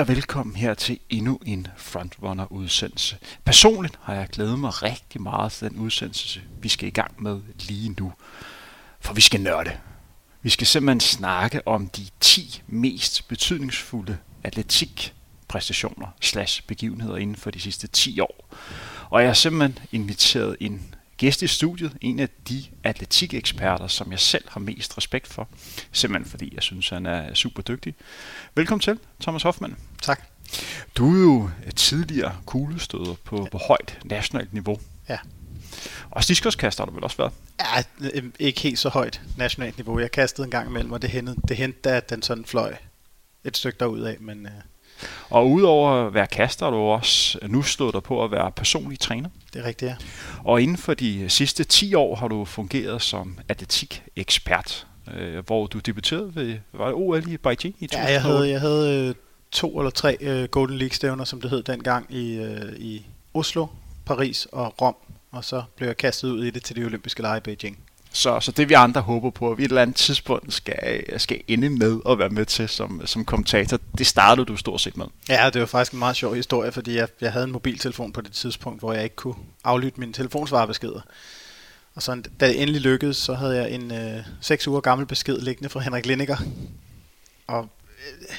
Og velkommen her til endnu en Frontrunner-udsendelse. Personligt har jeg glædet mig rigtig meget til den udsendelse, vi skal i gang med lige nu. For vi skal nørde. Vi skal simpelthen snakke om de 10 mest betydningsfulde atletikpræstationer slash begivenheder inden for de sidste 10 år. Og jeg har simpelthen inviteret en gæst i studiet, en af de atletikeksperter, som jeg selv har mest respekt for, simpelthen fordi jeg synes, han er super dygtig. Velkommen til, Thomas Hoffmann. Tak. Du er jo tidligere kuglestøder på, på højt nationalt niveau. Ja. Og stiskoskaster har du vel også været? Ja, øh, ikke helt så højt nationalt niveau. Jeg kastede en gang imellem, og det hentede, det hentede at den sådan fløj et stykke derud af, men... Øh, Og udover at være kaster, har du også nu stået der på at være personlig træner. det er rigtigt, ja. Og inden for de sidste 10 år har du fungeret som atletikekspert, øh, hvor du debuterede ved var det OL i Beijing i 2008. Ja, jeg havde, jeg havde øh, to eller tre øh, Golden League-stævner, som det hed dengang, i, øh, i Oslo, Paris og Rom. Og så blev jeg kastet ud i det til de olympiske lege i Beijing. Så, så det vi andre håber på, at vi et eller andet tidspunkt skal, skal ende med at være med til som, som kommentator, det startede du stort set med. Ja, det var faktisk en meget sjov historie, fordi jeg, jeg havde en mobiltelefon på det tidspunkt, hvor jeg ikke kunne aflytte mine telefonsvarebeskeder. Og så da det endelig lykkedes, så havde jeg en øh, 6 uger gammel besked liggende fra Henrik Lindiger. Og øh,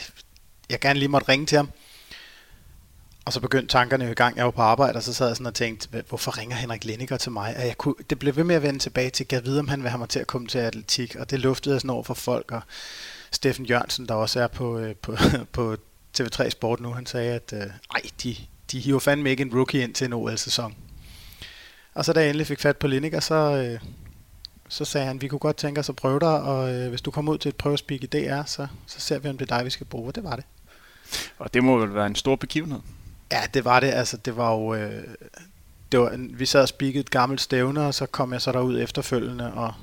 jeg gerne lige måtte ringe til ham. Og så begyndte tankerne jo i gang. Jeg var på arbejde, og så sad jeg sådan og tænkte, hvorfor ringer Henrik Lenniger til mig? Og jeg kunne, det blev ved med at vende tilbage til, at jeg vide, om han vil have mig til at komme til atletik. Og det luftede jeg sådan over for folk. Og Steffen Jørgensen, der også er på, øh, på, på TV3 Sport nu, han sagde, at øh, ej, de, de hiver fandme ikke en rookie ind til en OL-sæson. Og så da jeg endelig fik fat på Lineker, så, øh, så sagde han, vi kunne godt tænke os at prøve dig, og øh, hvis du kommer ud til et prøvespeak i DR, så, så ser vi, om det er dig, vi skal bruge. Og det var det. Og det må vel være en stor begivenhed. Ja, det var det. Altså, det var jo... Øh, det var, en- vi sad og spikkede et gammelt stævne, og så kom jeg så derud efterfølgende, og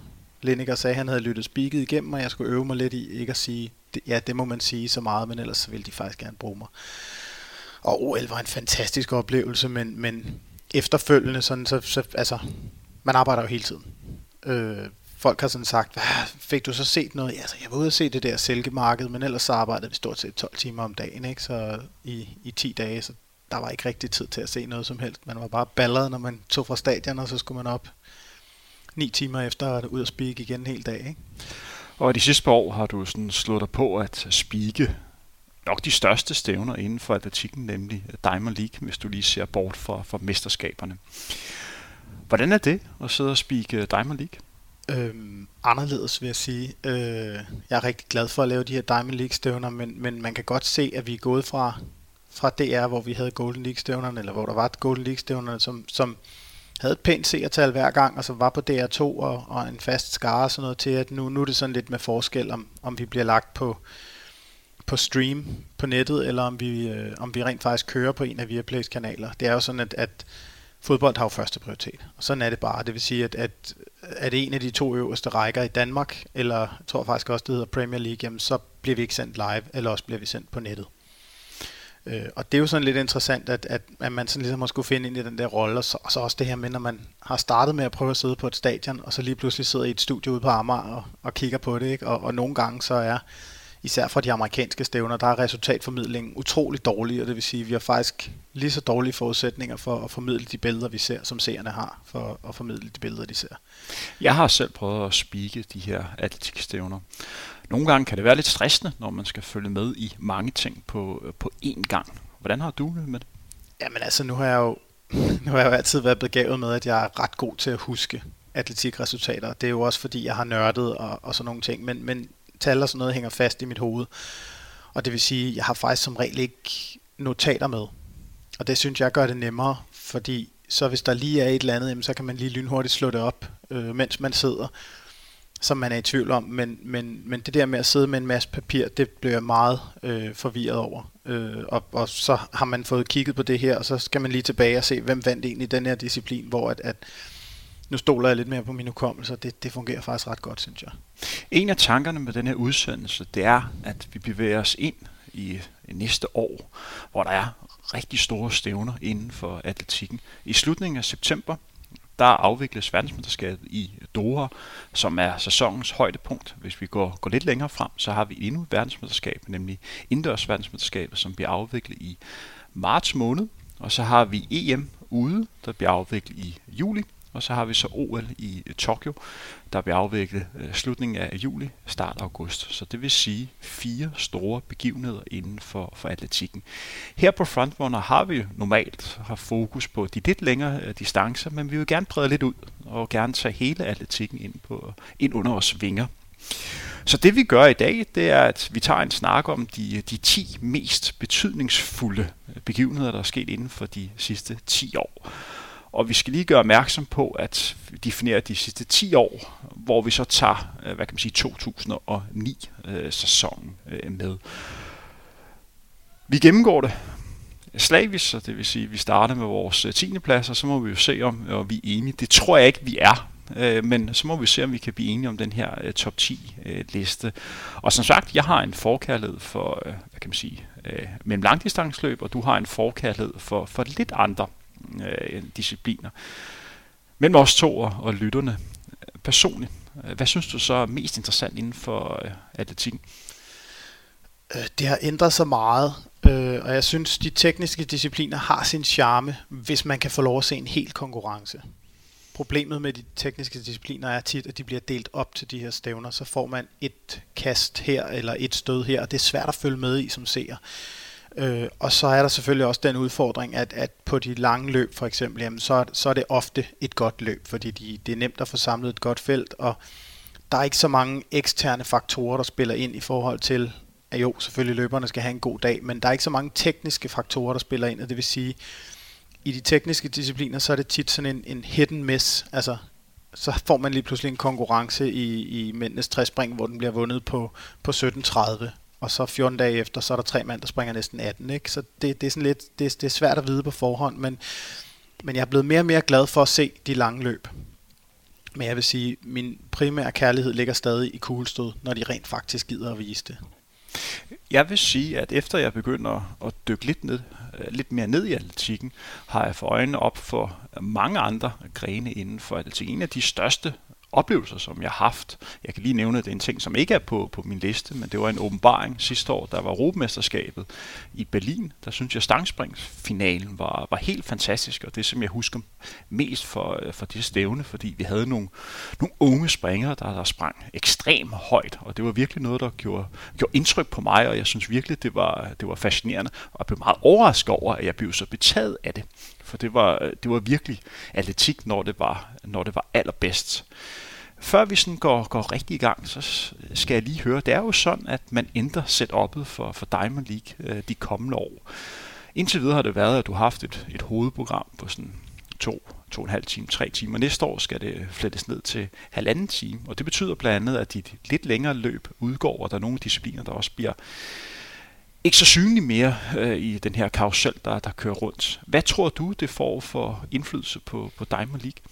Lineker sagde, at han havde lyttet spikket igennem, og jeg skulle øve mig lidt i ikke at sige, det, ja, det må man sige så meget, men ellers så ville de faktisk gerne bruge mig. Og OL var en fantastisk oplevelse, men, men efterfølgende, sådan, så, så, altså, man arbejder jo hele tiden. Øh, folk har sådan sagt, hvad, fik du så set noget? Ja, altså, jeg var ude og se det der silkemarked, men ellers så arbejdede vi stort set 12 timer om dagen, ikke? Så i, i 10 dage, så der var ikke rigtig tid til at se noget som helst. Man var bare balleret, når man tog fra stadion, og så skulle man op 9 timer efter og ud og speak igen en hel dag, ikke? Og de sidste par år har du sådan slået dig på at spike nok de største stævner inden for atletikken, nemlig Diamond League, hvis du lige ser bort fra, fra mesterskaberne. Hvordan er det at sidde og spike Diamond League? Øhm, anderledes vil jeg sige. Øh, jeg er rigtig glad for at lave de her Diamond League stævner, men, men man kan godt se, at vi er gået fra, fra DR, hvor vi havde Golden League stævnerne, eller hvor der var Golden League stævnerne, som, som havde et pænt seertal hver gang, og så var på DR2 og, og en fast skare og sådan noget til, at nu, nu er det sådan lidt med forskel, om, om vi bliver lagt på, på stream på nettet, eller om vi, øh, om vi rent faktisk kører på en af Viaplays kanaler. Det er jo sådan, at, at fodbold har jo første prioritet. Og sådan er det bare. Det vil sige, at, at, at en af de to øverste rækker i Danmark, eller jeg tror faktisk også, det hedder Premier League, jamen så bliver vi ikke sendt live, eller også bliver vi sendt på nettet. Øh, og det er jo sådan lidt interessant, at, at, at man sådan ligesom må skulle finde ind i den der rolle, og så, og så også det her med, når man har startet med at prøve at sidde på et stadion, og så lige pludselig sidder i et studie ude på Amager og, og kigger på det, ikke? Og, og nogle gange så er, især fra de amerikanske stævner, der er resultatformidlingen utrolig dårlig, og det vil sige, at vi har faktisk lige så dårlige forudsætninger for at formidle de billeder, vi ser, som seerne har, for at formidle de billeder, de ser. Jeg har selv prøvet at spike de her atletikstævner. Nogle gange kan det være lidt stressende, når man skal følge med i mange ting på, på én gang. Hvordan har du det med det? Jamen altså, nu har jeg jo, nu har jeg jo altid været begavet med, at jeg er ret god til at huske atletikresultater. Det er jo også fordi, jeg har nørdet og, og sådan nogle ting, men, men tal og sådan noget hænger fast i mit hoved. Og det vil sige, jeg har faktisk som regel ikke notater med. Og det synes jeg gør det nemmere, fordi så hvis der lige er et eller andet, så kan man lige lynhurtigt slå det op, øh, mens man sidder, som man er i tvivl om. Men, men, men det der med at sidde med en masse papir, det bliver jeg meget øh, forvirret over. Øh, og, og så har man fået kigget på det her, og så skal man lige tilbage og se, hvem vandt egentlig den her disciplin, hvor at, at nu stoler jeg lidt mere på min hukommelse, og det, det fungerer faktisk ret godt, synes jeg. En af tankerne med den her udsendelse, det er, at vi bevæger os ind i næste år, hvor der er rigtig store stævner inden for atletikken. I slutningen af september, der afvikles verdensmesterskabet i Doha, som er sæsonens højdepunkt. Hvis vi går, går lidt længere frem, så har vi endnu et verdensmesterskab, nemlig indendørs verdensmesterskabet, som bliver afviklet i marts måned. Og så har vi EM ude, der bliver afviklet i juli. Og så har vi så OL i øh, Tokyo, der bliver afviklet øh, slutningen af juli, start august. Så det vil sige fire store begivenheder inden for, for atletikken. Her på Frontrunner har vi normalt har fokus på de lidt længere øh, distancer, men vi vil gerne brede lidt ud og gerne tage hele atletikken ind, på, ind under vores vinger. Så det vi gør i dag, det er, at vi tager en snak om de, de 10 mest betydningsfulde begivenheder, der er sket inden for de sidste 10 år. Og vi skal lige gøre opmærksom på at definere de sidste 10 år, hvor vi så tager, øh, hvad kan man sige, 2009-sæsonen øh, øh, med. Vi gennemgår det slavisk, så det vil sige, at vi starter med vores 10. plads, og så må vi jo se, om vi er enige. Det tror jeg ikke, vi er, men så må vi se, om vi kan blive enige om den her top 10 liste. Og som sagt, jeg har en forkærlighed for, hvad kan man sige, mellem langdistansløb, og du har en forkærlighed for, for lidt andre øh, discipliner. Men os to og, og lytterne personligt, øh, hvad synes du så er mest interessant inden for øh, atletikken? Øh, det har ændret sig meget, øh, og jeg synes, de tekniske discipliner har sin charme, hvis man kan få lov at se en hel konkurrence. Problemet med de tekniske discipliner er tit, at de bliver delt op til de her stævner. Så får man et kast her eller et stød her, og det er svært at følge med i som seer. Øh, og så er der selvfølgelig også den udfordring, at, at på de lange løb for eksempel, jamen, så, så er det ofte et godt løb, fordi de, det er nemt at få samlet et godt felt, og der er ikke så mange eksterne faktorer, der spiller ind i forhold til, at jo, selvfølgelig løberne skal have en god dag, men der er ikke så mange tekniske faktorer, der spiller ind, og det vil sige, i de tekniske discipliner, så er det tit sådan en, en hidden miss, altså så får man lige pludselig en konkurrence i, i mændenes træspring, hvor den bliver vundet på, på 17.30 og så 14 dage efter, så er der tre mand, der springer næsten 18. Ikke? Så det, det, er sådan lidt, det, det er svært at vide på forhånd, men, men jeg er blevet mere og mere glad for at se de lange løb. Men jeg vil sige, min primære kærlighed ligger stadig i kuglestød, når de rent faktisk gider at vise det. Jeg vil sige, at efter jeg begynder at dykke lidt, ned, øh, lidt mere ned i atletikken, har jeg for øjnene op for mange andre grene inden for atletik. En af de største oplevelser, som jeg har haft. Jeg kan lige nævne, at det er en ting, som ikke er på, på min liste, men det var en åbenbaring sidste år, der var Europamesterskabet i Berlin. Der synes jeg, stangspringsfinalen var, var helt fantastisk, og det som jeg husker mest for, for det stævne, fordi vi havde nogle, nogle unge springere, der, der sprang ekstremt højt, og det var virkelig noget, der gjorde, gjorde indtryk på mig, og jeg synes virkelig, det var, det var fascinerende, og jeg blev meget overrasket over, at jeg blev så betaget af det for det var, øh, det var virkelig atletik, når det var, når det var allerbedst. Før vi sådan går, går rigtig i gang, så skal jeg lige høre, det er jo sådan, at man ændrer setup'et for, for Diamond League øh, de kommende år. Indtil videre har det været, at du har haft et, et hovedprogram på sådan to, to og en halv time, tre timer. Næste år skal det flettes ned til halvanden time, og det betyder blandt andet, at dit lidt længere løb udgår, og der er nogle discipliner, der også bliver ikke så synlig mere øh, i den her karusel, der, der kører rundt. Hvad tror du, det får for indflydelse på, på Diamond League?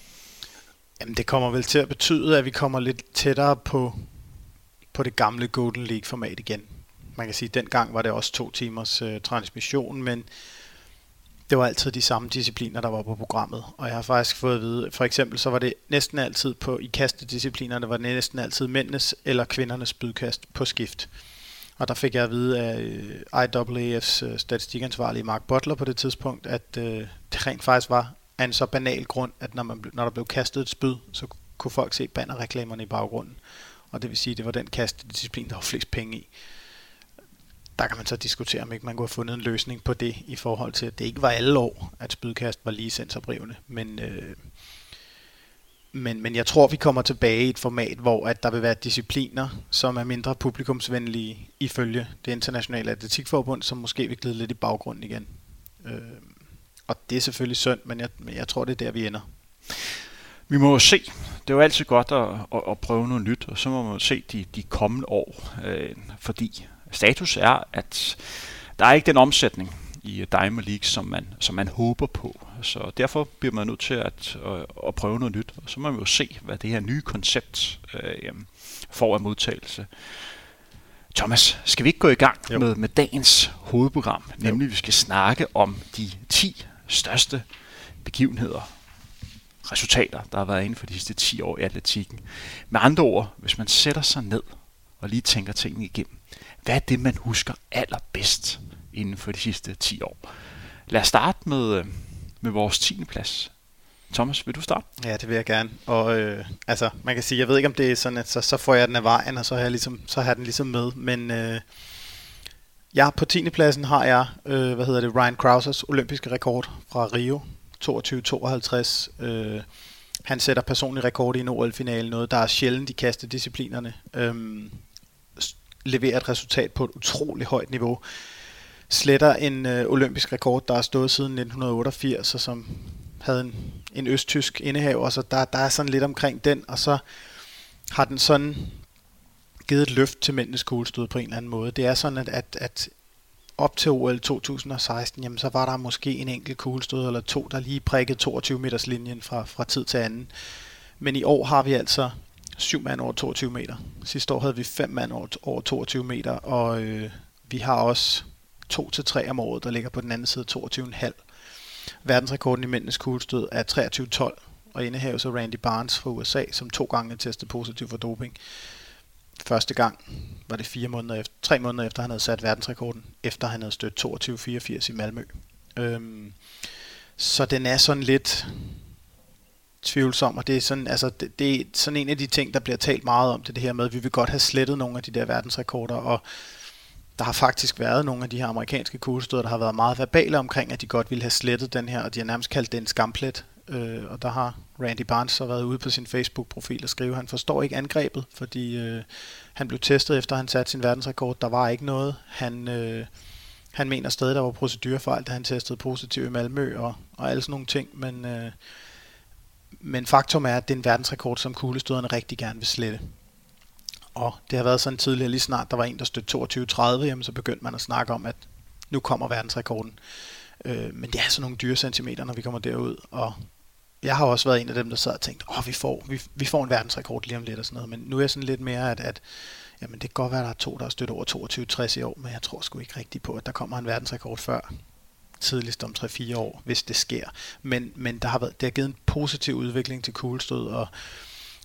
Jamen, det kommer vel til at betyde, at vi kommer lidt tættere på, på det gamle Golden League-format igen. Man kan sige, at dengang var det også to timers øh, transmission, men det var altid de samme discipliner, der var på programmet. Og jeg har faktisk fået at vide, for eksempel så var det næsten altid på, i kastedisciplinerne, var det næsten altid mændenes eller kvindernes bydkast på skift. Og der fik jeg at vide af øh, IAAF's øh, statistikansvarlige Mark Butler på det tidspunkt, at øh, det rent faktisk var af en så banal grund, at når, man, når der blev kastet et spyd, så kunne folk se bannerreklamerne i baggrunden. Og det vil sige, at det var den kastedisciplin, der var flest penge i. Der kan man så diskutere, om ikke man kunne have fundet en løsning på det, i forhold til, at det ikke var alle år, at spydkast var lige sensorbrivende. Men øh, men, men jeg tror, vi kommer tilbage i et format, hvor at der vil være discipliner, som er mindre publikumsvenlige ifølge det internationale atletikforbund, som måske vil glide lidt i baggrunden igen. Øh, og det er selvfølgelig synd, men jeg, men jeg tror, det er der, vi ender. Vi må jo se. Det er jo altid godt at, at, at prøve noget nyt, og så må man se de, de kommende år. Øh, fordi status er, at der er ikke den omsætning, i Diamond League, som man, som man håber på. Så derfor bliver man nødt til at, at, at prøve noget nyt, og så må man jo se, hvad det her nye koncept øh, får af modtagelse. Thomas, skal vi ikke gå i gang med, med dagens hovedprogram, nemlig jo. vi skal snakke om de 10 største begivenheder resultater, der har været inden for de sidste 10 år i atletikken. Med andre ord, hvis man sætter sig ned og lige tænker tingene igennem, hvad er det, man husker allerbedst inden for de sidste 10 år? Lad os starte med, øh, med vores 10. plads. Thomas, vil du starte? Ja, det vil jeg gerne. Og øh, altså, man kan sige, jeg ved ikke, om det er sådan, at så, så får jeg den af vejen, og så har jeg, ligesom, så har jeg den ligesom med. Men øh, ja, på 10. pladsen har jeg, øh, hvad hedder det, Ryan Krausers olympiske rekord fra Rio, 2252. Øh, han sætter personlig rekord i en OL-finale, noget der er sjældent i kastedisciplinerne. Øh, leverer et resultat på et utroligt højt niveau. Sletter en øh, olympisk rekord, der er stået siden 1988, og som havde en, en østtysk indehaver, så der, der er sådan lidt omkring den, og så har den sådan givet et løft til mændenes kuglestød på en eller anden måde. Det er sådan, at, at, at op til OL 2016, jamen så var der måske en enkelt kuglestød eller to, der lige prikkede 22 meters linjen fra, fra tid til anden. Men i år har vi altså syv mand over 22 meter. Sidste år havde vi fem mand over, over 22 meter, og øh, vi har også 2 til 3 om året, der ligger på den anden side 22,5. Verdensrekorden i mændenes kuglestød er 23,12 og indehaves af Randy Barnes fra USA, som to gange testede positiv for doping. Første gang var det fire måneder efter, tre måneder efter, han havde sat verdensrekorden, efter han havde stødt 22,84 i Malmø. Øhm, så den er sådan lidt tvivlsom, og det er sådan, altså, det, det er sådan en af de ting, der bliver talt meget om, det, det her med, at vi vil godt have slettet nogle af de der verdensrekorder, og der har faktisk været nogle af de her amerikanske kuglestøder, der har været meget verbale omkring, at de godt ville have slettet den her, og de har nærmest kaldt den en skamplet. Øh, og der har Randy Barnes så været ude på sin Facebook-profil og skrive, at han forstår ikke angrebet, fordi øh, han blev testet efter, at han satte sin verdensrekord. Der var ikke noget. Han, øh, han mener stadig, der var procedurefejl, da han testede positiv i Malmø og, og alle sådan nogle ting, men, øh, men faktum er, at det er en verdensrekord, som kuglestøderne rigtig gerne vil slette. Og det har været sådan tidligere, lige snart der var en, der stødte 22-30, jamen så begyndte man at snakke om, at nu kommer verdensrekorden. Øh, men det er sådan nogle dyre centimeter, når vi kommer derud. Og jeg har også været en af dem, der sad og tænkte, åh, vi får, vi, vi får en verdensrekord lige om lidt og sådan noget. Men nu er jeg sådan lidt mere, at, at jamen, det kan godt være, at der er to, der har stødt over 22-60 i år, men jeg tror sgu ikke rigtigt på, at der kommer en verdensrekord før tidligst om 3-4 år, hvis det sker. Men, men der har været, det har givet en positiv udvikling til kuglestød, og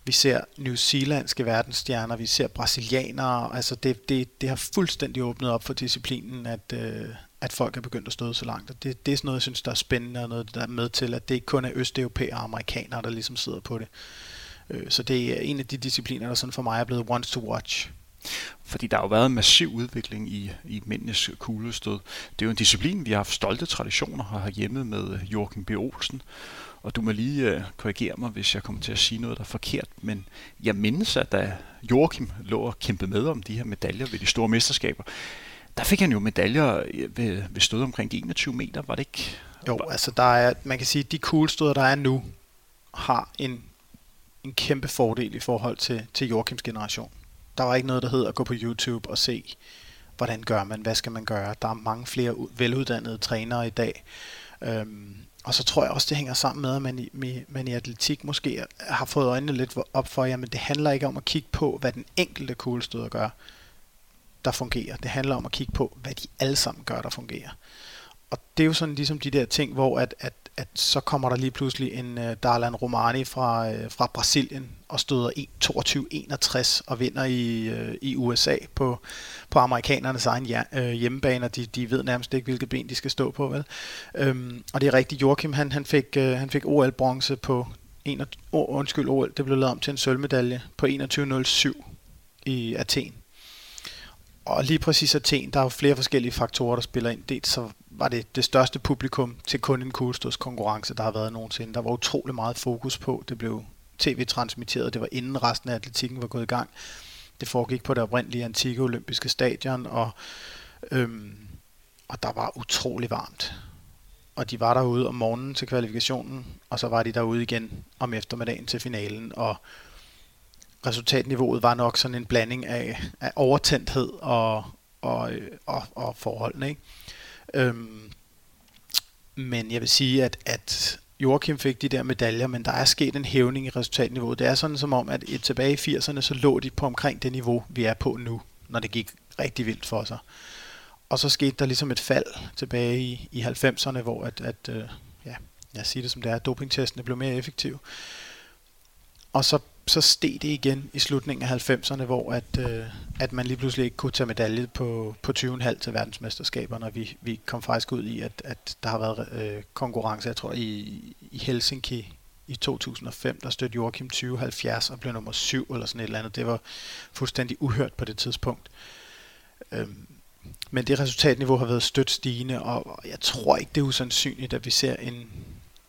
vi ser New Zealandske verdensstjerner, vi ser brasilianere, altså det, det, det har fuldstændig åbnet op for disciplinen, at, øh, at folk er begyndt at stå så langt. Og det, det er sådan noget, jeg synes, der er spændende, og noget, der er med til, at det ikke kun er østeuropæere og amerikanere, der ligesom sidder på det. Øh, så det er en af de discipliner, der sådan for mig er blevet once to watch. Fordi der har jo været en massiv udvikling i, i mændenes kuglestød. Det er jo en disciplin, vi har haft stolte traditioner her hjemme med Joachim B. Olsen, og du må lige øh, korrigere mig, hvis jeg kommer til at sige noget, der er forkert, men jeg mindes, at da Joachim lå og kæmpede med om de her medaljer ved de store mesterskaber, der fik han jo medaljer øh, ved, ved stød omkring de 21 meter, var det ikke? Jo, altså der er, man kan sige, at de kuglestøder, der er nu, har en, en kæmpe fordel i forhold til, til Joachims generation. Der var ikke noget, der hed at gå på YouTube og se, hvordan gør man, hvad skal man gøre. Der er mange flere veluddannede trænere i dag. Øhm, og så tror jeg også, det hænger sammen med, at man i, man i atletik måske har fået øjnene lidt op for, at det handler ikke om at kigge på, hvad den enkelte kuglestøder gør, der fungerer. Det handler om at kigge på, hvad de alle sammen gør, der fungerer. Og det er jo sådan ligesom de der ting, hvor at, at at så kommer der lige pludselig en uh, Darlan Romani fra, uh, fra Brasilien og støder 22-61 og vinder i, uh, i USA på, på amerikanernes egen ja, uh, hjemmebane, og de, de ved nærmest ikke, hvilket ben de skal stå på. Vel? Um, og det er rigtigt, Joachim han, han fik, uh, han fik OL-bronze på en, oh, undskyld, OL, det blev lavet om til en sølvmedalje på 21.07 i Athen. Og lige præcis Athen, der er jo flere forskellige faktorer, der spiller ind. Dels så var det det største publikum til kun en kuglestødskonkurrence, der har været nogensinde. Der var utrolig meget fokus på. Det blev tv-transmitteret. Det var inden resten af atletikken var gået i gang. Det foregik på det oprindelige antikke olympiske stadion, og, øhm, og der var utrolig varmt. Og de var derude om morgenen til kvalifikationen, og så var de derude igen om eftermiddagen til finalen, og resultatniveauet var nok sådan en blanding af, af overtændthed og, og, øh, og, og forholdene. Ikke? Øhm, men jeg vil sige, at, at Joachim fik de der medaljer, men der er sket en hævning i resultatniveauet. Det er sådan som om, at tilbage i 80'erne, så lå de på omkring det niveau, vi er på nu, når det gik rigtig vildt for sig. Og så skete der ligesom et fald tilbage i, i 90'erne, hvor at, at øh, ja, jeg siger det som det er, dopingtestene blev mere effektive. Og så, så steg det igen i slutningen af 90'erne, hvor at, øh, at man lige pludselig ikke kunne tage medalje på, på 20,5 til verdensmesterskaberne, og vi, vi kom faktisk ud i, at, at der har været øh, konkurrence, jeg tror i, i Helsinki i 2005, der stødte Joachim 2070 og blev nummer 7 eller sådan et eller andet. Det var fuldstændig uhørt på det tidspunkt. Øhm, men det resultatniveau har været stødt stigende, og jeg tror ikke, det er usandsynligt, at vi ser en,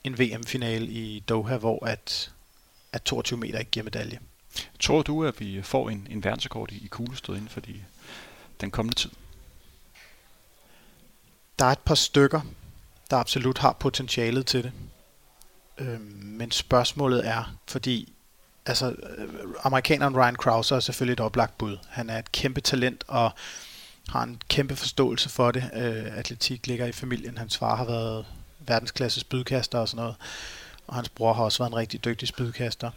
en VM-finale i Doha, hvor at, at 22 meter ikke giver medalje. Tror du, at vi får en, en verdensrekord i, i kuglestød inden for de, den kommende tid? Der er et par stykker, der absolut har potentialet til det. Øhm, men spørgsmålet er, fordi altså, øh, amerikaneren Ryan Krauser er selvfølgelig et oplagt bud. Han er et kæmpe talent og har en kæmpe forståelse for det. Øh, atletik ligger i familien. Hans far har været verdensklasse spydkaster og sådan noget. Og hans bror har også været en rigtig dygtig spydkaster.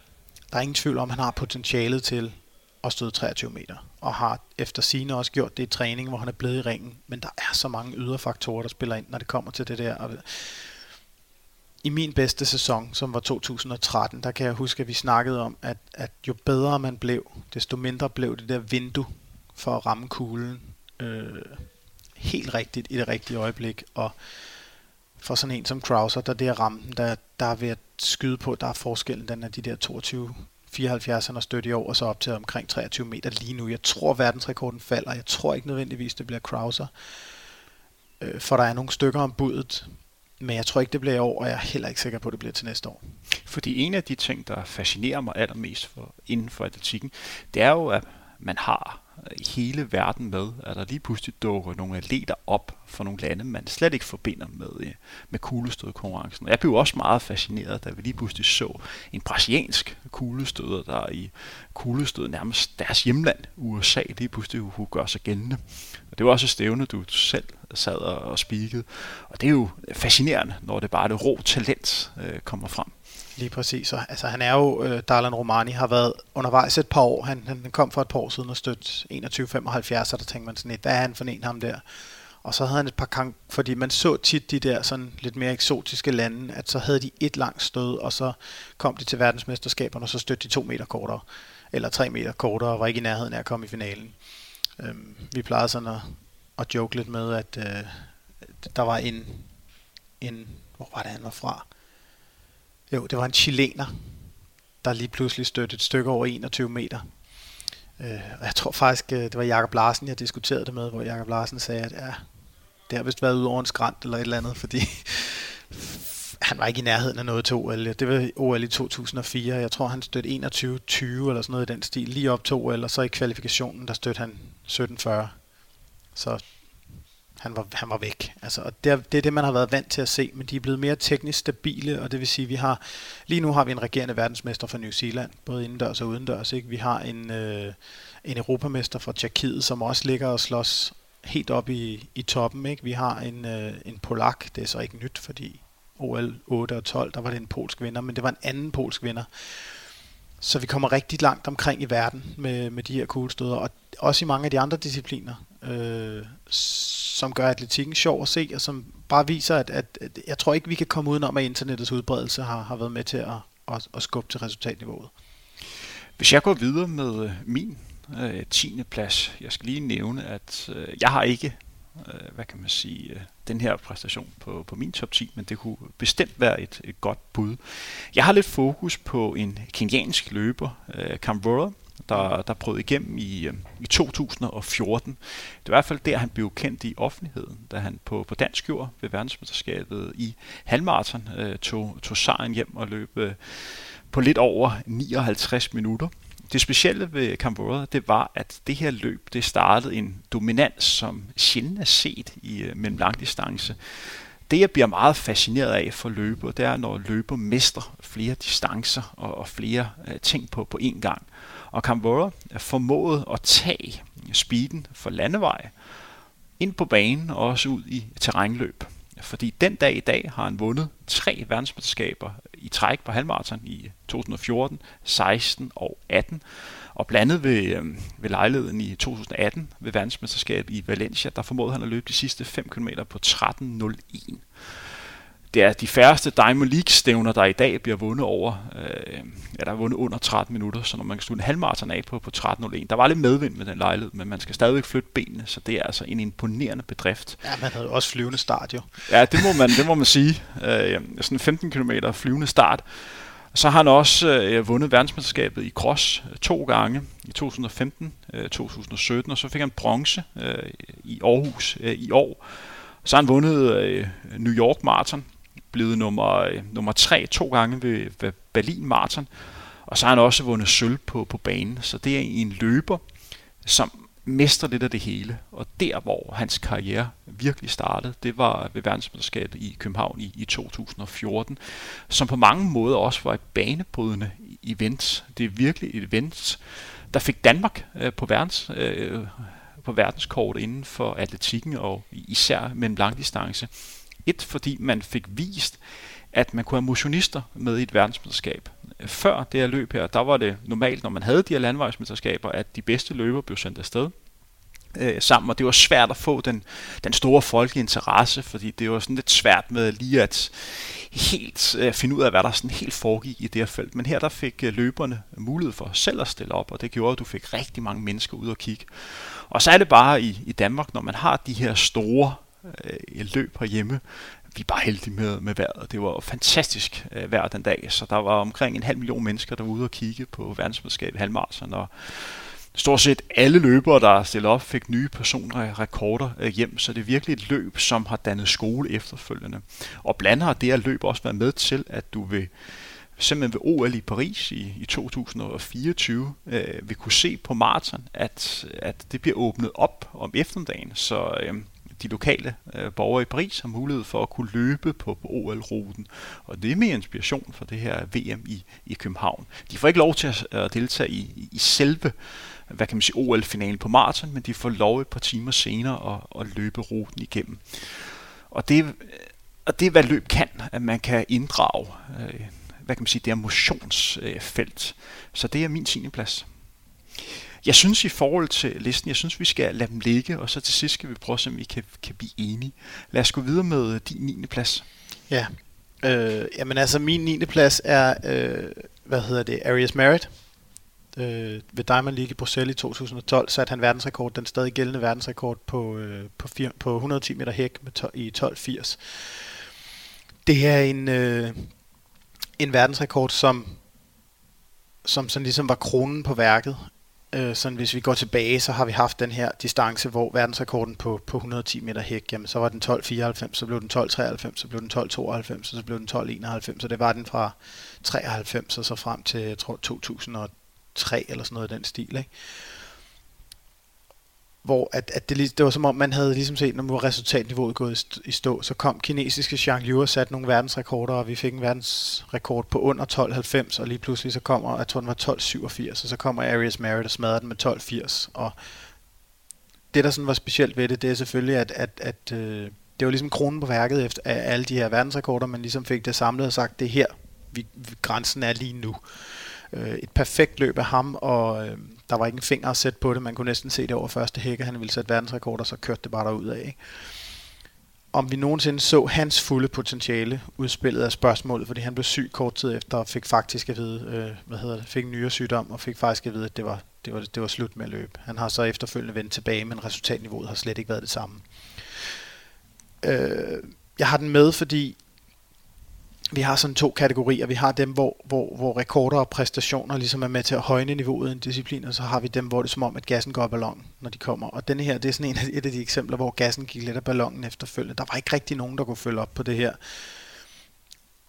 Der er ingen tvivl om, at han har potentialet til at støde 23 meter. Og har efter sine også gjort det i træning, hvor han er blevet i ringen. Men der er så mange ydre faktorer, der spiller ind, når det kommer til det der i min bedste sæson, som var 2013, der kan jeg huske, at vi snakkede om, at, at jo bedre man blev, desto mindre blev det der vindue for at ramme kuglen øh, helt rigtigt i det rigtige øjeblik. Og for sådan en som Krauser, der det er rammen, der, der er ved at skyde på, der er forskellen, den er de der 22 74 han har stødt i år, og så op til omkring 23 meter lige nu. Jeg tror, verdensrekorden falder. Jeg tror ikke nødvendigvis, det bliver Krauser. Øh, for der er nogle stykker om budet, men jeg tror ikke, det bliver i år, og jeg er heller ikke sikker på, at det bliver til næste år. Fordi en af de ting, der fascinerer mig allermest for, inden for atletikken, det er jo, at man har hele verden med, at der lige pludselig dukker nogle atleter op for nogle lande, man slet ikke forbinder med, øh, med kuglestødkonkurrencen. Jeg blev også meget fascineret, da vi lige pludselig så en brasiliansk kuglestøder, der i kuglestød nærmest deres hjemland, USA, lige pludselig kunne gøre sig gældende. Og det var også et stævne, du selv sad og spikede. Og det er jo fascinerende, når det bare det rå talent øh, kommer frem. Lige præcis. Og, altså, han er jo, øh, Darlan Romani har været undervejs et par år. Han, han kom for et par år siden og støtte 21-75, og der tænkte man sådan lidt, hvad er han for en ham der? Og så havde han et par gang, fordi man så tit de der sådan lidt mere eksotiske lande, at så havde de et langt stød, og så kom de til verdensmesterskaberne, og så støtte de to meter kortere, eller tre meter kortere, og var ikke i nærheden af at komme i finalen. Øhm, vi plejede sådan at, at joke lidt med, at øh, der var en, en, hvor var det han var fra? Jo, det var en chilener, der lige pludselig støttede et stykke over 21 meter. Øh, og jeg tror faktisk, øh, det var Jakob Larsen, jeg diskuterede det med, hvor Jakob Larsen sagde, at ja, det har vist været ud over en skrant eller et eller andet, fordi han var ikke i nærheden af noget til OL. Det var OL i 2004. Jeg tror, han stødte 21-20 eller sådan noget i den stil, lige op til OL, og så i kvalifikationen, der stødte han 17-40. Så han var, han var væk. Altså, og det, er, det er det, man har været vant til at se, men de er blevet mere teknisk stabile, og det vil sige, vi har lige nu har vi en regerende verdensmester fra New Zealand, både indendørs og udendørs. Ikke? Vi har en, øh, en europamester fra Tjekkiet, som også ligger og slås helt op i, i toppen. Ikke? Vi har en, øh, en polak, det er så ikke nyt, fordi OL 8 og 12, der var det en polsk vinder, men det var en anden polsk vinder. Så vi kommer rigtig langt omkring i verden med, med de her kuglestøder, og også i mange af de andre discipliner, øh, som gør atletikken sjov at se, og som bare viser, at, at, at jeg tror ikke, vi kan komme udenom, at internettets udbredelse har, har været med til at, at, at skubbe til resultatniveauet. Hvis jeg går videre med øh, min øh, 10. plads, jeg skal lige nævne, at øh, jeg har ikke øh, hvad kan man sige, øh, den her præstation på, på min top 10, men det kunne bestemt være et, et godt bud. Jeg har lidt fokus på en keniansk løber, øh, der, der brød igennem i, øhm, i 2014. Det var i hvert fald der, han blev kendt i offentligheden, da han på, på dansk jord ved verdensmesterskabet i halvmarathon øh, tog, tog sejren hjem og løb øh, på lidt over 59 minutter. Det specielle ved Cambodia, det var, at det her løb, det startede en dominans, som sjældent er set i øh, mellem langdistance. Det, jeg bliver meget fascineret af for løber, det er, når løber mester flere distancer og, og flere øh, ting på, på én gang. Og Cambodia formåede at tage speeden for landevej ind på banen og også ud i terrænløb. Fordi den dag i dag har han vundet tre verdensmesterskaber i træk på halvmarathon i 2014, 16 og 18. Og blandet ved, øh, ved lejligheden i 2018 ved verdensmesterskabet i Valencia, der formåede han at løbe de sidste 5 km på 13.01 det er de færreste Diamond League-stævner, der i dag bliver vundet over, øh, ja, der er vundet under 13 minutter, så når man kan slutte en halvmarathon af på, på 13.01, der var lidt medvind med den lejlighed, men man skal stadigvæk flytte benene, så det er altså en imponerende bedrift. Ja, man havde også flyvende start jo. Ja, det må man, det må man sige. Øh, sådan 15 km flyvende start. Så har han også øh, vundet verdensmesterskabet i cross øh, to gange, i 2015, øh, 2017, og så fik han bronze øh, i Aarhus øh, i år. Så har han vundet øh, New York Marathon, blevet nummer, øh, nummer tre to gange ved, ved Berlin Marathon, og så har han også vundet sølv på, på banen. Så det er en løber, som mester lidt af det hele. Og der, hvor hans karriere virkelig startede, det var ved verdensmesterskabet i København i, i 2014, som på mange måder også var et banebrydende event. Det er virkelig et event, der fik Danmark øh, på verdens... Øh, på verdenskort inden for atletikken og især mellem langdistance. Et, fordi man fik vist, at man kunne have motionister med i et verdensmesterskab. Før det her løb her, der var det normalt, når man havde de her landvejsmesterskaber, at de bedste løber blev sendt afsted øh, sammen, og det var svært at få den, den store folkelige interesse, fordi det var sådan lidt svært med lige at helt øh, finde ud af, hvad der sådan helt foregik i det her felt. Men her der fik øh, løberne mulighed for selv at stille op, og det gjorde, at du fik rigtig mange mennesker ud og kigge. Og så er det bare i, i Danmark, når man har de her store øh, løb herhjemme, vi er bare heldige med, med vejret. Det var fantastisk øh, vejr den dag, så der var omkring en halv million mennesker, der var ude og kigge på verdensmesterskabet i halvmarathon, og stort set alle løbere, der stillede op, fik nye personlige øh, rekorder øh, hjem, så det er virkelig et løb, som har dannet skole efterfølgende. Og blandt har det her løb også været med til, at du vil simpelthen ved OL i Paris i, i 2024 øh, vil kunne se på maraton, at, at det bliver åbnet op om eftermiddagen, så øh, de lokale øh, borgere i Paris har mulighed for at kunne løbe på, OL-ruten. Og det er mere inspiration for det her VM i, i København. De får ikke lov til at, at deltage i, i selve hvad kan man sige, OL-finalen på maraton, men de får lov et par timer senere at, at løbe ruten igennem. Og det, og det er, hvad løb kan, at man kan inddrage, øh, hvad kan man sige, det her motionsfelt. Så det er min 10. plads. Jeg synes i forhold til listen, jeg synes vi skal lade dem ligge, og så til sidst skal vi prøve at se, om vi kan, kan blive enige. Lad os gå videre med din 9. plads. Ja, øh, jamen altså min 9. plads er, øh, hvad hedder det, Arias Merritt. Øh, ved Diamond League i Bruxelles i 2012 satte han verdensrekord, den stadig gældende verdensrekord på, øh, på, fir, på 110 meter hæk med to, i 12.80. Det er en, øh, en verdensrekord, som, som sådan ligesom var kronen på værket. Øh, sådan hvis vi går tilbage, så har vi haft den her distance, hvor verdensrekorden på, på 110 meter hæk, jamen så var den 12.94, så blev den 12.93, så blev den 12.92, og så blev den 12.91, så det var den fra 93 og så frem til, jeg tror, 2003 eller sådan noget i den stil, ikke? Hvor at, at det, det var som om, man havde ligesom set, når resultatniveauet gået i stå, så kom kinesiske Zhang Liu og satte nogle verdensrekorder, og vi fik en verdensrekord på under 12,90, og lige pludselig så kommer, jeg tror den var 12,87, og så kommer Arias Merritt og smadrer den med 12,80, og det, der sådan var specielt ved det, det er selvfølgelig, at, at, at øh, det var ligesom kronen på værket efter af alle de her verdensrekorder, man ligesom fik det samlet og sagt, det er her, vi, grænsen er lige nu. Øh, et perfekt løb af ham, og øh, der var ikke en finger at sætte på det. Man kunne næsten se det over første hække. Han ville sætte verdensrekord, og så kørte det bare derud af. Ikke? Om vi nogensinde så hans fulde potentiale udspillet af spørgsmålet, fordi han blev syg kort tid efter og fik faktisk at vide, øh, hvad hedder det, fik en nyere sygdom og fik faktisk at vide, at det var, det var, det var slut med at løbe. Han har så efterfølgende vendt tilbage, men resultatniveauet har slet ikke været det samme. Øh, jeg har den med, fordi vi har sådan to kategorier. Vi har dem, hvor, hvor, hvor rekorder og præstationer ligesom er med til at højne niveauet i en disciplin, og så har vi dem, hvor det er som om, at gassen går af ballon, når de kommer. Og denne her, det er sådan en af, et af de eksempler, hvor gassen gik lidt af ballonen efterfølgende. Der var ikke rigtig nogen, der kunne følge op på det her.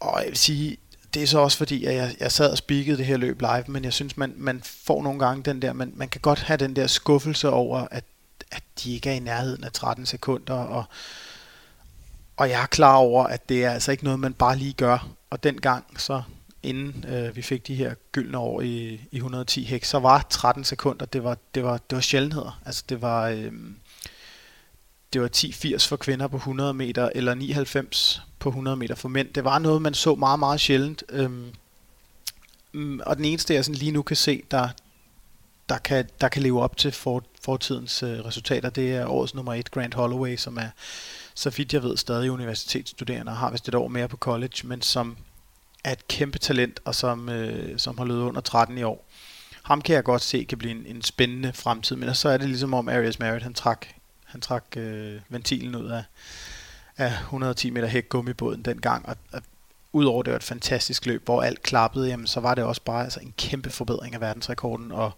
Og jeg vil sige, det er så også fordi, at jeg, jeg sad og spikede det her løb live, men jeg synes, man, man får nogle gange den der, man, man kan godt have den der skuffelse over, at, at de ikke er i nærheden af 13 sekunder, og og jeg er klar over, at det er altså ikke noget, man bare lige gør. Og dengang, så inden øh, vi fik de her gyldne år i, i 110 hæk, så var 13 sekunder, det var, det var, det var sjældenheder. Altså det var, øh, det var 10-80 for kvinder på 100 meter, eller 99 på 100 meter for mænd. Det var noget, man så meget, meget sjældent. Øh, og den eneste, jeg sådan lige nu kan se, der, der, kan, der kan leve op til for, fortidens øh, resultater, det er årets nummer 1, Grant Holloway, som er så vidt jeg ved, stadig universitetsstuderende og har vist et år mere på college, men som er et kæmpe talent, og som, øh, som har løbet under 13 i år. Ham kan jeg godt se kan blive en, en spændende fremtid, men så er det ligesom om Arias Merritt, han trak, han trak øh, ventilen ud af, af 110 meter hæk gummibåden dengang, og, og udover det var et fantastisk løb, hvor alt klappede, jamen, så var det også bare altså, en kæmpe forbedring af verdensrekorden, og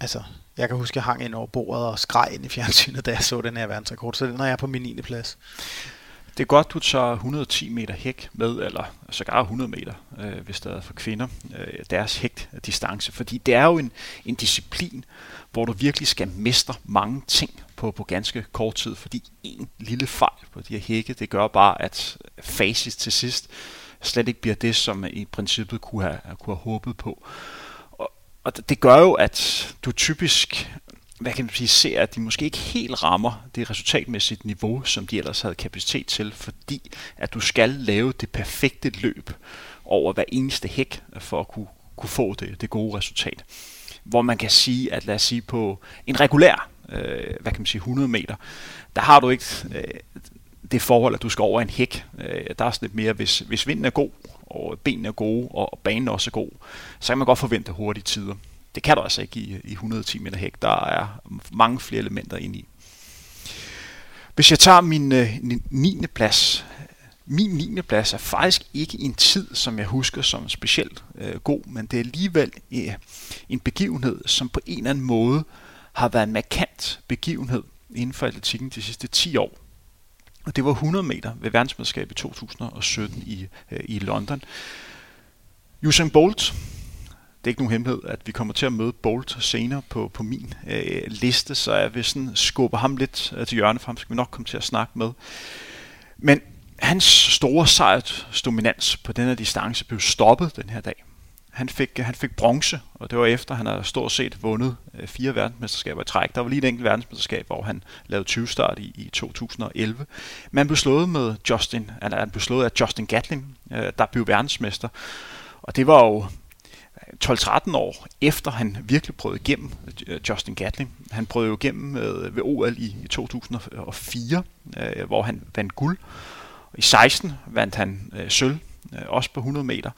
altså, jeg kan huske, at jeg hang ind over bordet og skreg ind i fjernsynet, da jeg så den her verdensrekord, så den er jeg på min 9. plads. Det er godt, du tager 110 meter hæk med, eller sågar 100 meter, øh, hvis der er for kvinder, øh, deres hægtdistance. Øh, Fordi det er jo en, en disciplin, hvor du virkelig skal mestre mange ting på, på ganske kort tid. Fordi en lille fejl på de her hække, det gør bare, at facit til sidst slet ikke bliver det, som i princippet kunne have, kunne have håbet på. Og, det gør jo, at du typisk hvad kan man sige, ser, at de måske ikke helt rammer det resultatmæssigt niveau, som de ellers havde kapacitet til, fordi at du skal lave det perfekte løb over hver eneste hæk, for at kunne, kunne få det, det gode resultat. Hvor man kan sige, at lad os sige på en regulær, øh, hvad kan man sige, 100 meter, der har du ikke øh, det forhold, at du skal over en hæk. Øh, der er sådan lidt mere, hvis, hvis vinden er god, og benene er gode, og banen også er god, så kan man godt forvente hurtige tider. Det kan du altså ikke i, i 110 meter hæk. Der er mange flere elementer ind i. Hvis jeg tager min øh, 9. plads, min 9. plads er faktisk ikke en tid, som jeg husker som specielt øh, god, men det er alligevel øh, en begivenhed, som på en eller anden måde har været en markant begivenhed inden for atletikken de sidste 10 år. Og det var 100 meter ved verdensmesterskabet i 2017 i, øh, i London. Usain Bolt det er ikke nogen hemmelighed, at vi kommer til at møde Bolt senere på, på min øh, liste, så jeg vil sådan skubbe ham lidt øh, til hjørne, for ham skal vi nok komme til at snakke med. Men hans store sejrsdominans på den her distance blev stoppet den her dag. Han fik, han fik bronze, og det var efter, han havde stort set vundet øh, fire verdensmesterskaber i træk. Der var lige et enkelt verdensmesterskab, hvor han lavede 20 start i, i 2011. Men han blev slået med Justin, eller han blev slået af Justin Gatlin, øh, der blev verdensmester. Og det var jo øh, 12-13 år efter han virkelig prøvede igennem Justin Gatling. Han prøvede jo igennem med, ved OL i, i 2004, øh, hvor han vandt guld. I 16 vandt han øh, sølv, øh, også på 100 meter.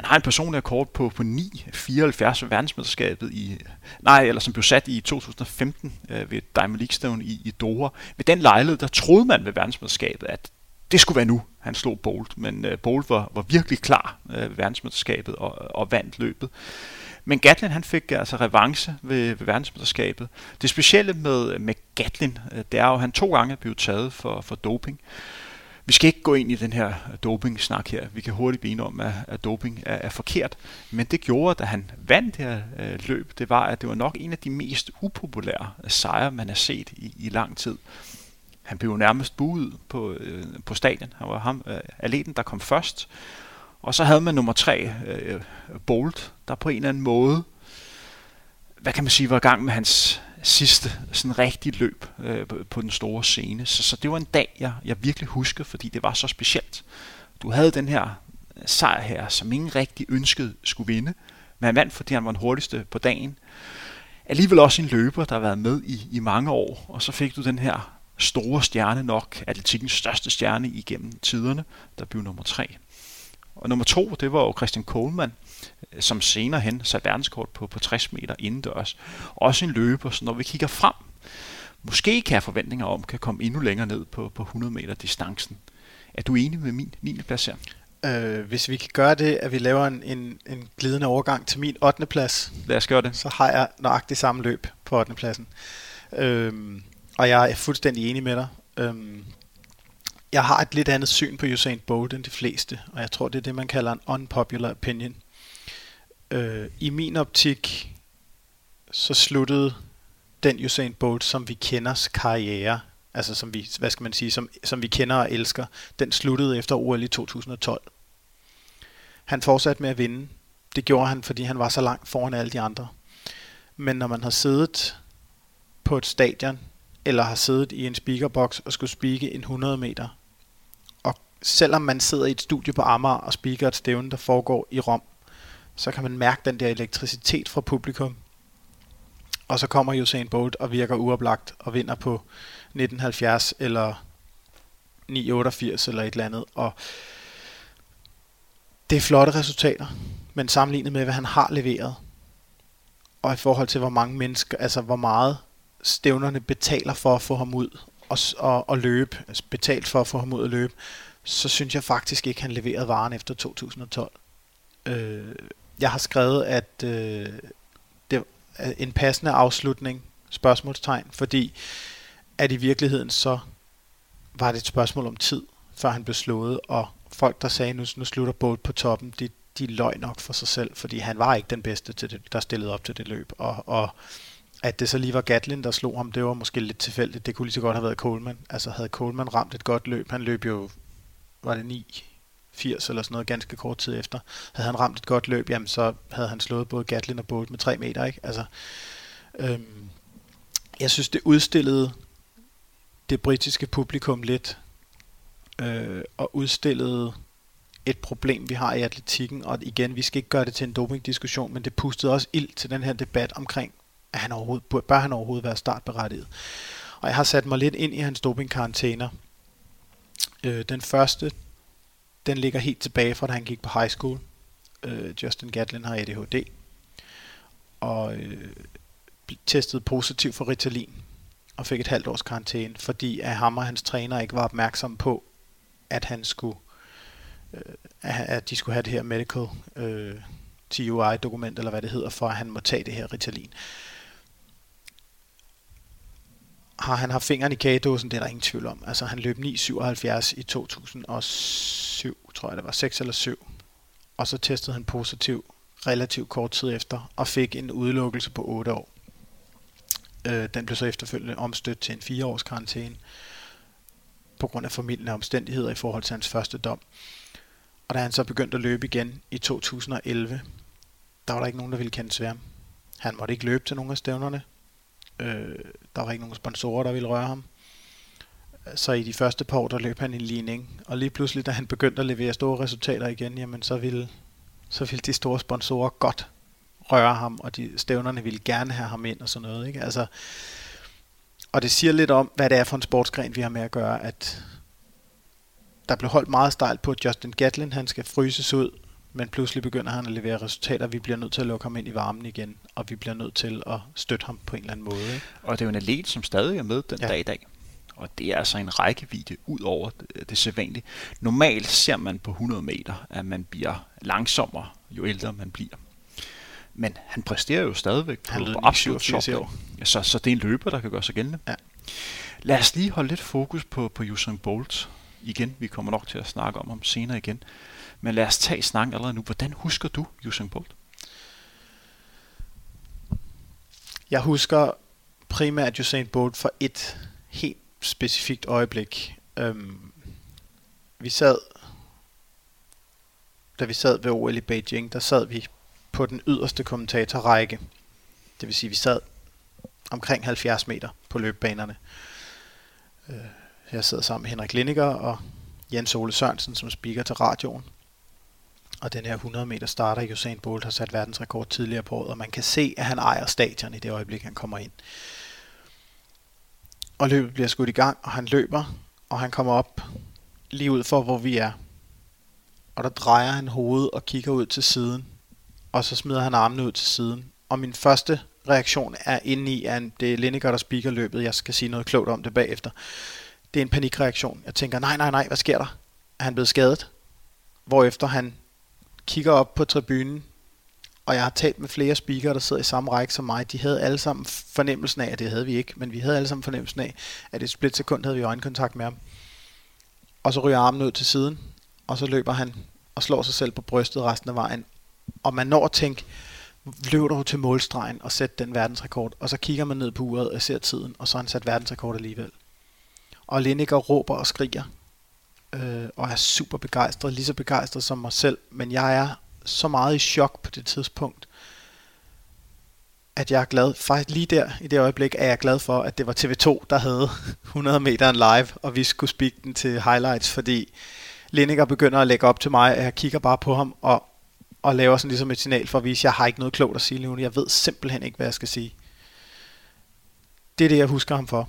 Han har en personlig rekord på, på 9,74 verdensmesterskabet i, nej, eller som blev sat i 2015 øh, ved Diamond League Stone i, i Doha. Ved den lejlighed, der troede man ved verdensmesterskabet, at det skulle være nu, han slog Bolt, men øh, Bolt var, var virkelig klar øh, ved verdensmesterskabet og, og vandt løbet. Men Gatlin han fik altså revanche ved, ved verdensmesterskabet. Det specielle med, med Gatlin, øh, det er jo, at han to gange blev taget for, for doping. Vi skal ikke gå ind i den her doping-snak her. Vi kan hurtigt blive om, at, at doping er, er forkert. Men det gjorde, da han vandt det her øh, løb, det var, at det var nok en af de mest upopulære sejre, man har set i, i lang tid han blev nærmest buet på, øh, på stadion. Han var ham, øh, atleten, der kom først. Og så havde man nummer tre, øh, Bolt, der på en eller anden måde, hvad kan man sige, var i gang med hans sidste sådan rigtig løb øh, på den store scene. Så, så det var en dag, jeg, jeg virkelig husker, fordi det var så specielt. Du havde den her sejr her, som ingen rigtig ønskede skulle vinde, men han vandt, fordi han var den hurtigste på dagen. Alligevel også en løber, der har været med i, i mange år, og så fik du den her store stjerne nok, atletikkens største stjerne igennem tiderne, der blev nummer tre. Og nummer to, det var jo Christian Coleman, som senere hen satte verdenskort på, på 60 meter indendørs. Også en løber, så når vi kigger frem, måske kan jeg forventninger om, kan komme endnu længere ned på, på 100 meter distancen. Er du enig med min 9. plads her? Øh, hvis vi kan gøre det, at vi laver en, en, en glidende overgang til min 8. plads. Lad os gøre det. Så har jeg nøjagtigt samme løb på 8. pladsen. Øh, og jeg er fuldstændig enig med dig. Øhm, jeg har et lidt andet syn på Usain Bolt end de fleste, og jeg tror, det er det, man kalder en unpopular opinion. Øh, I min optik, så sluttede den Usain Bolt, som vi kender karriere, altså som vi, hvad skal man sige, som, som vi kender og elsker, den sluttede efter OL i 2012. Han fortsatte med at vinde. Det gjorde han, fordi han var så langt foran alle de andre. Men når man har siddet på et stadion eller har siddet i en speakerbox og skulle speake en 100 meter. Og selvom man sidder i et studie på Amager og speaker et stævne, der foregår i Rom, så kan man mærke den der elektricitet fra publikum. og så kommer Usain Bolt og virker uoplagt og vinder på 1970 eller 988 eller et eller andet. Og det er flotte resultater, men sammenlignet med, hvad han har leveret, og i forhold til, hvor mange mennesker, altså hvor meget stævnerne betaler for at få ham ud og, og, og løbe, altså betalt for at få ham ud at løbe, så synes jeg faktisk ikke, han leverede varen efter 2012. Øh, jeg har skrevet, at øh, det er en passende afslutning, spørgsmålstegn, fordi at i virkeligheden så var det et spørgsmål om tid, før han blev slået, og folk, der sagde, nu, nu slutter Bolt på toppen, de, de løg nok for sig selv, fordi han var ikke den bedste, til det, der stillede op til det løb, og, og at det så lige var Gatlin, der slog ham, det var måske lidt tilfældigt. Det kunne lige så godt have været Coleman. Altså havde Coleman ramt et godt løb, han løb jo, var det 9, 80 eller sådan noget, ganske kort tid efter. Havde han ramt et godt løb, jamen så havde han slået både Gatlin og Bolt med 3 meter, ikke? Altså, øhm, jeg synes, det udstillede det britiske publikum lidt, øh, og udstillede et problem, vi har i atletikken, og igen, vi skal ikke gøre det til en dopingdiskussion, men det pustede også ild til den her debat omkring, at han overhovedet, bør han overhovedet være startberettiget. Og jeg har sat mig lidt ind i hans dopingkarantæner. Øh, den første, den ligger helt tilbage fra, da han gik på high school. Øh, Justin Gatlin har ADHD, og øh, testet positiv for Ritalin, og fik et halvt års karantæne, fordi at ham og hans træner ikke var opmærksom på, at han skulle øh, at de skulle have det her medical øh, TUI-dokument, eller hvad det hedder, for at han må tage det her Ritalin. Har han haft fingeren i kagedåsen, det er der ingen tvivl om. Altså han løb 9,77 i 2007, tror jeg det var, 6 eller 7. Og så testede han positiv relativt kort tid efter, og fik en udelukkelse på 8 år. Øh, den blev så efterfølgende omstødt til en 4 års karantæne på grund af formidlende omstændigheder i forhold til hans første dom. Og da han så begyndte at løbe igen i 2011, der var der ikke nogen, der ville kende sværm. Han måtte ikke løbe til nogen af stævnerne. Øh, der var ikke nogen sponsorer, der ville røre ham. Så i de første par år, der løb han en ligning. Og lige pludselig, da han begyndte at levere store resultater igen, jamen så ville, så ville de store sponsorer godt røre ham, og de stævnerne ville gerne have ham ind og sådan noget. Ikke? Altså, og det siger lidt om, hvad det er for en sportsgren, vi har med at gøre, at der blev holdt meget stejlt på, at Justin Gatlin han skal fryses ud, men pludselig begynder han at levere resultater, vi bliver nødt til at lukke ham ind i varmen igen, og vi bliver nødt til at støtte ham på en eller anden måde. Ikke? Og det er jo en atlet, som stadig er med den ja. dag i dag. Og det er altså en rækkevidde ud over det, det sædvanlige. Normalt ser man på 100 meter, at man bliver langsommere, jo ældre man bliver. Men han præsterer jo stadigvæk på, på absolut top. Så, så det er en løber, der kan gøre sig gældende. Ja. Lad os lige holde lidt fokus på, på Usain Bolt igen. Vi kommer nok til at snakke om ham senere igen. Men lad os tage snakken allerede nu. Hvordan husker du Usain Bolt? Jeg husker primært Usain Bolt for et helt specifikt øjeblik. Øhm, vi sad, da vi sad ved OL i Beijing, der sad vi på den yderste kommentatorrække. Det vil sige, vi sad omkring 70 meter på løbebanerne. Øh, jeg sidder sammen med Henrik Lindiger og Jens Ole Sørensen, som speaker til radioen. Og den her 100 meter starter, Usain Bolt har sat verdensrekord tidligere på året, og man kan se, at han ejer stadion i det øjeblik, han kommer ind. Og løbet bliver skudt i gang, og han løber, og han kommer op lige ud for, hvor vi er. Og der drejer han hovedet og kigger ud til siden, og så smider han armene ud til siden. Og min første reaktion er inde i, at det er Lineker, der speaker løbet. Jeg skal sige noget klogt om det bagefter. Det er en panikreaktion. Jeg tænker, nej, nej, nej, hvad sker der? Er han blevet skadet? Hvorefter han kigger op på tribunen, og jeg har talt med flere speakere, der sidder i samme række som mig. De havde alle sammen fornemmelsen af, at det havde vi ikke, men vi havde alle sammen fornemmelsen af, at et splitsekund havde vi øjenkontakt med ham. Og så ryger armen ud til siden, og så løber han og slår sig selv på brystet resten af vejen. Og man når at tænke, løb du til målstregen og sæt den verdensrekord, og så kigger man ned på uret og ser tiden, og så har han sat verdensrekord alligevel. Og Lineker råber og skriger, øh, og er super begejstret, lige så begejstret som mig selv, men jeg er så meget i chok på det tidspunkt, at jeg er glad, faktisk lige der i det øjeblik, er jeg glad for, at det var TV2, der havde 100 meter live, og vi skulle speak den til highlights, fordi Lineker begynder at lægge op til mig, at jeg kigger bare på ham, og, og laver sådan ligesom et signal for at vise, at jeg har ikke noget klogt at sige lige nu. Jeg ved simpelthen ikke, hvad jeg skal sige. det er det, jeg husker ham for.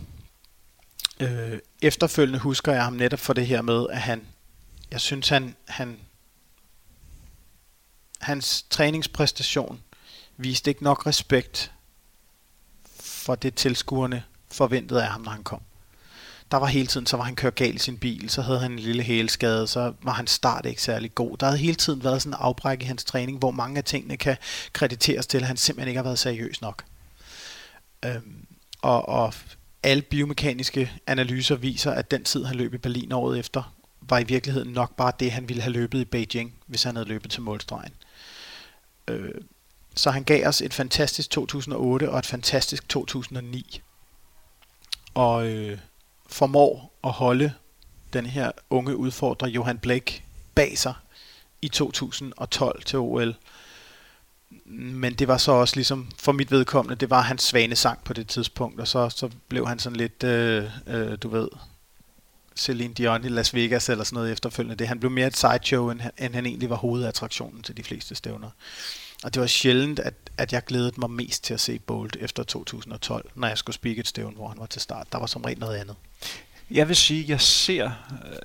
Øh, efterfølgende husker jeg ham netop for det her med, at han, jeg synes, han, han hans træningspræstation viste ikke nok respekt for det tilskuerne forventede af ham, når han kom. Der var hele tiden, så var han kørt galt i sin bil, så havde han en lille hælskade, så var hans start ikke særlig god. Der havde hele tiden været sådan en afbræk i hans træning, hvor mange af tingene kan krediteres til, at han simpelthen ikke har været seriøs nok. Øhm, og, og alle biomekaniske analyser viser, at den tid, han løb i Berlin året efter, var i virkeligheden nok bare det, han ville have løbet i Beijing, hvis han havde løbet til målstregen. Øh, så han gav os et fantastisk 2008 og et fantastisk 2009. Og øh, formår at holde den her unge udfordrer Johan Blake bag sig i 2012 til OL. Men det var så også ligesom, for mit vedkommende, det var hans svane sang på det tidspunkt, og så, så blev han sådan lidt, øh, øh, du ved, Celine Dion i Las Vegas eller sådan noget efterfølgende. Det, han blev mere et sideshow, end, end han egentlig var hovedattraktionen til de fleste stævner. Og det var sjældent, at, at jeg glædede mig mest til at se Bolt efter 2012, når jeg skulle speak et stævn, hvor han var til start. Der var som regel noget andet. Jeg vil sige, jeg ser, øh,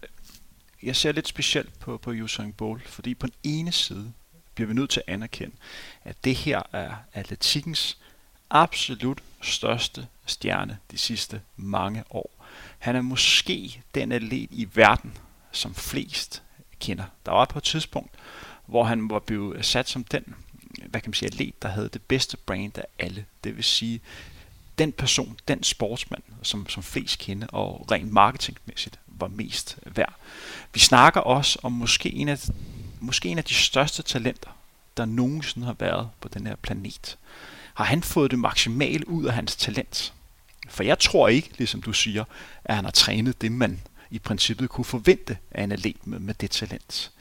jeg ser lidt specielt på, på Usain Bolt, fordi på den ene side bliver vi nødt til at anerkende, at det her er atletikkens absolut største stjerne de sidste mange år. Han er måske den atlet i verden, som flest kender. Der var på et tidspunkt, hvor han var blevet sat som den hvad kan man sige, atlet, der havde det bedste brand af alle. Det vil sige, den person, den sportsmand, som, som flest kender, og rent marketingmæssigt var mest værd. Vi snakker også om måske en af, måske en af de største talenter, der nogensinde har været på den her planet. Har han fået det maksimale ud af hans talent? For jeg tror ikke, ligesom du siger, at han har trænet det, man i princippet kunne forvente af en atlet med, med det talent.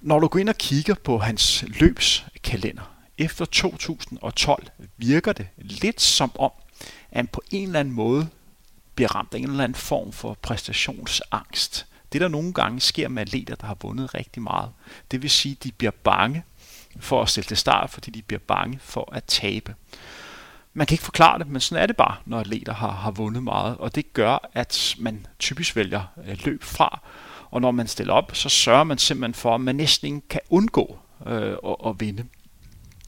Når du går ind og kigger på hans løbskalender efter 2012, virker det lidt som om, at han på en eller anden måde bliver ramt af en eller anden form for præstationsangst. Det der nogle gange sker med atleter, der har vundet rigtig meget, det vil sige, at de bliver bange for at stille til start, fordi de bliver bange for at tabe. Man kan ikke forklare det, men sådan er det bare, når atleter har, har vundet meget, og det gør, at man typisk vælger øh, løb fra, og når man stiller op, så sørger man simpelthen for, at man næsten ikke kan undgå øh, at, at vinde.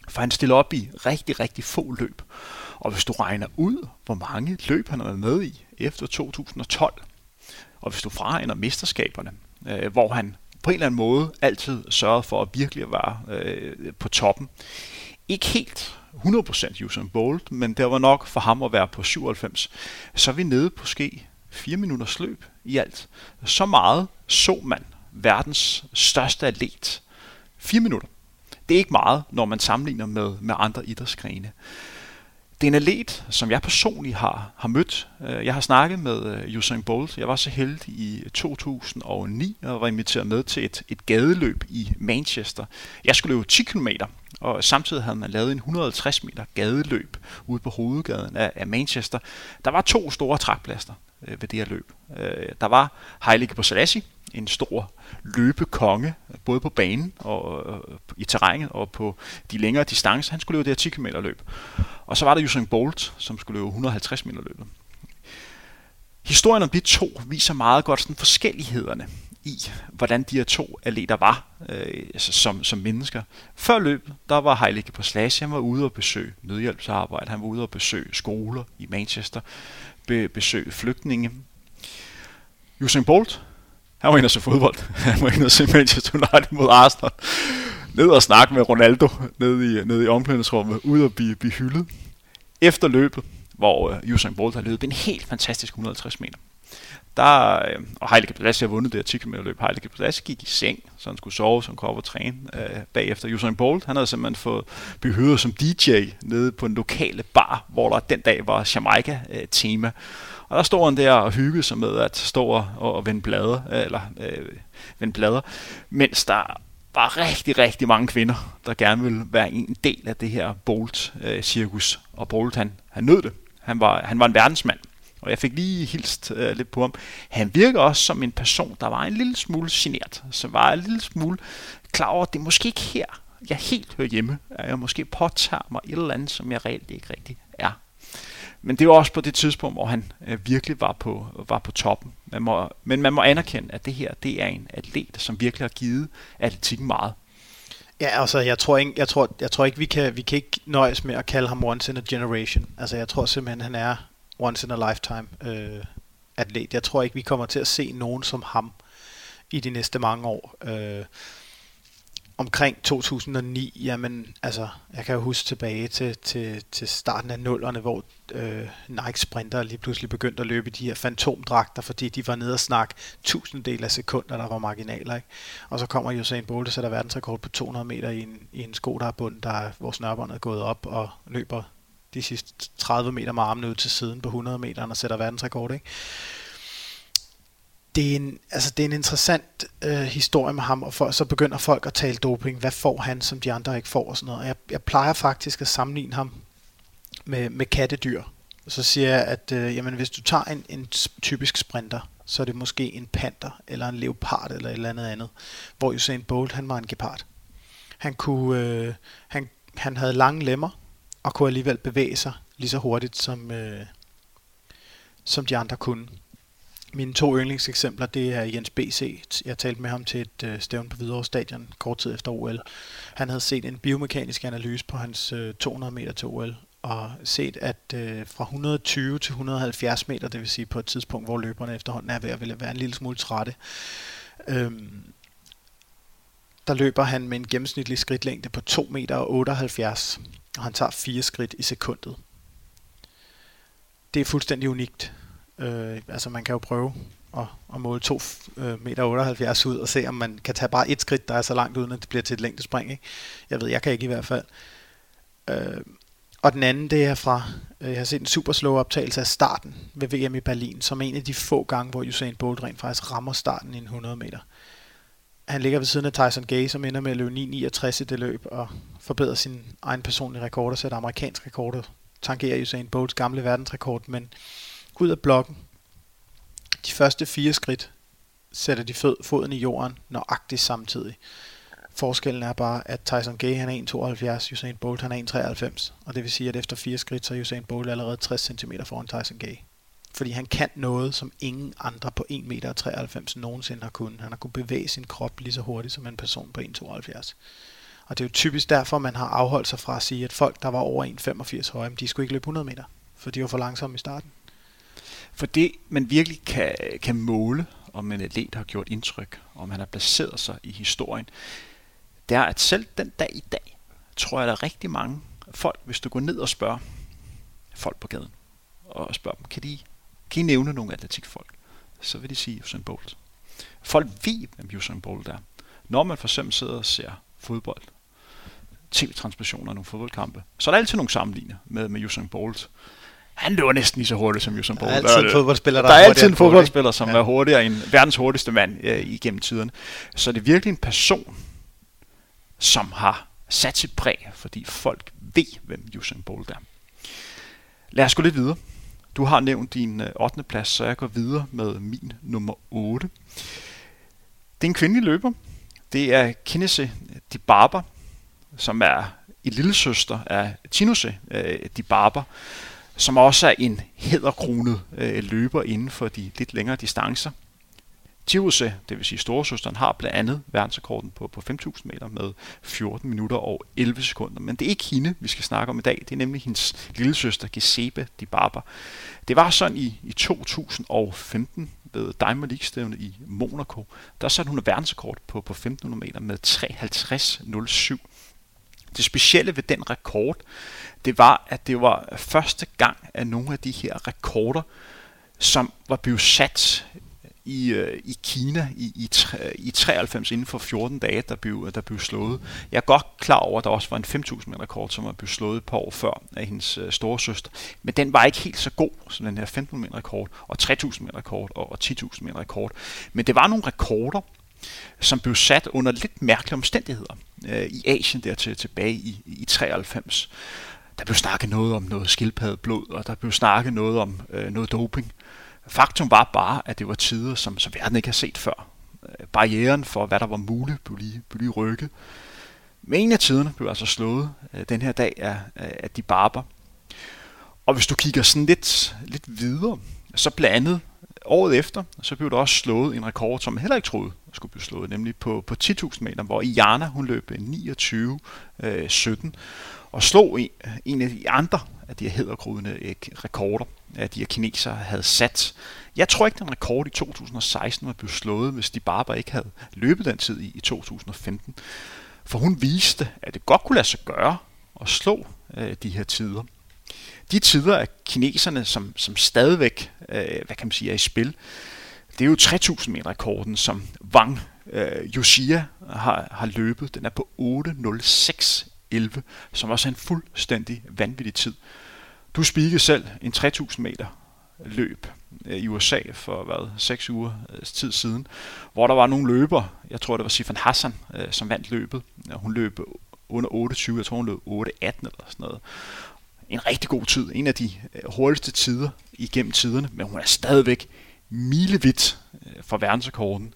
For han stiller op i rigtig, rigtig få løb. Og hvis du regner ud, hvor mange løb han har været med i efter 2012, og hvis du fraregner mesterskaberne, øh, hvor han på en eller anden måde altid sørgede for at virkelig være øh, på toppen. Ikke helt 100% Usain Bolt, men det var nok for ham at være på 97. Så er vi nede på ske 4 minutters løb i alt. Så meget så man verdens største atlet. 4 minutter. Det er ikke meget, når man sammenligner med, med andre idrætsgrene. Det er en atlet, som jeg personligt har, har mødt. Øh, jeg har snakket med øh, Usain Bolt. Jeg var så heldig i 2009 og var inviteret med til et, et gadeløb i Manchester. Jeg skulle løbe 10 km, og samtidig havde man lavet en 150 meter gadeløb ude på hovedgaden af, af Manchester. Der var to store trækplaster øh, ved det her løb. Der var Haile Gebrselassie, en stor løbekonge, både på banen og øh, i terrænet og på de længere distancer. Han skulle løbe det her 10 km løb. Og så var der Usain Bolt, som skulle løbe 150 meter løbet. Historien om de to viser meget godt sådan forskellighederne i, hvordan de her to atleter var øh, altså som, som mennesker. Før løbet, der var Haile Gebrselassie, han var ude og besøge nødhjælpsarbejde, han var ude og besøge skoler i Manchester, be, besøge flygtninge. Usain Bolt, han var inde og se fodbold. Han var inde og se Manchester United mod Arsenal. Ned og snakke med Ronaldo nede i, nede i omklædningsrummet, ude og blive, blive hyldet. Efter løbet, hvor uh, Usain Bolt har løbet en helt fantastisk 150 meter. Der, uh, og Heile Gebrselassie har vundet det her 10 km løb. Heile Gebrselassie gik i seng, så han skulle sove, så han kunne op og træne uh, bagefter. Usain Bolt, han havde simpelthen fået behøvet som DJ nede på en lokale bar, hvor der den dag var Jamaica-tema. Uh, og der står han der og hyggede sig med at stå og, og vende blade, eller øh, vende blader, mens der var rigtig, rigtig mange kvinder, der gerne ville være en del af det her Bolt-cirkus. Øh, og Bolt, han, han nød det. Han var, han var en verdensmand. Og jeg fik lige hilst øh, lidt på ham. Han virker også som en person, der var en lille smule genert. Så var en lille smule klar over, at det er måske ikke her, jeg helt hører hjemme. At jeg måske påtager mig et eller andet, som jeg reelt ikke rigtig. Men det var også på det tidspunkt, hvor han øh, virkelig var på, var på toppen. Man må, men man må anerkende, at det her det er en atlet, som virkelig har givet atletikken meget. Ja, altså jeg tror ikke, jeg tror, jeg tror ikke vi kan vi kan ikke nøjes med at kalde ham once in a generation. Altså jeg tror simpelthen han er once in a lifetime øh, atlet. Jeg tror ikke vi kommer til at se nogen som ham i de næste mange år. Øh, omkring 2009, jamen, altså, jeg kan jo huske tilbage til, til, til starten af nullerne, hvor øh, Nike Sprinter lige pludselig begyndte at løbe i de her fantomdragter, fordi de var nede og snakke tusindedel af sekunder, der var marginaler, ikke? Og så kommer Usain Bolt og sætter verdensrekord på 200 meter i en, i en sko, der er bund, der hvor snørbåndet er gået op og løber de sidste 30 meter med armene ud til siden på 100 meter og sætter verdensrekord, ikke? Det er en, altså det er en interessant øh, historie med ham, og for, så begynder folk at tale doping. Hvad får han, som de andre ikke får? Og sådan noget. Jeg, jeg plejer faktisk at sammenligne ham med, med kattedyr. Så siger jeg, at øh, jamen, hvis du tager en, en typisk sprinter, så er det måske en panter, eller en leopard, eller et eller andet andet. Hvor Usain Bolt, han var en gepard. Han, kunne, øh, han, han havde lange lemmer, og kunne alligevel bevæge sig lige så hurtigt, som, øh, som de andre kunne. Mine to yndlingseksempler, det er Jens B.C. Jeg talte med ham til et øh, stævn på Hvidovre Stadion kort tid efter OL. Han havde set en biomekanisk analyse på hans øh, 200 meter til OL, og set, at øh, fra 120 til 170 meter, det vil sige på et tidspunkt, hvor løberne efterhånden er ved at være en lille smule trætte, øhm, der løber han med en gennemsnitlig skridtlængde på 2 meter og 78, og han tager fire skridt i sekundet. Det er fuldstændig unikt. Øh, altså man kan jo prøve at, at måle 2 øh, meter 78 ud og se, om man kan tage bare et skridt, der er så langt uden, at det bliver til et længdespring. Ikke? Jeg ved, jeg kan ikke i hvert fald. Øh, og den anden, det er fra, øh, jeg har set en super slow optagelse af starten ved VM i Berlin, som en af de få gange, hvor Usain Bolt rent faktisk rammer starten i en 100 meter. Han ligger ved siden af Tyson Gay, som ender med at løbe 9.69 i det løb, og forbedrer sin egen personlige rekord og sætter amerikansk rekord. Tangerer Usain Bolts gamle verdensrekord, men ud af blokken. De første fire skridt sætter de fød, foden i jorden nøjagtigt samtidig. Forskellen er bare, at Tyson Gay han er 1,72, Usain Bolt han er 1,93. Og det vil sige, at efter fire skridt, så er Usain Bolt allerede 60 cm foran Tyson Gay. Fordi han kan noget, som ingen andre på 1,93 meter nogensinde har kunnet. Han har kunnet bevæge sin krop lige så hurtigt som en person på 1,72. Og det er jo typisk derfor, man har afholdt sig fra at sige, at folk, der var over 1,85 høje, de skulle ikke løbe 100 meter, for de var for langsomme i starten. For det, man virkelig kan, kan måle, om en atlet har gjort indtryk, om han har placeret sig i historien, det er, at selv den dag i dag, tror jeg, der er rigtig mange folk, hvis du går ned og spørger folk på gaden, og spørger dem, kan de, kan I nævne nogle atletikfolk? Så vil de sige Usain Bolt. Folk ved, hvem Usain Bolt er. Når man for eksempel sidder og ser fodbold, tv-transmissioner af nogle fodboldkampe, så er der altid nogle sammenligninger med, med Usain Bolt han løber næsten lige så hurtigt som Usain Bolt. Der er altid en fodboldspiller, der, der er, altid en fodboldspiller, som ja. er hurtigere end verdens hurtigste mand øh, igennem tiderne. Så det er virkelig en person, som har sat sit præg, fordi folk ved, hvem Usain Bolt er. Lad os gå lidt videre. Du har nævnt din 8. Øh, plads, så jeg går videre med min nummer 8. Det er en kvindelig løber. Det er Kinese Dibaba, som er en lille søster af Chinose øh, Dibaba, som også er en hedderkronet øh, løber inden for de lidt længere distancer. Tivuse, det vil sige storesøsteren, har blandt andet verdensrekorden på, på 5.000 meter med 14 minutter og 11 sekunder. Men det er ikke hende, vi skal snakke om i dag. Det er nemlig hendes lille søster, Gesebe Dibaba. Det var sådan i, i 2015 ved Diamond League-stævnet i Monaco. Der satte hun verdensrekord på, på 1.500 meter med 53.07. Det specielle ved den rekord, det var, at det var første gang, at nogle af de her rekorder, som var blevet sat i, øh, i Kina i, i, i 93 inden for 14 dage, der blev, der blev slået. Jeg er godt klar over, at der også var en 5.000 meter rekord, som var blevet slået et par år før af hendes øh, store søster. Men den var ikke helt så god som den her 1.500 meter rekord, og 3.000 meter rekord, og, og 10.000 meter rekord. Men det var nogle rekorder, som blev sat under lidt mærkelige omstændigheder øh, i Asien der til, tilbage i, i 93. Der blev snakket noget om noget skildpaddeblod, og der blev snakket noget om øh, noget doping. Faktum var bare, at det var tider, som, som verden ikke har set før. Øh, barrieren for, hvad der var muligt, blev lige, blev lige rykket. Men en af tiderne blev altså slået øh, den her dag af, af de barber. Og hvis du kigger sådan lidt, lidt videre, så blandet året efter, så blev der også slået en rekord, som man heller ikke troede skulle blive slået, nemlig på, på 10.000 meter, hvor Jana hun løb 29-17 øh, øh og slog en, øh, en af de andre af de her hedderkrudende øh, rekorder, at de her kinesere havde sat. Jeg tror ikke, den rekord i 2016 var blevet slået, hvis de bare ikke havde løbet den tid i, i 2015. For hun viste, at det godt kunne lade sig gøre at slå øh, de her tider. De tider af kineserne, som, som stadigvæk øh, hvad kan man sige, er i spil, det er jo 3000 meter rekorden, som Wang øh, Yoshia har, har løbet. Den er på 8.06.11, som også er en fuldstændig vanvittig tid. Du spikede selv en 3000 meter løb øh, i USA for hvad, 6 uger øh, tid siden, hvor der var nogle løber, jeg tror det var Sifan Hassan, øh, som vandt løbet. Hun løb under 28, jeg tror hun løb 8.18 eller sådan noget. En rigtig god tid, en af de øh, hurtigste tider igennem tiderne, men hun er stadigvæk milevidt øh, for verdensrekorden.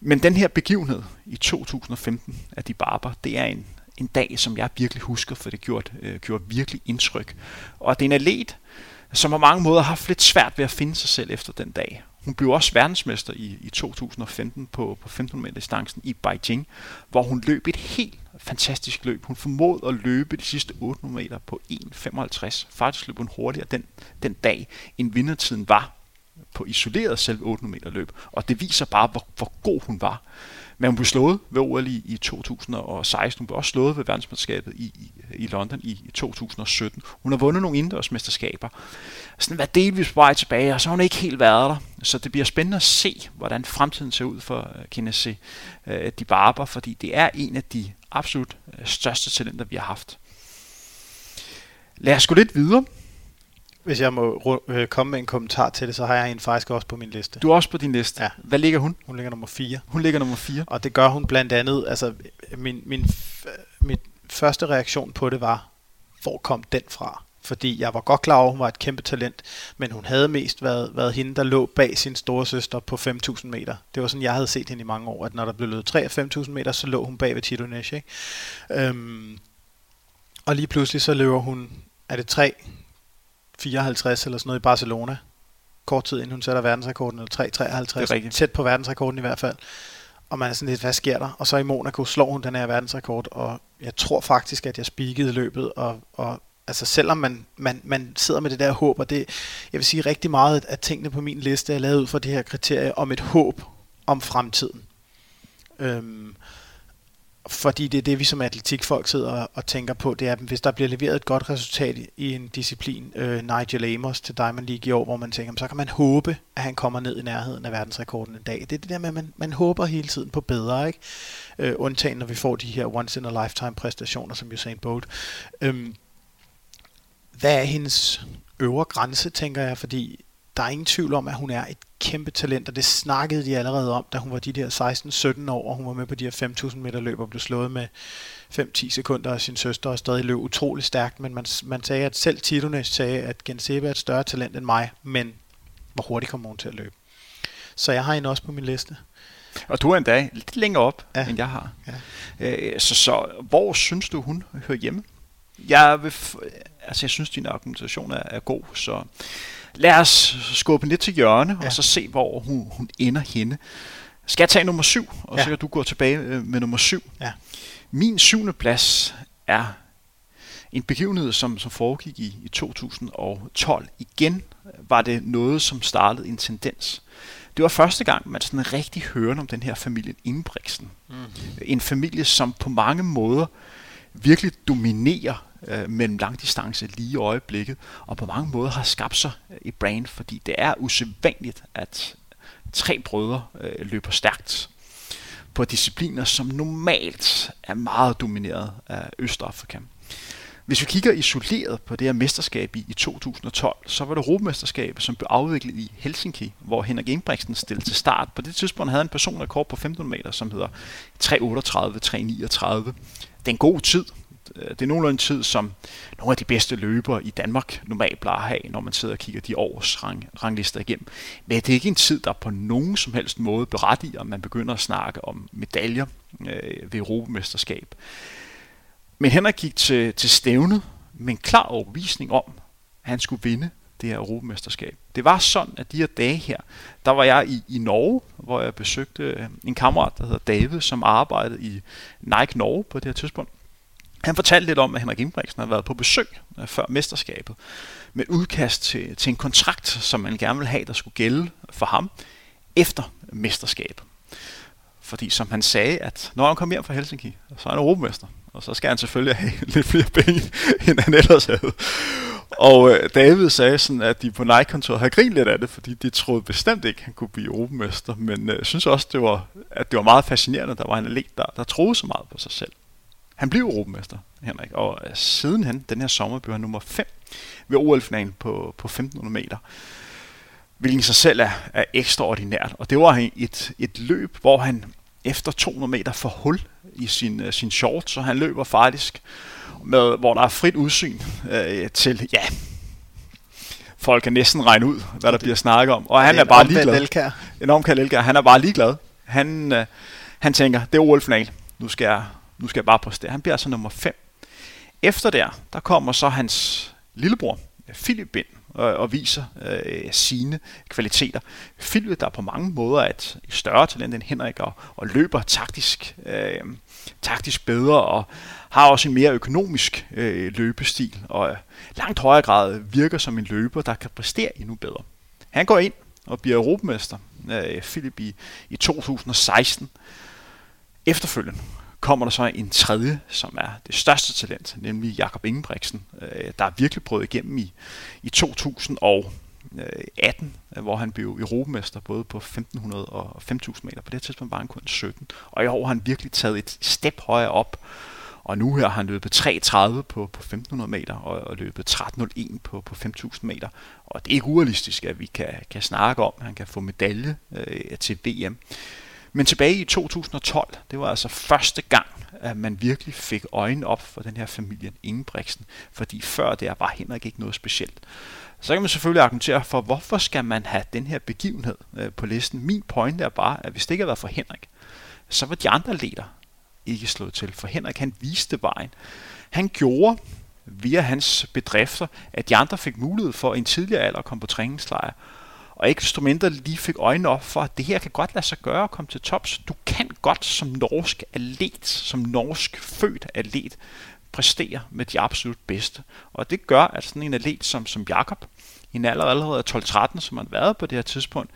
Men den her begivenhed i 2015 af de barber, det er en, en dag, som jeg virkelig husker, for det gjorde, øh, gjorde virkelig indtryk. Og det er en atlet, som på mange måder har haft lidt svært ved at finde sig selv efter den dag. Hun blev også verdensmester i, i 2015 på, på 15 meter distancen i Beijing, hvor hun løb et helt fantastisk løb. Hun formåede at løbe de sidste 800 meter på 1.55. Faktisk løb hun hurtigere den, den dag, end vindertiden var på isoleret selv 800 meter løb. Og det viser bare, hvor, hvor god hun var. Men hun blev slået ved OL i, i 2016. Hun blev også slået ved verdensmesterskabet i, i, i London i, i 2017. Hun har vundet nogle indendørsmesterskaber. Sådan været delvis på vej tilbage, og så har hun ikke helt været der. Så det bliver spændende at se, hvordan fremtiden ser ud for uh, Kinesi øh, uh, de Barber, fordi det er en af de absolut uh, største talenter, vi har haft. Lad os gå lidt videre. Hvis jeg må øh, komme med en kommentar til det, så har jeg en faktisk også på min liste. Du er også på din liste? Ja. Hvad ligger hun? Hun ligger nummer 4. Hun ligger nummer 4. Og det gør hun blandt andet, altså min, min, min første reaktion på det var, hvor kom den fra? Fordi jeg var godt klar over, at hun var et kæmpe talent, men hun havde mest været, været hende, der lå bag sin store søster på 5.000 meter. Det var sådan, jeg havde set hende i mange år, at når der blev løbet 3 af 5.000 meter, så lå hun bag ved Tito Nash. Ikke? Øhm, og lige pludselig så løber hun, er det 3, 54 eller sådan noget i Barcelona, kort tid inden hun sætter verdensrekorden, eller 3.53, tæt på verdensrekorden i hvert fald. Og man er sådan lidt, hvad sker der? Og så i Monaco slår hun den her verdensrekord, og jeg tror faktisk, at jeg spikede løbet, og, og altså selvom man, man, man sidder med det der håb, og det, jeg vil sige rigtig meget, at tingene på min liste er lavet ud fra det her kriterie om et håb om fremtiden. Øhm, fordi det er det, vi som atletikfolk sidder og, og tænker på, det er, at hvis der bliver leveret et godt resultat i en disciplin, øh, Nigel Amos til Diamond League i år, hvor man tænker, så kan man håbe, at han kommer ned i nærheden af verdensrekorden en dag. Det er det der med, at man, man håber hele tiden på bedre, ikke? Øh, undtagen når vi får de her once in a lifetime præstationer, som Usain Bolt. Øhm, hvad er hendes øvre grænse, tænker jeg, fordi der er ingen tvivl om, at hun er et kæmpe talent, og det snakkede de allerede om, da hun var de der 16-17 år, og hun var med på de her 5.000 meter løb og blev slået med 5-10 sekunder af sin søster, og stadig løb utrolig stærkt, men man, man sagde, at selv Titones sagde, at Gensebe er et større talent end mig, men hvor hurtigt kommer hun til at løbe. Så jeg har hende også på min liste. Og du er endda lidt længere op, ja. end jeg har. Ja. Øh, så, så hvor synes du, hun hører hjemme? Jeg, vil, altså, jeg synes, din argumentation er, er god, så lad os skubbe lidt til hjørne, ja. og så se, hvor hun, hun ender henne. Skal jeg tage nummer syv, og ja. så kan du gå tilbage øh, med nummer syv. Ja. Min syvende plads er en begivenhed, som, som foregik i, i 2012. Igen var det noget, som startede en tendens. Det var første gang, man sådan rigtig hørte om den her familie Ingebrigtsen. Mm. En familie, som på mange måder virkelig dominerer øh, mellem langdistance lige i øjeblikket, og på mange måder har skabt sig øh, i brand, fordi det er usædvanligt, at tre brødre øh, løber stærkt på discipliner, som normalt er meget domineret af Østafrika. Hvis vi kigger isoleret på det her mesterskab i, i 2012, så var det Europamesterskabet, som blev afviklet i Helsinki, hvor Henrik Ingebrigtsen stillede til start. På det tidspunkt havde han en personrekord på 1500 meter, som hedder 3.38-3.39. Det er en god tid. Øh, det er nogenlunde en tid, som nogle af de bedste løbere i Danmark normalt plejer at have, når man sidder og kigger de års rang, ranglister igennem. Men det er ikke en tid, der på nogen som helst måde berettiger, at man begynder at snakke om medaljer øh, ved Europamesterskab. Men Henrik gik til, til stævnet med en klar overbevisning om, at han skulle vinde det her europamesterskab. Det var sådan, at de her dage her, der var jeg i, i Norge, hvor jeg besøgte en kammerat, der hedder David, som arbejdede i Nike Norge på det her tidspunkt. Han fortalte lidt om, at Henrik Ingebrigtsen havde været på besøg øh, før mesterskabet med udkast til, til en kontrakt, som man gerne ville have, der skulle gælde for ham efter mesterskabet. Fordi som han sagde, at når han kom hjem fra Helsinki, så er han europamester. Og så skal han selvfølgelig have lidt flere penge, end han ellers havde. Og øh, David sagde sådan, at de på Nike-kontoret havde grinet lidt af det, fordi de troede bestemt ikke, at han kunne blive europamester. Men øh, jeg øh, synes også, det var, at det var meget fascinerende, at der var en atlet, der, der troede så meget på sig selv. Han blev europamester, Henrik, og øh, siden han, den her sommer, blev han nummer 5 ved OL-finalen på, på 1500 meter hvilken sig selv er, er ekstraordinært. Og det var et, et løb, hvor han efter 200 meter får hul i sin, uh, sin short, så han løber faktisk med, hvor der er frit udsyn uh, til, ja, folk kan næsten regne ud, hvad der bliver snakket om. Og han er, er bare ligeglad. Elkær. En omkaldt Elkær. Han er bare ligeglad. Han, uh, han tænker, det er OL-final. Nu skal jeg, nu skal jeg bare præstere. Han bliver altså nummer 5. Efter der, der kommer så hans lillebror, Philip ind, og, og viser øh, sine kvaliteter. Philip, der på mange måder er et større talent end Henrik, og, og løber taktisk, øh, taktisk bedre, og har også en mere økonomisk øh, løbestil, og langt højere grad virker som en løber, der kan præstere endnu bedre. Han går ind og bliver europamester, øh, Philip, i, i 2016. Efterfølgende kommer der så en tredje, som er det største talent, nemlig Jakob Ingebrigtsen, øh, der er virkelig prøvet igennem i, i 2018, øh, hvor han blev europamester både på 1500 og 5000 meter. På det tidspunkt var han kun 17, og i år har han virkelig taget et step højere op, og nu her har han løbet 3.30 på, på 1500 meter og, og løbet 13.01 på, på 5000 meter. Og det er ikke urealistisk, at vi kan, kan snakke om, at han kan få medalje øh, til VM. Men tilbage i 2012, det var altså første gang, at man virkelig fik øjnene op for den her familie Ingebrigtsen, fordi før det var Henrik ikke noget specielt. Så kan man selvfølgelig argumentere for, hvorfor skal man have den her begivenhed øh, på listen. Min point er bare, at hvis det ikke havde været for Henrik, så var de andre leder ikke slået til. For Henrik, han viste vejen. Han gjorde via hans bedrifter, at de andre fik mulighed for en tidligere alder at komme på træningslejr og ikke desto mindre lige fik øjnene op for, at det her kan godt lade sig gøre at komme til tops. Du kan godt som norsk atlet, som norsk født atlet, præstere med de absolut bedste. Og det gør, at sådan en atlet som, som Jakob, en alder allerede 12-13, som han været på det her tidspunkt,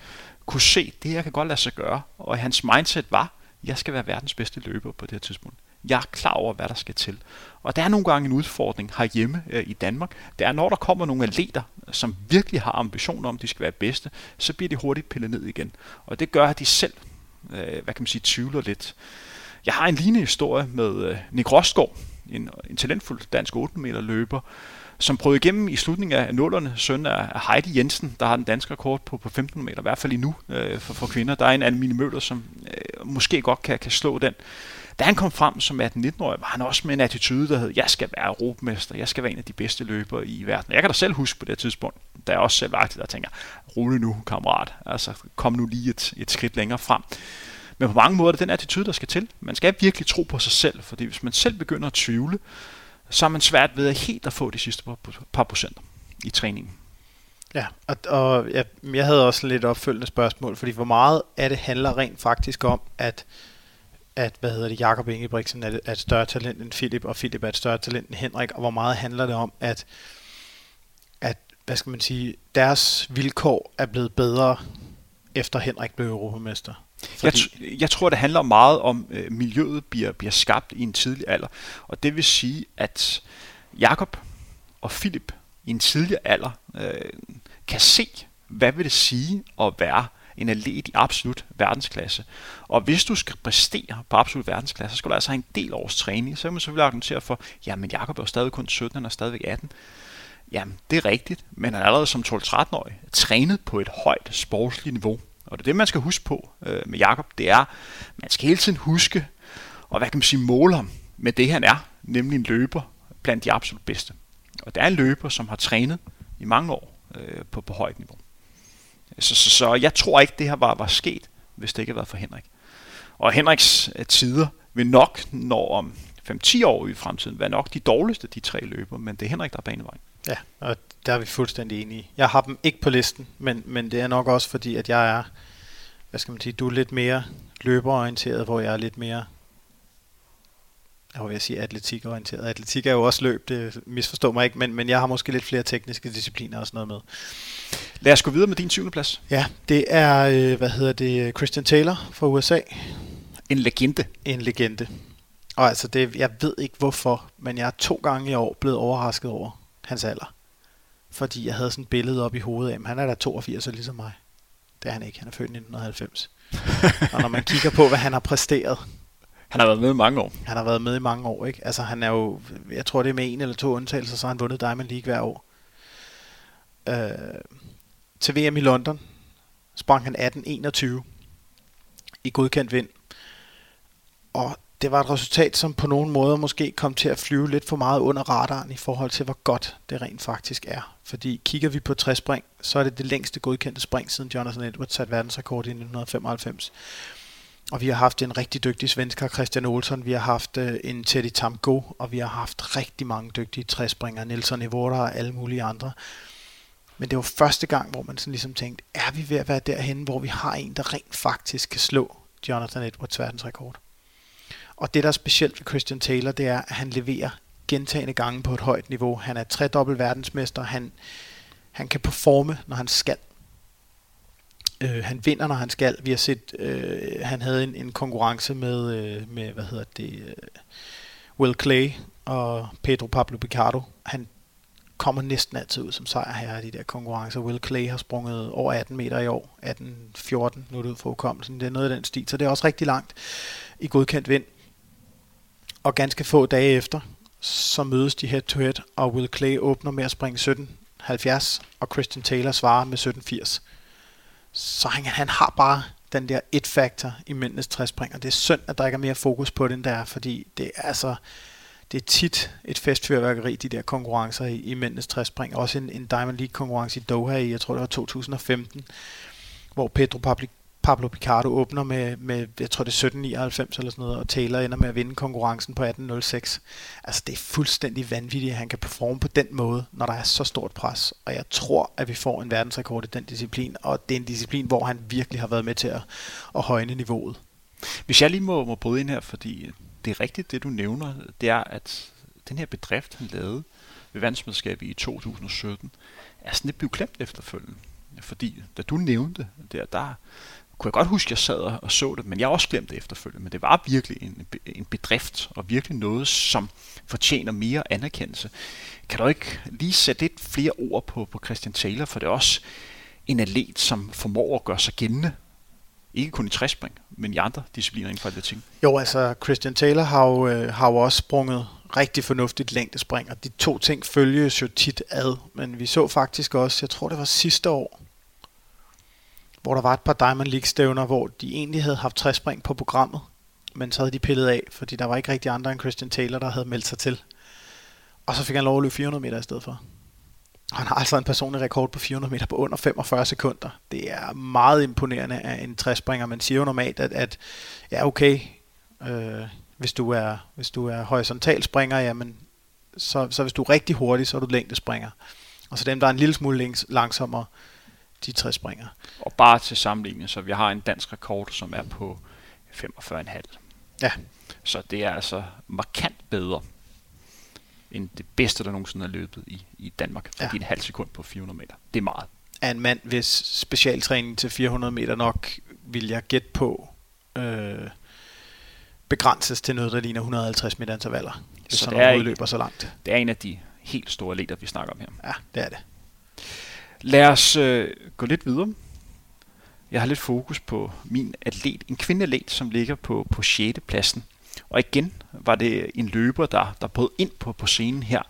kunne se, at det her kan godt lade sig gøre. Og hans mindset var, jeg skal være verdens bedste løber på det her tidspunkt. Jeg er klar over, hvad der skal til. Og der er nogle gange en udfordring herhjemme øh, i Danmark. Det er, når der kommer nogle atleter, som virkelig har ambitioner om, at de skal være bedste, så bliver de hurtigt pillet ned igen. Og det gør, at de selv, øh, hvad kan man sige, tvivler lidt. Jeg har en lignende historie med øh, Nick Rostgaard, en, en talentfuld dansk 8 meter løber, som prøvede igennem i slutningen af nullerne, søn af Heidi Jensen, der har den danske rekord på, på 15 meter, i hvert fald endnu øh, for, for kvinder. Der er en Anne Møller, som øh, måske godt kan, kan slå den. Da han kom frem som 18-19-årig, var han også med en attitude, der hed, jeg skal være europamester, jeg skal være en af de bedste løbere i verden. Jeg kan da selv huske på det tidspunkt, da jeg også selv var der tænker, rolig nu, kammerat, altså kom nu lige et, et skridt længere frem. Men på mange måder er det den attitude, der skal til. Man skal virkelig tro på sig selv, fordi hvis man selv begynder at tvivle, så er man svært ved at helt at få de sidste par, par procent i træningen. Ja, og, og jeg, jeg havde også lidt opfølgende spørgsmål, fordi hvor meget af det handler rent faktisk om, at at hvad hedder det, Jakob Ingebrigtsen er, er et større talent end Philip, og Philip er et større talent end Henrik, og hvor meget handler det om, at, at hvad skal man sige, deres vilkår er blevet bedre, efter Henrik blev europamester? Fordi... Jeg, jeg tror, det handler meget om, at øh, miljøet bliver, bliver skabt i en tidlig alder. Og det vil sige, at Jakob og Philip i en tidlig alder øh, kan se, hvad vil det sige at være en atlet i absolut verdensklasse. Og hvis du skal præstere på absolut verdensklasse, så skal du altså have en del års træning. Så kan man selvfølgelig argumentere for, jamen Jakob er jo stadig kun 17, han er stadigvæk 18. Jamen, det er rigtigt, men han er allerede som 12-13-årig trænet på et højt sportsligt niveau. Og det er det, man skal huske på øh, med Jakob, det er, man skal hele tiden huske, og hvad kan man sige, måle ham med det, han er, nemlig en løber blandt de absolut bedste. Og det er en løber, som har trænet i mange år øh, på, på højt niveau. Så, så, så jeg tror ikke, det her var, var sket, hvis det ikke havde været for Henrik. Og Henriks øh, tider vil nok, når om 5-10 år i fremtiden, være nok de dårligste de tre løber, men det er Henrik, der er banevejen. Ja, og der er vi fuldstændig enige. Jeg har dem ikke på listen, men, men det er nok også fordi, at jeg er, hvad skal man sige, du er lidt mere løberorienteret, hvor jeg er lidt mere, jeg vil sige atletikorienteret. Atletik er jo også løb, det misforstår mig ikke, men, men jeg har måske lidt flere tekniske discipliner og sådan noget med. Lad os gå videre med din syvende plads. Ja, det er, øh, hvad hedder det, Christian Taylor fra USA. En legende. En legende. Og altså, det, jeg ved ikke hvorfor, men jeg er to gange i år blevet overrasket over hans alder. Fordi jeg havde sådan et billede op i hovedet af ham. Han er da 82 og ligesom mig. Det er han ikke. Han er født i 1990. og når man kigger på, hvad han har præsteret. Han har været med i mange år. Han har været med i mange år, ikke? Altså han er jo, jeg tror det er med en eller to undtagelser, så har han vundet Diamond League hver år. Øh, til VM i London sprang han 18-21 i godkendt vind. Og det var et resultat, som på nogle måder måske kom til at flyve lidt for meget under radaren i forhold til, hvor godt det rent faktisk er. Fordi kigger vi på træspring, så er det det længste godkendte spring, siden Jonathan Edwards satte verdensrekord i 1995. Og vi har haft en rigtig dygtig svensker, Christian Olsson, vi har haft øh, en Teddy Tamgo, og vi har haft rigtig mange dygtige træspringere, Nelson Evora og alle mulige andre. Men det var første gang, hvor man sådan ligesom tænkte, er vi ved at være derhen, hvor vi har en, der rent faktisk kan slå Jonathan Edwards verdensrekord? Og det, der er specielt ved Christian Taylor, det er, at han leverer gentagende gange på et højt niveau. Han er tredobbelt verdensmester. Han, han kan performe, når han skal. Øh, han vinder, når han skal. Vi har set, øh, han havde en, en konkurrence med, øh, med, hvad hedder det, øh, Will Clay og Pedro Pablo Picardo. Han kommer næsten altid ud som sejrherre i de der konkurrencer. Will Clay har sprunget over 18 meter i år. 18-14, nu er det ud for hukommelsen. Det er noget af den stil, så det er også rigtig langt i godkendt vind. Og ganske få dage efter, så mødes de head to head, og Will Clay åbner med at springe 17.70, og Christian Taylor svarer med 17.80. Så han, han har bare den der et-faktor i mændenes træspring, og det er synd, at der ikke er mere fokus på den der, fordi det er altså, det er tit et festfyrværkeri, de der konkurrencer i, i mændenes træspring. Også en, en Diamond League konkurrence i Doha i, jeg tror det var 2015, hvor Pedro Pablo, Pablo Picardo åbner med, med jeg tror det er 1799 eller sådan noget, og Taylor ender med at vinde konkurrencen på 1806. Altså det er fuldstændig vanvittigt, at han kan performe på den måde, når der er så stort pres. Og jeg tror, at vi får en verdensrekord i den disciplin, og det er en disciplin, hvor han virkelig har været med til at, at højne niveauet. Hvis jeg lige må, må bryde ind her, fordi det er rigtigt, det du nævner, det er, at den her bedrift, han lavede ved verdensmesterskabet i 2017, er sådan lidt blevet klemt efterfølgende. Fordi da du nævnte det, der kunne jeg godt huske, at jeg sad og så det, men jeg har også glemt det efterfølgende. Men det var virkelig en, en bedrift, og virkelig noget, som fortjener mere anerkendelse. Kan du ikke lige sætte lidt flere ord på, på Christian Taylor, for det er også en atlet, som formår at gøre sig gældende, ikke kun i træspring, men i andre discipliner inden for ting. Jo, altså Christian Taylor har jo, øh, har jo også sprunget rigtig fornuftigt længdespring, og de to ting følges jo tit ad, men vi så faktisk også, jeg tror det var sidste år, hvor der var et par Diamond League stævner, hvor de egentlig havde haft træspring på programmet, men så havde de pillet af, fordi der var ikke rigtig andre end Christian Taylor, der havde meldt sig til. Og så fik han lov at løbe 400 meter i stedet for. Han har altså en personlig rekord på 400 meter på under 45 sekunder. Det er meget imponerende af en træspringer. Man siger jo normalt, at, at ja okay, øh, hvis, du er, hvis du er horisontal springer, jamen, så, så hvis du er rigtig hurtig, så er du længdespringer. Og så dem, der er en lille smule langsommere, de tre springer. Og bare til sammenligning, så vi har en dansk rekord, som er på 45,5. Ja. Så det er altså markant bedre end det bedste, der nogensinde er løbet i, i Danmark. Fordi ja. en halv sekund på 400 meter. Det er meget. Er en mand, hvis specialtræning til 400 meter nok, vil jeg gætte på, øh, begrænses til noget, der ligner 150 meter intervaller. Hvis så det er, løber så langt. Det er en af de helt store leder, vi snakker om her. Ja, det er det. Lad os øh, gå lidt videre. Jeg har lidt fokus på min atlet, en kvindeatlet, som ligger på, på 6. pladsen. Og igen var det en løber, der, der brød ind på, på scenen her.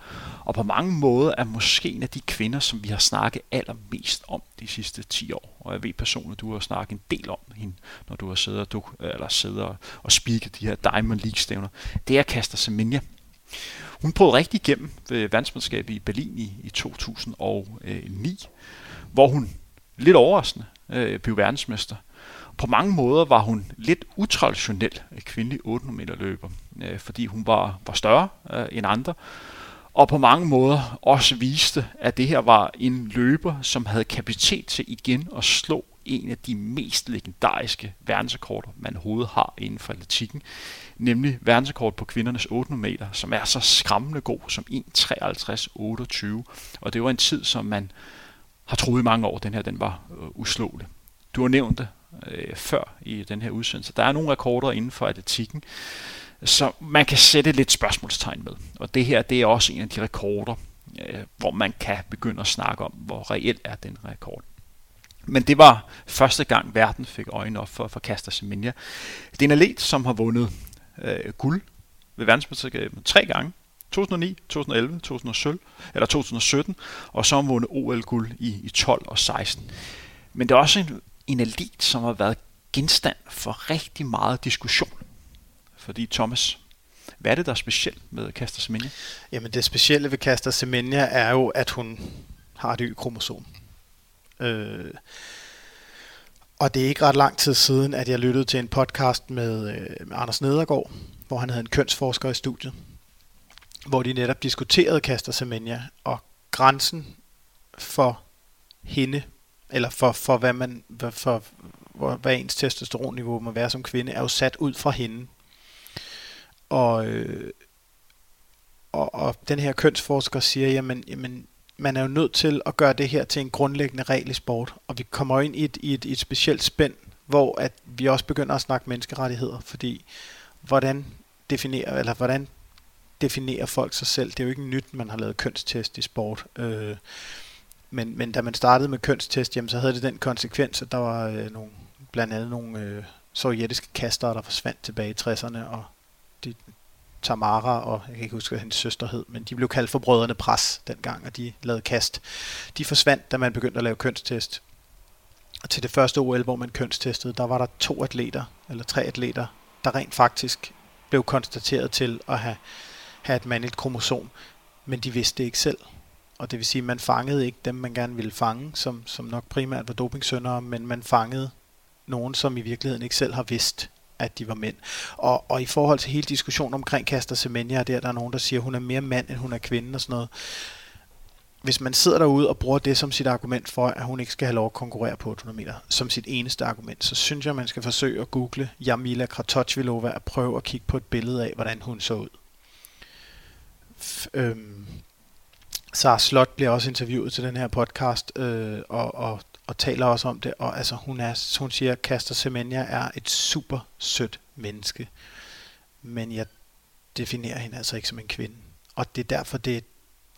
Og på mange måder er måske en af de kvinder, som vi har snakket allermest om de sidste 10 år. Og jeg ved personligt, du har snakket en del om hende, når du har siddet, og, du, eller siddet og spiket de her Diamond League-stævner. Det er Kaster Semenya. Hun prøvede rigtig igennem ved verdensmesterskabet i Berlin i, i 2009, hvor hun lidt overraskende øh, blev verdensmester. På mange måder var hun lidt utraditionel øh, kvindelig 800 meter løber, øh, fordi hun var, var større øh, end andre, og på mange måder også viste, at det her var en løber, som havde kapacitet til igen at slå en af de mest legendariske verdensrekorder, man overhovedet har inden for atletikken, nemlig verdensrekord på kvindernes 800 meter, som er så skræmmende god som 1.53.28, og det var en tid, som man har troet i mange år, den her den var øh, uslåelig. Du har nævnt det øh, før i den her udsendelse. Der er nogle rekorder inden for atletikken, så man kan sætte lidt spørgsmålstegn med. Og det her, det er også en af de rekorder, øh, hvor man kan begynde at snakke om, hvor reelt er den rekord. Men det var første gang, verden fik øjnene op for, for Caster Semenya. Det er en atlet, som har vundet øh, guld ved verdensmesterskabet tre gange. 2009, 2011, 2017, eller 2017, og så har vundet OL-guld i, i 12 og 16. Men det er også en, en elit, som har været genstand for rigtig meget diskussion. Fordi Thomas, hvad er det, der er specielt med Caster Semenya? Jamen det specielle ved Caster Semenya er jo, at hun har et Y-kromosom. Øh, og det er ikke ret lang tid siden, at jeg lyttede til en podcast med, øh, med Anders Nedergaard, hvor han havde en kønsforsker i studiet, hvor de netop diskuterede Kaster Semenya og grænsen for hende, eller for, for hvad man, for, for hvad ens testosteronniveau må være som kvinde, er jo sat ud fra hende. Og, øh, og, og den her kønsforsker siger, jamen, jamen man er jo nødt til at gøre det her til en grundlæggende regel i sport, og vi kommer ind i et, i et, i et specielt spænd, hvor at vi også begynder at snakke menneskerettigheder, fordi hvordan definerer, eller hvordan definerer folk sig selv? Det er jo ikke nyt, man har lavet kønstest i sport. Øh, men, men da man startede med kønstest, jamen, så havde det den konsekvens, at der var øh, nogle, blandt andet nogle øh, sovjetiske kaster, der forsvandt tilbage i 60'erne, og de, Tamara og jeg kan ikke huske, hvad hendes søster hed, men de blev kaldt for brødrene Pres dengang, og de lavede kast. De forsvandt, da man begyndte at lave kønstest. Og til det første OL, hvor man kønstestede, der var der to atleter, eller tre atleter, der rent faktisk blev konstateret til at have, have et mandligt kromosom, men de vidste det ikke selv. Og det vil sige, at man fangede ikke dem, man gerne ville fange, som, som nok primært var dopingsøndere, men man fangede nogen, som i virkeligheden ikke selv har vidst, at de var mænd. Og, og i forhold til hele diskussionen omkring Kaster Semenya, der, der er nogen, der siger, at hun er mere mand, end hun er kvinde og sådan noget. Hvis man sidder derude og bruger det som sit argument for, at hun ikke skal have lov at konkurrere på 800 meter, som sit eneste argument, så synes jeg, man skal forsøge at google Jamila Kratochvilova og prøve at kigge på et billede af, hvordan hun så ud. F- øhm, Sara Slot bliver også interviewet til den her podcast, øh, og, og og taler også om det, og altså hun, er, hun siger, at Kaster Semenya er et super sødt menneske, men jeg definerer hende altså ikke som en kvinde, og det er derfor, det,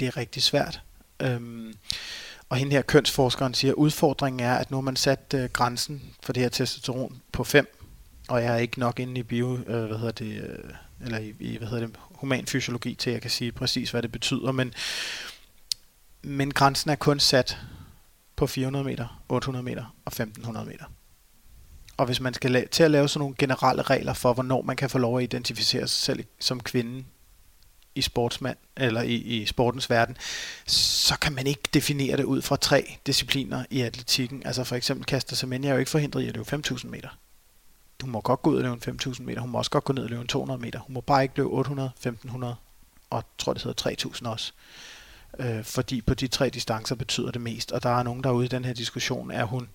det er rigtig svært. Øhm, og hende her kønsforskeren siger, at udfordringen er, at nu har man sat øh, grænsen for det her testosteron på 5, og jeg er ikke nok inde i bio, øh, hvad hedder det, øh, eller i, i, hvad hedder det, human fysiologi til, at jeg kan sige præcis, hvad det betyder, men, men grænsen er kun sat på 400 meter, 800 meter og 1500 meter. Og hvis man skal la- til at lave sådan nogle generelle regler for, hvornår man kan få lov at identificere sig selv som kvinde i sportsmand eller i, i sportens verden, så kan man ikke definere det ud fra tre discipliner i atletikken. Altså for eksempel Kaster Semenya er jo ikke forhindret i at løbe 5.000 meter. Hun må godt gå ud og løbe 5.000 meter. Hun må også godt gå ned og løbe 200 meter. Hun må bare ikke løbe 800, 1.500 og tror det hedder 3.000 også øh, fordi på de tre distancer betyder det mest. Og der er nogen derude i den her diskussion, er hun,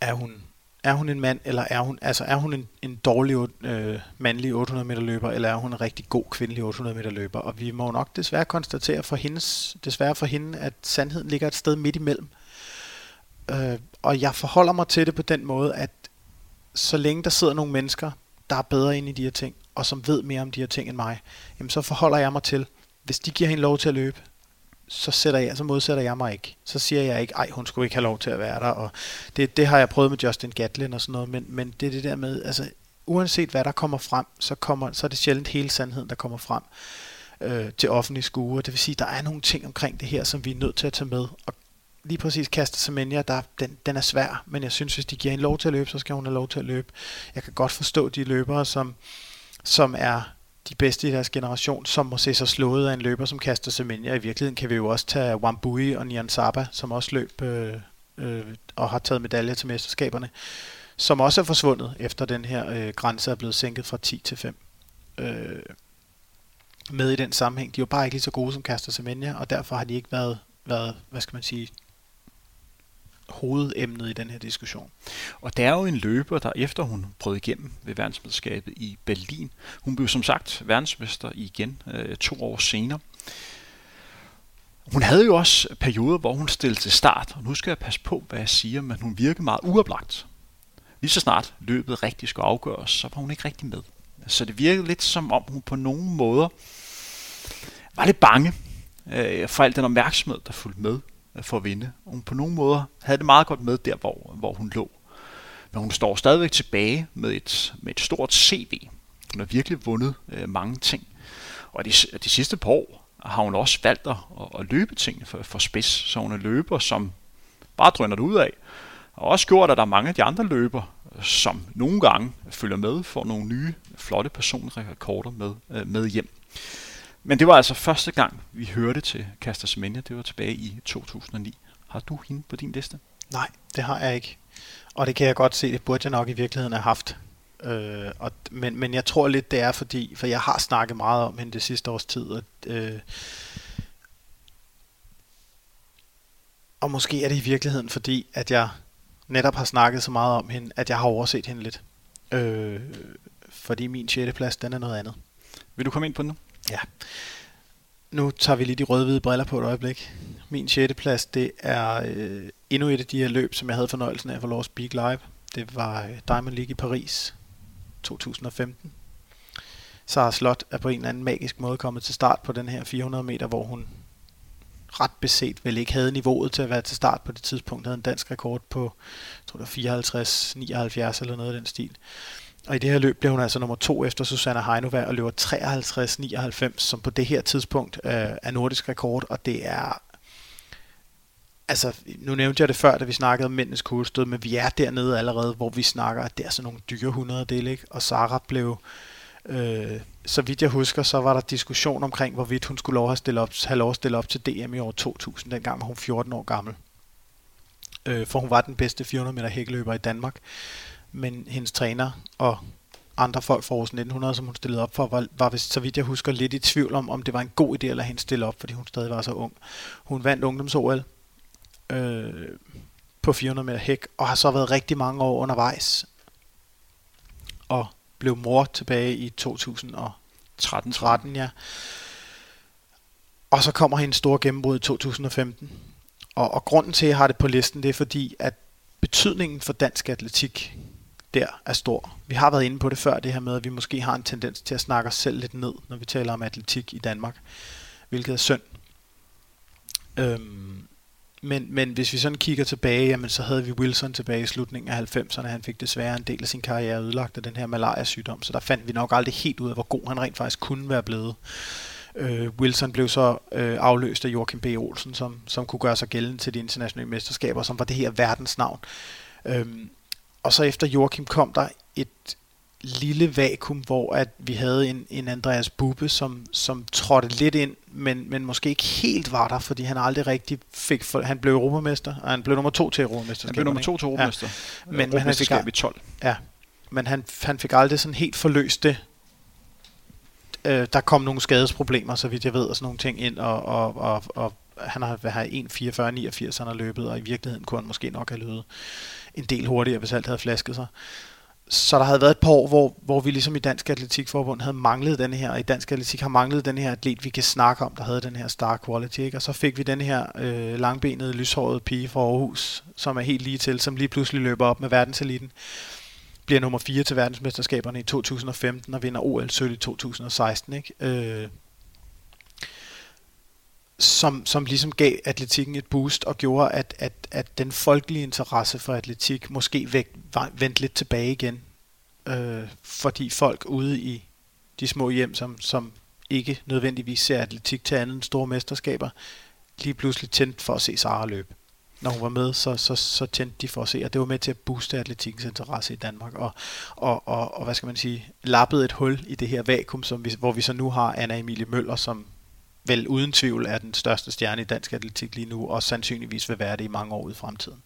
er hun, er hun en mand, eller er hun, altså er hun en, en dårlig øh, mandlig 800 meter løber, eller er hun en rigtig god kvindelig 800 meter løber? Og vi må nok desværre konstatere for hendes, desværre for hende, at sandheden ligger et sted midt imellem. Øh, og jeg forholder mig til det på den måde, at så længe der sidder nogle mennesker, der er bedre inde i de her ting, og som ved mere om de her ting end mig, jamen så forholder jeg mig til, hvis de giver hende lov til at løbe, så, sætter jeg, så modsætter jeg mig ikke. Så siger jeg ikke, ej, hun skulle ikke have lov til at være der. Og det, det har jeg prøvet med Justin Gatlin og sådan noget, men, men det er det der med, altså uanset hvad der kommer frem, så, kommer, så er det sjældent hele sandheden, der kommer frem øh, til offentlige skue. Det vil sige, der er nogle ting omkring det her, som vi er nødt til at tage med. Og lige præcis Kaster Semenya, der, den, den er svær, men jeg synes, hvis de giver hende lov til at løbe, så skal hun have lov til at løbe. Jeg kan godt forstå de løbere, som, som er de bedste i deres generation, som må se sig slået af en løber, som kaster Semenya. I virkeligheden kan vi jo også tage Wambui og Nian Saba, som også løb øh, øh, og har taget medaljer til mesterskaberne, som også er forsvundet, efter den her øh, grænse er blevet sænket fra 10 til 5. Øh, med i den sammenhæng. De var bare ikke lige så gode som Kaster Semenya, og derfor har de ikke været, været hvad skal man sige, hovedemnet i den her diskussion. Og der er jo en løber, der efter hun brød igennem ved verdensmesterskabet i Berlin. Hun blev som sagt verdensmester igen øh, to år senere. Hun havde jo også perioder, hvor hun stillede til start, og nu skal jeg passe på, hvad jeg siger, men hun virkede meget uoplagt. Lige så snart løbet rigtig skulle afgøres, så var hun ikke rigtig med. Så det virkede lidt som om, hun på nogle måder var lidt bange øh, for al den opmærksomhed, der fulgte med for at vinde. Hun på nogle måder havde det meget godt med der, hvor, hvor hun lå. Men hun står stadigvæk tilbage med et, med et stort CV. Hun har virkelig vundet øh, mange ting. Og de, de sidste par år har hun også valgt at, at løbe tingene for, for spids. Så hun er løber, som bare drøner det ud af. Og også gjort, at der er mange af de andre løber, som nogle gange følger med, får nogle nye, flotte personlige rekorder med, øh, med hjem. Men det var altså første gang, vi hørte til Kaster Semenya. Det var tilbage i 2009. Har du hende på din liste? Nej, det har jeg ikke. Og det kan jeg godt se, det burde jeg nok i virkeligheden have haft. Øh, og, men, men jeg tror lidt, det er fordi, for jeg har snakket meget om hende det sidste års tid, og, øh, og måske er det i virkeligheden fordi, at jeg netop har snakket så meget om hende, at jeg har overset hende lidt. Øh, fordi min 6. plads, den er noget andet. Vil du komme ind på den nu? Ja. Nu tager vi lige de rødhvide briller på et øjeblik. Min 6. plads, det er øh, endnu et af de her løb, som jeg havde fornøjelsen af at få lov at speak live. Det var øh, Diamond League i Paris 2015. Sara Slot er på en eller anden magisk måde kommet til start på den her 400 meter, hvor hun ret beset vel ikke havde niveauet til at være til start på det tidspunkt. Havde en dansk rekord på, jeg tror det var 54, 79 eller noget af den stil. Og i det her løb blev hun altså nummer to efter Susanna Heinova og løber 53-99, som på det her tidspunkt øh, er nordisk rekord, og det er altså, nu nævnte jeg det før, da vi snakkede om mændenes kuglestød, men vi er dernede allerede, hvor vi snakker, at det er sådan nogle dyre 100 del, ikke? Og Sara blev, øh, så vidt jeg husker, så var der diskussion omkring, hvorvidt hun skulle lov at stille op, have lov at stille op til DM i år 2000, dengang var hun 14 år gammel. Øh, for hun var den bedste 400 meter hækkeløber i Danmark. Men hendes træner og andre folk fra Aarhus 1900, som hun stillede op for, var, var vist, så vidt jeg husker, lidt i tvivl om, om det var en god idé at lade hende stille op, fordi hun stadig var så ung. Hun vandt ungdoms-OL øh, på 400 meter hæk, og har så været rigtig mange år undervejs. Og blev mor tilbage i 2013, 13, ja. Og så kommer hendes store gennembrud i 2015. Og, og grunden til, at jeg har det på listen, det er fordi, at betydningen for dansk atletik der er stor. Vi har været inde på det før, det her med, at vi måske har en tendens til at snakke os selv lidt ned, når vi taler om atletik i Danmark, hvilket er synd. Øhm, men, men hvis vi sådan kigger tilbage, jamen, så havde vi Wilson tilbage i slutningen af 90'erne. Han fik desværre en del af sin karriere ødelagt af den her malaria-sygdom, så der fandt vi nok aldrig helt ud af, hvor god han rent faktisk kunne være blevet. Øh, Wilson blev så øh, afløst af Joachim B. Olsen, som, som kunne gøre sig gældende til de internationale mesterskaber, som var det her verdensnavn. Øhm, og så efter Joachim kom der et lille vakuum, hvor at vi havde en, en Andreas Bube, som, som trådte lidt ind, men, men måske ikke helt var der, fordi han aldrig rigtig fik, for, han blev europamester, og han blev nummer to til europamester. Han blev nummer to til europamester. Ja. Men, men han fik, i 12. Ja, men han, han fik aldrig sådan helt forløst det. Øh, der kom nogle skadesproblemer, så vidt jeg ved, og sådan nogle ting ind, og, og, og, og han har været 1.44-89, han har løbet, og i virkeligheden kunne han måske nok have løbet en del hurtigere, hvis alt havde flasket sig. Så der havde været et par år, hvor, hvor vi ligesom i Dansk Atletikforbund havde manglet den her, og i Dansk Atletik har manglet den her atlet, vi kan snakke om, der havde den her star quality. Ikke? Og så fik vi den her øh, langbenede, lyshårede pige fra Aarhus, som er helt lige til, som lige pludselig løber op med verdenseliten bliver nummer 4 til verdensmesterskaberne i 2015 og vinder OL sølv i 2016. Ikke? Øh, som, som ligesom gav atletikken et boost og gjorde, at, at, at den folkelige interesse for atletik måske væk, vendte lidt tilbage igen. Øh, fordi folk ude i de små hjem, som, som ikke nødvendigvis ser atletik til andet end store mesterskaber, lige pludselig tændte for at se Sara løbe. Når hun var med, så, så, så tændte de for at se, og det var med til at booste atletikkens interesse i Danmark, og, og, og, og hvad skal man sige, lappede et hul i det her vakuum, som vi, hvor vi så nu har Anna Emilie Møller som vel uden tvivl er den største stjerne i dansk atletik lige nu, og sandsynligvis vil være det i mange år ud i fremtiden.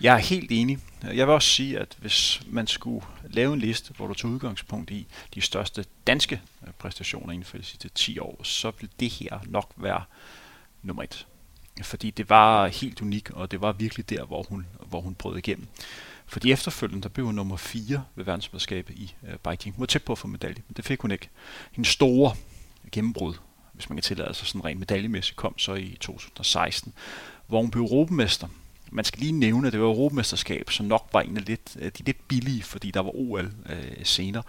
Jeg er helt enig. Jeg vil også sige, at hvis man skulle lave en liste, hvor du tog udgangspunkt i de største danske øh, præstationer inden for de sidste 10 år, så ville det her nok være nummer et. Fordi det var helt unik, og det var virkelig der, hvor hun, hvor hun brød igennem. For de efterfølgende, der blev hun nummer 4 ved verdensmesterskabet i øh, biking. Hun var tæt på at få medalje, men det fik hun ikke. Hendes store gennembrud, hvis man kan tillade sig sådan rent medaljemæssigt, kom så i 2016, hvor hun blev europamester man skal lige nævne, at det var Europamesterskab, som nok var en af lidt, øh, de lidt billige, fordi der var OL øh, senere.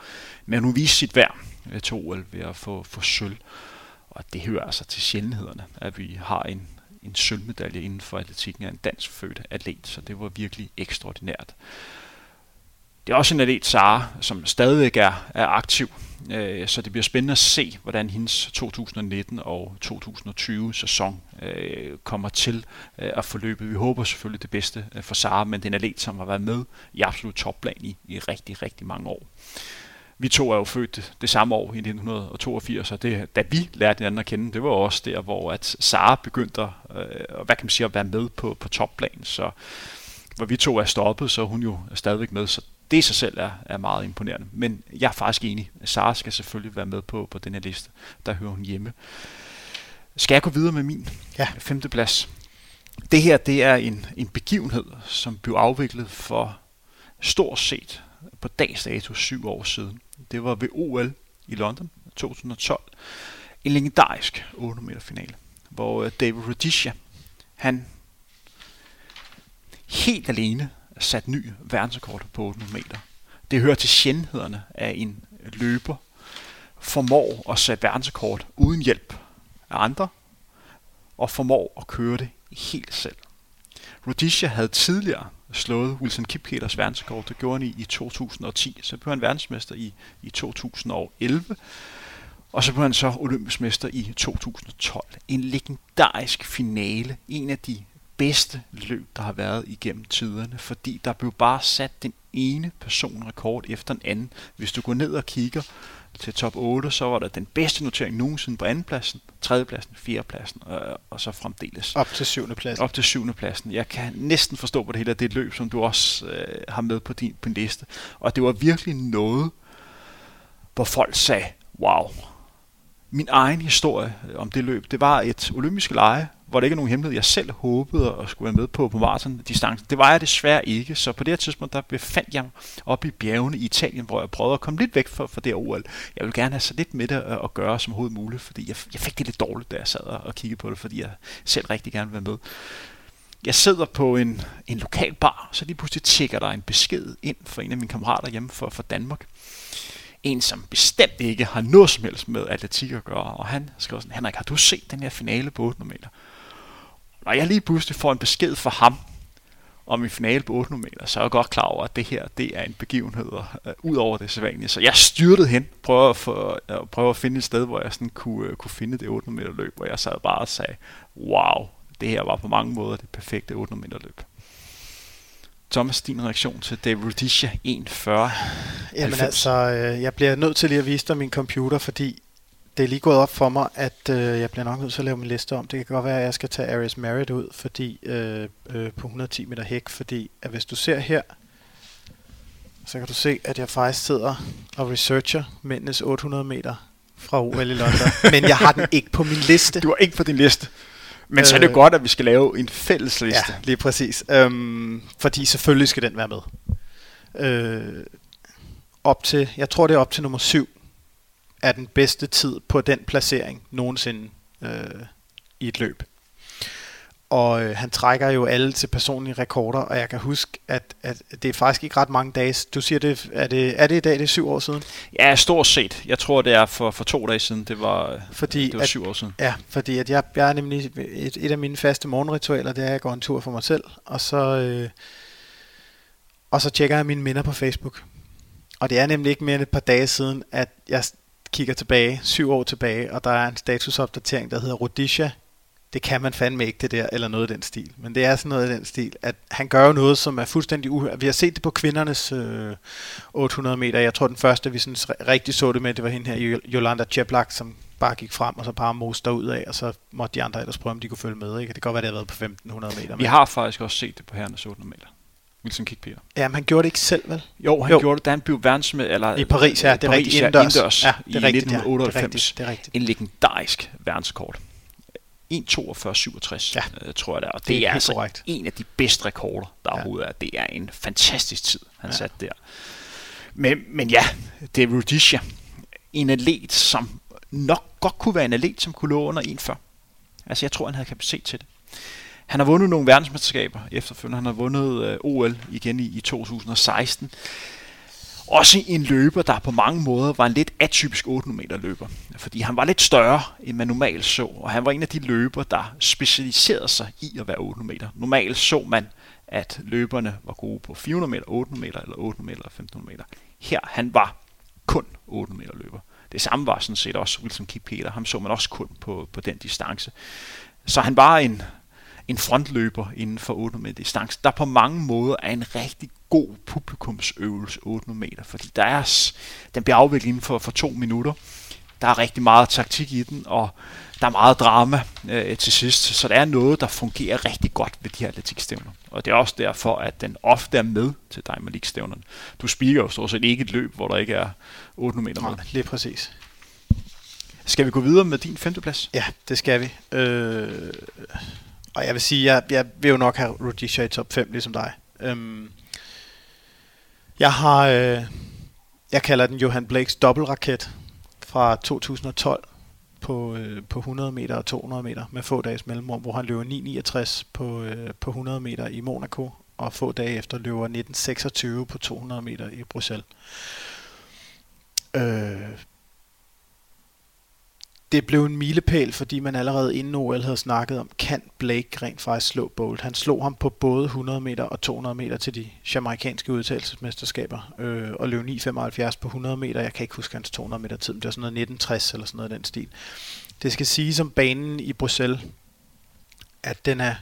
Men hun viste sit værd til OL ved at få, få sølv. Og det hører altså til sjældenhederne, at vi har en, en sølvmedalje inden for atletikken af en dansk født atlet, så det var virkelig ekstraordinært. Det er også en atlet, Sara, som stadig er, er aktiv, øh, så det bliver spændende at se, hvordan hendes 2019 og 2020 sæson øh, kommer til øh, at forløbe. Vi håber selvfølgelig det bedste øh, for Sara, men den er let, som har været med i absolut topplan i, i rigtig, rigtig mange år. Vi to er jo født det, det samme år i 1982, og det, da vi lærte hinanden at kende, det var også der, hvor at Sara begyndte at, øh, hvad kan man sige, at være med på, på topplan. Så hvor vi to er stoppet, så er hun jo stadigvæk med. Så det i sig selv er, er meget imponerende. Men jeg er faktisk enig. Sara skal selvfølgelig være med på, på den her liste. Der hører hun hjemme. Skal jeg gå videre med min ja. femte plads? Det her det er en, en begivenhed, som blev afviklet for stort set på dags dato syv år siden. Det var ved OL i London 2012. En legendarisk 8 meter finale, hvor øh, David Rudisha, han helt alene sat ny verdensrekord på 800 meter. Det hører til sjældenhederne af en løber formår at sætte verdensrekord uden hjælp af andre, og formår at køre det helt selv. Rhodesia havde tidligere slået Wilson Kipketers verdensrekord. Det gjorde han i, i 2010. Så blev han verdensmester i, i 2011. Og så blev han så olympisk mester i 2012. En legendarisk finale. En af de bedste løb, der har været igennem tiderne, fordi der blev bare sat den ene personrekord efter den anden. Hvis du går ned og kigger til top 8, så var der den bedste notering nogensinde på andenpladsen, tredjepladsen, fjerdepladsen og, og så fremdeles. Op til syvende pladsen. Op til syvende pladsen. Jeg kan næsten forstå på det hele, at det er et løb, som du også øh, har med på din, på din liste. Og det var virkelig noget, hvor folk sagde, wow, min egen historie om det løb, det var et olympisk lege, hvor det ikke er nogen hemmelighed. Jeg selv håbede at skulle være med på, på maraton distancen. Det var jeg desværre ikke, så på det her tidspunkt, der befandt jeg oppe i bjergene i Italien, hvor jeg prøvede at komme lidt væk fra, fra det OL. Jeg vil gerne have så lidt med det at, at gøre som overhovedet muligt, fordi jeg, jeg fik det lidt dårligt, da jeg sad og kiggede på det, fordi jeg selv rigtig gerne ville være med. Jeg sidder på en, en lokal bar, så lige pludselig tjekker der en besked ind fra en af mine kammerater hjemme fra, fra Danmark en, som bestemt ikke har noget som helst med atletik at gøre. Og han skriver sådan, Henrik, har du set den her finale på 800 meter? Når jeg lige pludselig får en besked fra ham om en finale på 800 meter, så er jeg godt klar over, at det her det er en begivenhed uh, ud over det sædvanlige. Så jeg styrtede hen, prøver at, få, uh, prøver at finde et sted, hvor jeg sådan kunne, uh, kunne finde det 800 meter løb, hvor jeg sad bare og sagde, wow, det her var på mange måder det perfekte 800 meter løb. Thomas, din reaktion til David Rudisha 1.40? Jamen 90. altså, øh, jeg bliver nødt til lige at vise dig min computer, fordi det er lige gået op for mig, at øh, jeg bliver nok nødt til at lave min liste om. Det kan godt være, at jeg skal tage Aris Merritt ud fordi, øh, øh, på 110 meter hæk, fordi at hvis du ser her, så kan du se, at jeg faktisk sidder og researcher mændenes 800 meter fra OL i London. men jeg har den ikke på min liste. Du har ikke på din liste. Men øh, så er det øh, godt, at vi skal lave en fælles liste. Ja, lige præcis. Øhm, fordi selvfølgelig skal den være med. Øh, op til, jeg tror det er op til nummer 7, er den bedste tid på den placering nogensinde øh, i et løb. Og øh, han trækker jo alle til personlige rekorder, og jeg kan huske, at, at det er faktisk ikke ret mange dage. Du siger, det, er, det, er det i dag, det er syv år siden? Ja, stort set. Jeg tror, det er for, for to dage siden. Det var, fordi det var at, syv år siden. Ja, fordi at jeg, jeg er nemlig et, et af mine faste morgenritualer, det er, at jeg går en tur for mig selv, og så, øh, og så tjekker jeg mine minder på Facebook. Og det er nemlig ikke mere end et par dage siden, at jeg kigger tilbage, syv år tilbage, og der er en statusopdatering, der hedder Rodisha det kan man fandme ikke det der, eller noget i den stil. Men det er sådan noget i den stil, at han gør jo noget, som er fuldstændig uhørt. Vi har set det på kvindernes øh, 800 meter. Jeg tror, den første, vi sådan rigtig så det med, det var hende her, Jolanda Cheplak, som bare gik frem, og så bare moste ud af, og så måtte de andre ellers prøve, om de kunne følge med. Ikke? Det kan godt være, det har været på 1500 meter. Vi har faktisk også set det på herrenes 800 meter. Wilson Kikpier. Ja, men han gjorde det ikke selv, vel? Jo, han jo. gjorde det, da han blev verdensmed, eller I Paris, ja, det er rigtigt, indendørs. indendørs ja, det er i rigtigt, 1998. Ja, det er rigtigt, det er rigtigt. En legendarisk verdenskort. 1.42.67, Ja. øh, tror jeg det er. Og det, Det er er altså korrekt. en af de bedste rekorder, der Ja. overhovedet er. Det er en fantastisk tid, han Ja. satte der. Men, men ja, det er Rudisha. En atlet, som nok godt kunne være en atlet, som kunne løbe under 1,40. Altså, jeg tror, han havde kapacitet til det. Han har vundet nogle verdensmesterskaber efterfølgende. Han har vundet øh, OL igen i, i 2016. Også en løber, der på mange måder var en lidt atypisk 800 meter løber. Fordi han var lidt større, end man normalt så. Og han var en af de løber, der specialiserede sig i at være 800 meter. Normalt så man, at løberne var gode på 400 meter, 800 meter, eller 800 meter, eller 1500 meter. Her, han var kun 800 meter løber. Det samme var sådan set også Wilson Kipketer. Ham så man også kun på, på den distance. Så han var en, en frontløber inden for 800 meter distance, der på mange måder er en rigtig god publikumsøvelse 800 meter, fordi der er, den bliver afviklet inden for, for to minutter. Der er rigtig meget taktik i den, og der er meget drama øh, til sidst, så der er noget, der fungerer rigtig godt ved de her atletikstævner. Og det er også derfor, at den ofte er med til Diamond League-stævnerne. Du spiker jo stort set ikke et løb, hvor der ikke er 800 meter med. Nej, lige præcis. Skal vi gå videre med din femteplads? Ja, det skal vi. Øh, og jeg vil sige, jeg, jeg vil jo nok have Rudisha i top 5, ligesom dig. Øhm, jeg har, øh, jeg kalder den Johan Blakes dobbeltraket fra 2012 på, øh, på 100 meter og 200 meter med få dages mellemrum, hvor han løber 9.69 på, øh, på 100 meter i Monaco, og få dage efter løber 19.26 på 200 meter i Bruxelles. Øh, det blev en milepæl, fordi man allerede inden OL havde snakket om, kan Blake rent faktisk slå Bolt. Han slog ham på både 100 meter og 200 meter til de jamaikanske udtagelsesmesterskaber, øh, og løb 9,75 på 100 meter. Jeg kan ikke huske hans 200 meter tid, men det var sådan noget 1960 eller sådan noget i den stil. Det skal sige som banen i Bruxelles, at den er,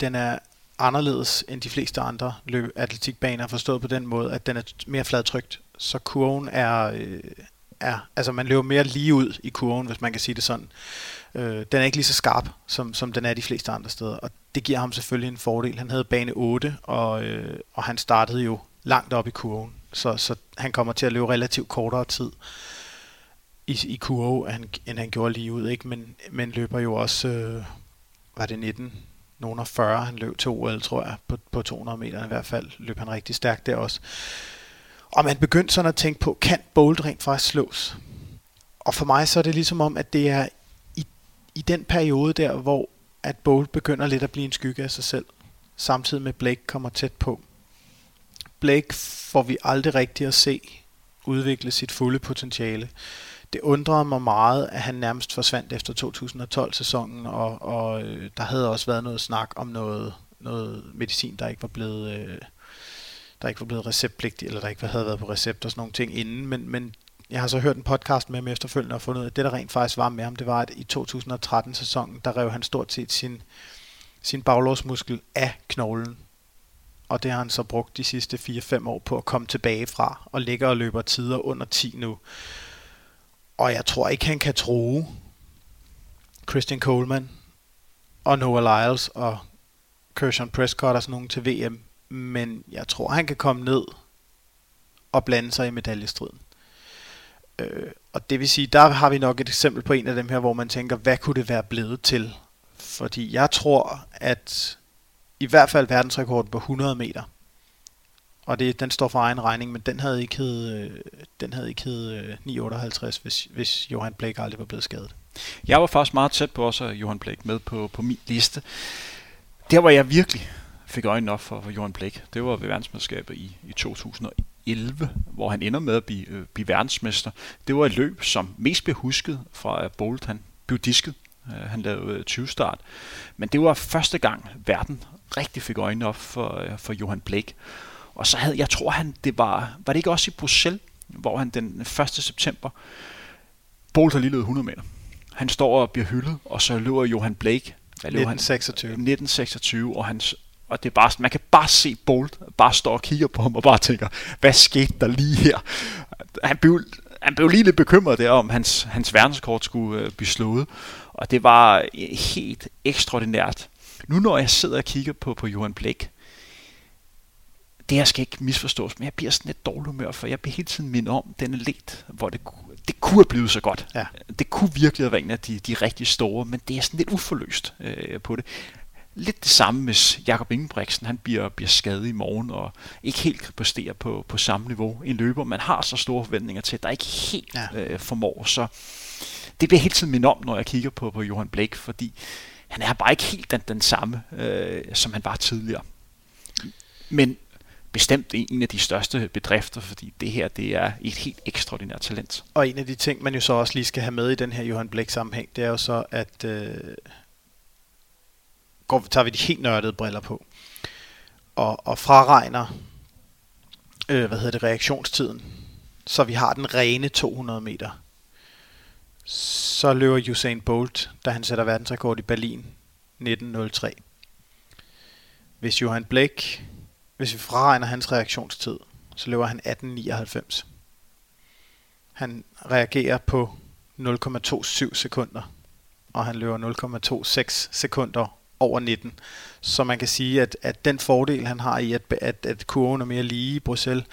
den er anderledes end de fleste andre løb atletikbaner, forstået på den måde, at den er mere fladtrykt, så kurven er, øh, er, altså man løber mere lige ud i kurven, hvis man kan sige det sådan. Øh, den er ikke lige så skarp, som, som den er de fleste andre steder, og det giver ham selvfølgelig en fordel. Han havde bane 8, og, øh, og han startede jo langt op i kurven, så, så han kommer til at løbe relativt kortere tid i, i kurve, end han, end han gjorde lige ud, ikke? Men, men løber jo også, øh, var det 19, nogen af 40, han løb til OL, tror jeg, på, på 200 meter i hvert fald, løb han rigtig stærkt der også. Og man begyndte sådan at tænke på, kan Bolt rent faktisk slås? Og for mig så er det ligesom om, at det er i, i den periode der, hvor at Bolt begynder lidt at blive en skygge af sig selv, samtidig med Blake kommer tæt på. Blake får vi aldrig rigtig at se udvikle sit fulde potentiale. Det undrede mig meget, at han nærmest forsvandt efter 2012-sæsonen, og, og øh, der havde også været noget snak om noget, noget medicin, der ikke var blevet... Øh, der ikke var blevet receptpligtig, eller der ikke havde været på recept og sådan nogle ting inden, men, men jeg har så hørt en podcast med ham efterfølgende og fundet ud af, at det der rent faktisk var med ham, det var, at i 2013-sæsonen, der rev han stort set sin, sin baglårsmuskel af knoglen. Og det har han så brugt de sidste 4-5 år på at komme tilbage fra, og ligger og løber tider under 10 nu. Og jeg tror ikke, han kan tro Christian Coleman og Noah Lyles og Kershaw Prescott og sådan nogen til VM, men jeg tror, han kan komme ned og blande sig i medaljestriden. Øh, og det vil sige, der har vi nok et eksempel på en af dem her, hvor man tænker, hvad kunne det være blevet til? Fordi jeg tror, at i hvert fald verdensrekorden på 100 meter, og det, den står for egen regning, men den havde ikke hed, øh, den havde ikke hed 958, øh, hvis, hvis Johan Blake aldrig var blevet skadet. Jeg var faktisk meget tæt på også Johan Blake med på, på min liste. Der var jeg virkelig fik øjnene op for, for Johan Blake, det var ved verdensmesterskabet i, i 2011, hvor han ender med at blive, øh, blive verdensmester. Det var et løb, som mest blev husket fra at Bolt, han blev disket. Uh, han lavede 20-start. Men det var første gang, verden rigtig fik øjnene op for, uh, for Johan Blake. Og så havde, jeg tror han, det var, var det ikke også i Bruxelles, hvor han den 1. september, Bolt har lige løbet 100 meter. Han står og bliver hyldet, og så løber Johan Blake. Hvad løber 1926. Han? 1926, og han, og det er bare, man kan bare se Bolt, bare står og kigger på ham og bare tænker, hvad skete der lige her? Han blev, han blev lige lidt bekymret der, om hans, hans verdenskort skulle øh, blive slået. Og det var helt ekstraordinært. Nu når jeg sidder og kigger på, på Johan Blæk, det her skal ikke misforstås, men jeg bliver sådan lidt dårlig humør, for jeg bliver hele tiden mindet om den let, hvor det, det kunne have blevet så godt. Ja. Det kunne virkelig have været en af de, de rigtig store, men det er sådan lidt uforløst øh, på det. Lidt det samme, hvis Jakob Ingebrigtsen han bliver, bliver skadet i morgen, og ikke helt kan præstere på, på samme niveau. En løber, man har så store forventninger til, der ikke helt ja. øh, formår. Så det bliver hele tiden mindet om, når jeg kigger på, på Johan Blake, fordi han er bare ikke helt den, den samme, øh, som han var tidligere. Men bestemt en af de største bedrifter, fordi det her det er et helt ekstraordinært talent. Og en af de ting, man jo så også lige skal have med i den her Johan Blæk sammenhæng, det er jo så, at øh, går, tager vi de helt nørdede briller på, og, og fraregner øh, hvad hedder det, reaktionstiden, så vi har den rene 200 meter, så løber Usain Bolt, da han sætter verdensrekord i Berlin 1903. Hvis Johan Blake hvis vi fraregner hans reaktionstid, så løber han 1899. Han reagerer på 0,27 sekunder, og han løber 0,26 sekunder over 19. Så man kan sige, at, at den fordel, han har i, at, at, at kurven er mere lige i Bruxelles,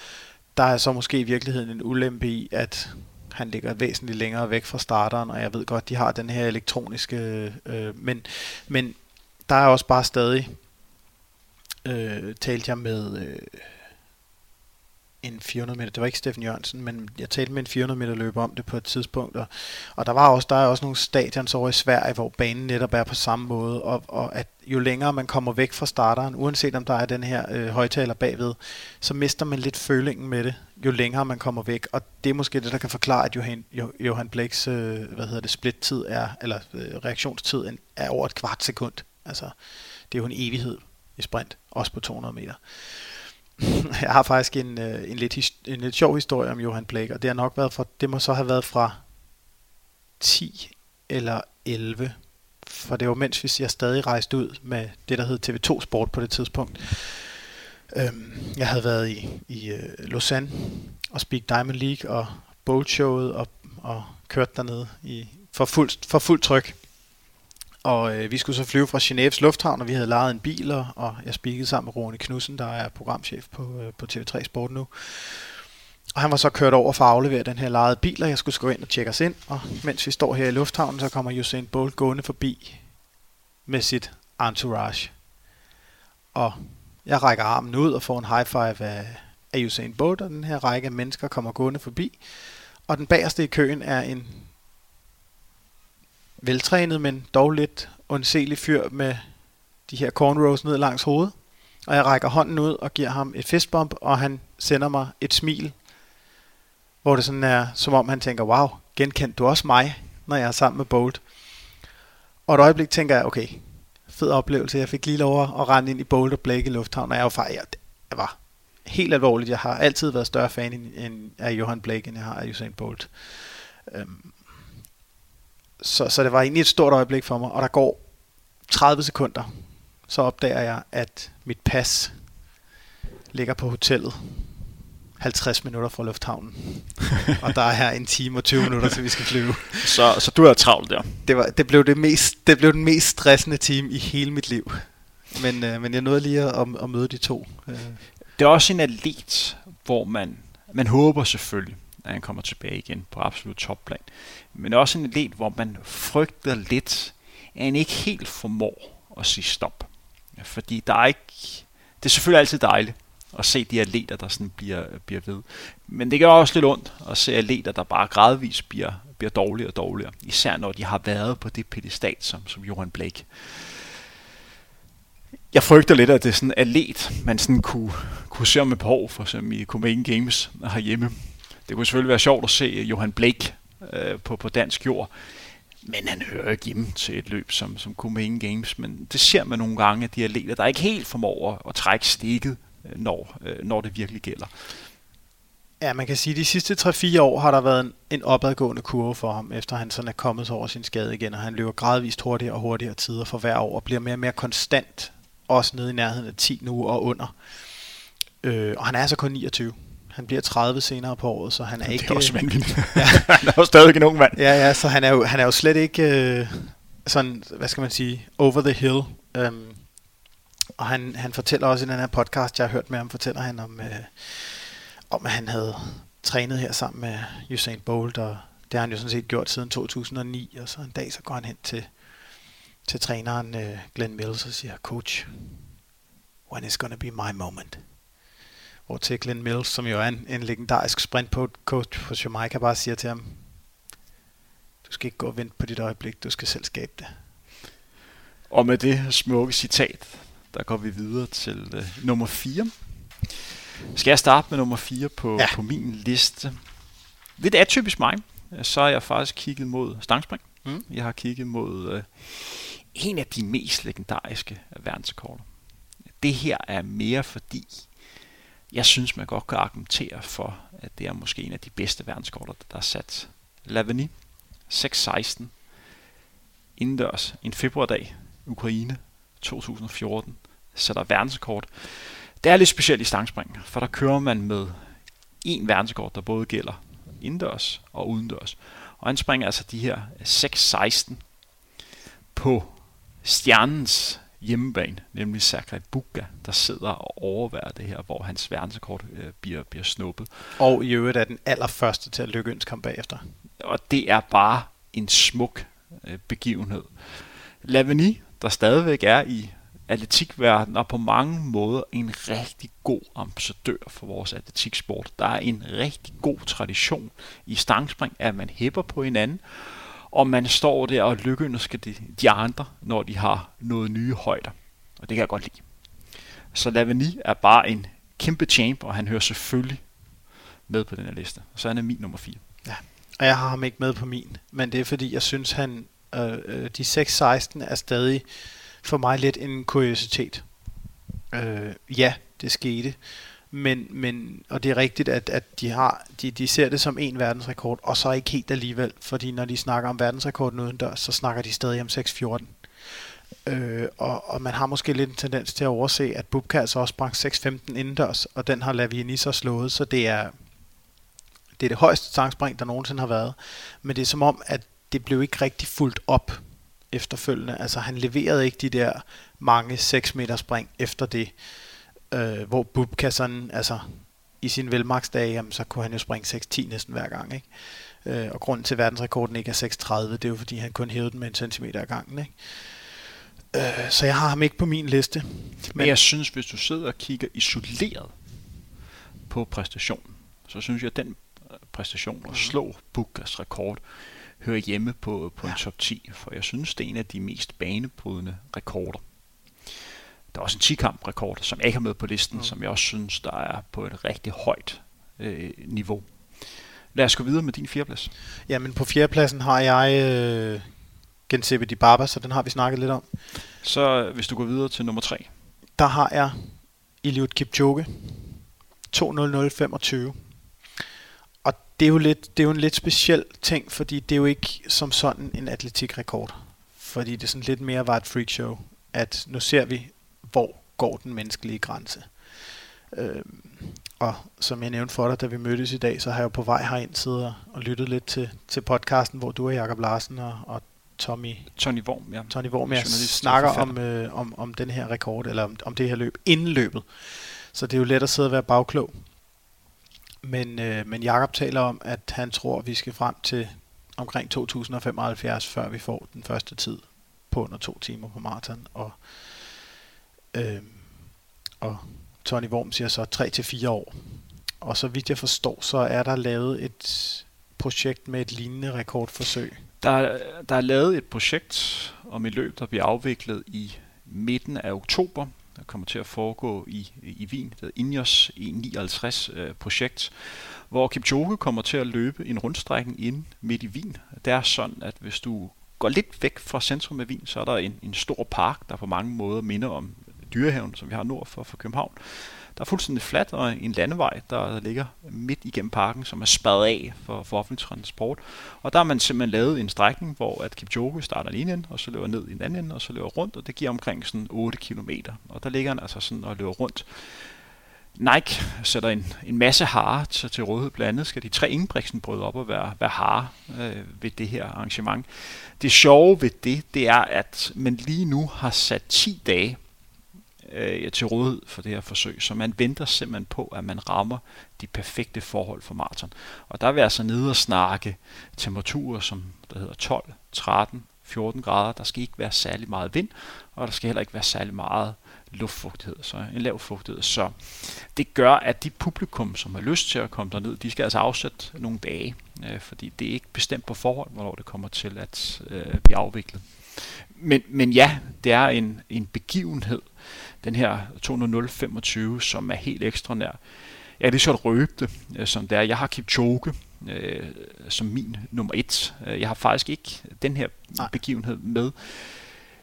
der er så måske i virkeligheden en ulempe i, at han ligger væsentligt længere væk fra starteren, og jeg ved godt, de har den her elektroniske, øh, men, men der er også bare stadig øh, talte jeg med øh, en 400 meter, det var ikke Steffen Jørgensen, men jeg talte med en 400 meter løber om det på et tidspunkt, og, og der var også, der er også nogle stadions over i Sverige, hvor banen netop er på samme måde, og, og at jo længere man kommer væk fra starteren, uanset om der er den her øh, højtaler bagved, så mister man lidt følingen med det, jo længere man kommer væk, og det er måske det, der kan forklare, at Johan, Johan Blakes, øh, hvad hedder det, splittid er, eller øh, reaktionstid er over et kvart sekund, altså det er jo en evighed i sprint, også på 200 meter. jeg har faktisk en, øh, en, lidt, en lidt sjov historie om Johan Blake, og det har nok været fra, det må så have været fra 10 eller 11, for det var mens hvis jeg stadig rejste ud med det, der hed TV2 Sport på det tidspunkt. Øhm, jeg havde været i, i øh, Lausanne og Speak Diamond League og Bowl Showet og, og kørt dernede i, for, fuld, for fuld tryk. Og øh, vi skulle så flyve fra Genèves Lufthavn, og vi havde lejet en bil, og, og jeg spikede sammen med Rune Knudsen, der er programchef på, øh, på TV3 Sport nu. Og han var så kørt over for at aflevere den her lejede bil, og jeg skulle gå ind og tjekke os ind. Og mens vi står her i lufthavnen, så kommer Usain Bolt gående forbi med sit entourage. Og jeg rækker armen ud og får en high five af, af Usain Bolt, og den her række af mennesker kommer gående forbi. Og den bagerste i køen er en veltrænet, men dog lidt ondselig fyr med de her cornrows ned langs hovedet. Og jeg rækker hånden ud og giver ham et fistbump, og han sender mig et smil, hvor det sådan er, som om han tænker, wow, genkendte du også mig, når jeg er sammen med Bolt. Og et øjeblik tænker jeg, okay, fed oplevelse. Jeg fik lige lov at rende ind i Bolt og Blake i Lufthavn, og jeg var faktisk, jeg var helt alvorligt. Jeg har altid været større fan end, af Johan Blake, end jeg har af Usain Bolt. Øhm, så, så det var egentlig et stort øjeblik for mig, og der går 30 sekunder, så opdager jeg, at mit pas ligger på hotellet 50 minutter fra lufthavnen. og der er her en time og 20 minutter, til vi skal flyve. så, så du er travlt der? Det, var, det, blev det, mest, det blev den mest stressende time i hele mit liv. Men, øh, men jeg nåede lige at, at møde de to. Øh. Det er også en atlet, hvor man, man håber selvfølgelig, at han kommer tilbage igen på absolut topplan. Men også en atlet, hvor man frygter lidt, at han ikke helt formår at sige stop. Fordi der er ikke... Det er selvfølgelig altid dejligt at se de atleter, der sådan bliver, bliver ved. Men det gør også lidt ondt at se atleter, der bare gradvist bliver, bliver dårligere og dårligere. Især når de har været på det pedestal som, som Johan Blake. Jeg frygter lidt, at det er sådan en atlet, man sådan kunne, kunne se om et par år, for eksempel i Copenhagen Games herhjemme, det kunne selvfølgelig være sjovt at se Johan Blake øh, på, på dansk jord, men han hører ikke hjemme til et løb som, som Copenhagen Games. Men det ser man nogle gange, at de atleter, der ikke helt formår at, at trække stikket, øh, når, øh, når det virkelig gælder. Ja, man kan sige, at de sidste 3-4 år har der været en, en opadgående kurve for ham, efter han sådan er kommet over sin skade igen, og han løber gradvist hurtigere og hurtigere tider for hver år, og bliver mere og mere konstant, også nede i nærheden af 10 nu og under. Øh, og han er altså kun 29. Han bliver 30 senere på året, så han er Det ikke... er også vanvittigt. ja. han er jo stadig en ung mand. Ja, ja, så han er jo, han er jo slet ikke øh, sådan, hvad skal man sige, over the hill. Um, og han, han fortæller også i den her podcast, jeg har hørt med ham, fortæller han om, øh, om at han havde trænet her sammen med Usain Bolt, og det har han jo sådan set gjort siden 2009, og så en dag så går han hen til, til træneren øh, Glenn Mills og siger, Coach, when is gonna be my moment? Hvor til Glenn Mills, som jo er en, en legendarisk sprintcoach på Jamaica, bare siger til ham, du skal ikke gå og vente på dit øjeblik, du skal selv skabe det. Og med det smukke citat, der går vi videre til øh, nummer 4. Skal jeg starte med nummer 4 på, Ja. på min liste? Lidt atypisk mig, så har jeg faktisk kigget mod stangspring. Mm. Jeg har kigget mod øh, en af de mest legendariske verdensrekorder. Det her er mere fordi, jeg synes, man godt kan argumentere for, at det er måske en af de bedste verdenskorter, der er sat. Laveni, 6.16, indendørs, en februardag, Ukraine, 2014, sætter verdenskort. Det er lidt specielt i stangspring, for der kører man med en verdenskort, der både gælder indendørs og udendørs. Og han springer altså de her 6.16 på stjernens hjemmebane, nemlig Zagreb Buga, der sidder og overværer det her, hvor hans verdensrekord øh, bliver, bliver snuppet. Og i øvrigt er den allerførste til at lykkeønske ham bagefter. Og det er bare en smuk øh, begivenhed. Laveni, der stadigvæk er i atletikverdenen, og på mange måder en rigtig god ambassadør for vores atletiksport. Der er en rigtig god tradition i stangspring, at man hæpper på hinanden, og man står der og lykkeønsker de, de andre, når de har noget nye højder. Og det kan jeg godt lide. Så Lavani er bare en kæmpe champ, og han hører selvfølgelig med på den her liste. Så han er min nummer 4. Ja, Og jeg har ham ikke med på min, men det er fordi, jeg synes, han øh, øh de 6-16 er stadig for mig lidt en kuriositet. Øh, ja, det skete. Men, men, og det er rigtigt, at, at de, har, de, de ser det som en verdensrekord, og så ikke helt alligevel, fordi når de snakker om verdensrekorden udendørs, så snakker de stadig om 6.14. Øh, og, og man har måske lidt en tendens til at overse, at Bubka altså også sprang 6.15 indendørs, og den har Lavini så slået, så det er, det er det højeste stangspring, der nogensinde har været. Men det er som om, at det blev ikke rigtig fuldt op efterfølgende. Altså han leverede ikke de der mange 6 meter spring efter det, øh, hvor Bubka sådan, altså i sin velmaksdage, jamen, så kunne han jo springe 6-10 næsten hver gang. Ikke? Øh, og grunden til, at verdensrekorden ikke er 6.30, det er jo fordi, han kun hævede den med en centimeter ad gangen. Ikke? Øh, så jeg har ham ikke på min liste. Men jeg synes, hvis du sidder og kigger isoleret på præstationen, så synes jeg, at den øh, præstation at slå Bukas rekord hører hjemme på, på en Ja. top 10, for jeg synes, det er en af de mest banebrydende rekorder. Der er også en 10-kamp rekord, som jeg ikke har med på listen, Mm. mm. som jeg også synes, der er på et rigtig højt øh, niveau. Lad os gå videre med din fjerdeplads. Jamen på fjerdepladsen har jeg øh, Gensebe Di Baba, så den har vi snakket lidt om. Så øh, hvis du går videre til nummer 3. Der har jeg Eliud Kipchoge 2.00.25. Og det er, jo lidt, det er jo en lidt speciel ting, fordi det er jo ikke som sådan en atletikrekord. Fordi det sådan lidt mere var et freakshow, at nu ser vi, hvor går den menneskelige grænse. Øhm, og som jeg nævnte for dig, da vi mødtes i dag, så har jeg jo på vej herind siddet og- og lyttet lidt til, til podcasten, hvor du og Jakob Larsen og, og Tommy Tony Worm, ja. Tony Worm, jeg snakker om, øh, om, om den her rekord, eller om, om det her løb, inden løbet. Så det er jo let at sidde og være bagklog. Men, øh, men Jakob taler om, at han tror, at vi skal frem til omkring 2075, før vi får den første tid på under to timer på maraton. Og, øh, og Tony Worm siger så 3 til år. Og så vidt jeg forstår, så er der lavet et projekt med et lignende rekordforsøg. Der, er- der er lavet et projekt om et løb, der bliver afviklet i midten af oktober. Der kommer til at foregå i, i Wien. Det hedder Ingers 59 e øh, projekt, hvor Kipchoge kommer til at løbe en rundstrækning ind midt i Wien. Det er sådan, at hvis du går lidt væk fra centrum af Wien, så er der en, en stor park, der på mange måder minder om Dyrehaven, som vi har nord for, for København. Der er fuldstændig fladt og en landevej, der ligger midt igennem parken, som er spadet af for, for offentlig transport. Og der har man simpelthen lavet en strækning, hvor at Kipchoge starter i en ende, og så løber ned i den anden ende, og så løber rundt, og det giver omkring sådan 8 km. Og der ligger han altså sådan og løber rundt. Nike sætter en, en masse hare til, til rådighed. Blandt andet skal de tre Ingebrigtsen-brød op og være, være hare øh, ved det her arrangement. Det sjove ved det, det er, at man lige nu har sat 10 dage øh, til rådighed for det her forsøg, så man venter simpelthen på, at man rammer de perfekte forhold for maraton. Og der vil jeg altså nede og snakke temperaturer, som der hedder 12, 13, 14 grader. Der skal ikke være særlig meget vind, og der skal heller ikke være særlig meget luftfugtighed, så en lav fugtighed. Så det gør, at de publikum, som har lyst til at komme derned, de skal altså afsætte nogle dage, øh, fordi det er ikke bestemt på forhånd, hvornår det kommer til at øh, blive afviklet. Men, men ja, det er en, en begivenhed, den her 200.25, som er helt ekstraordinær. Jeg kan lige så røbe det, øh, som det er. Jeg har Kipchoge øh, som min nummer et. Øh, jeg har faktisk ikke den her Nej. begivenhed med.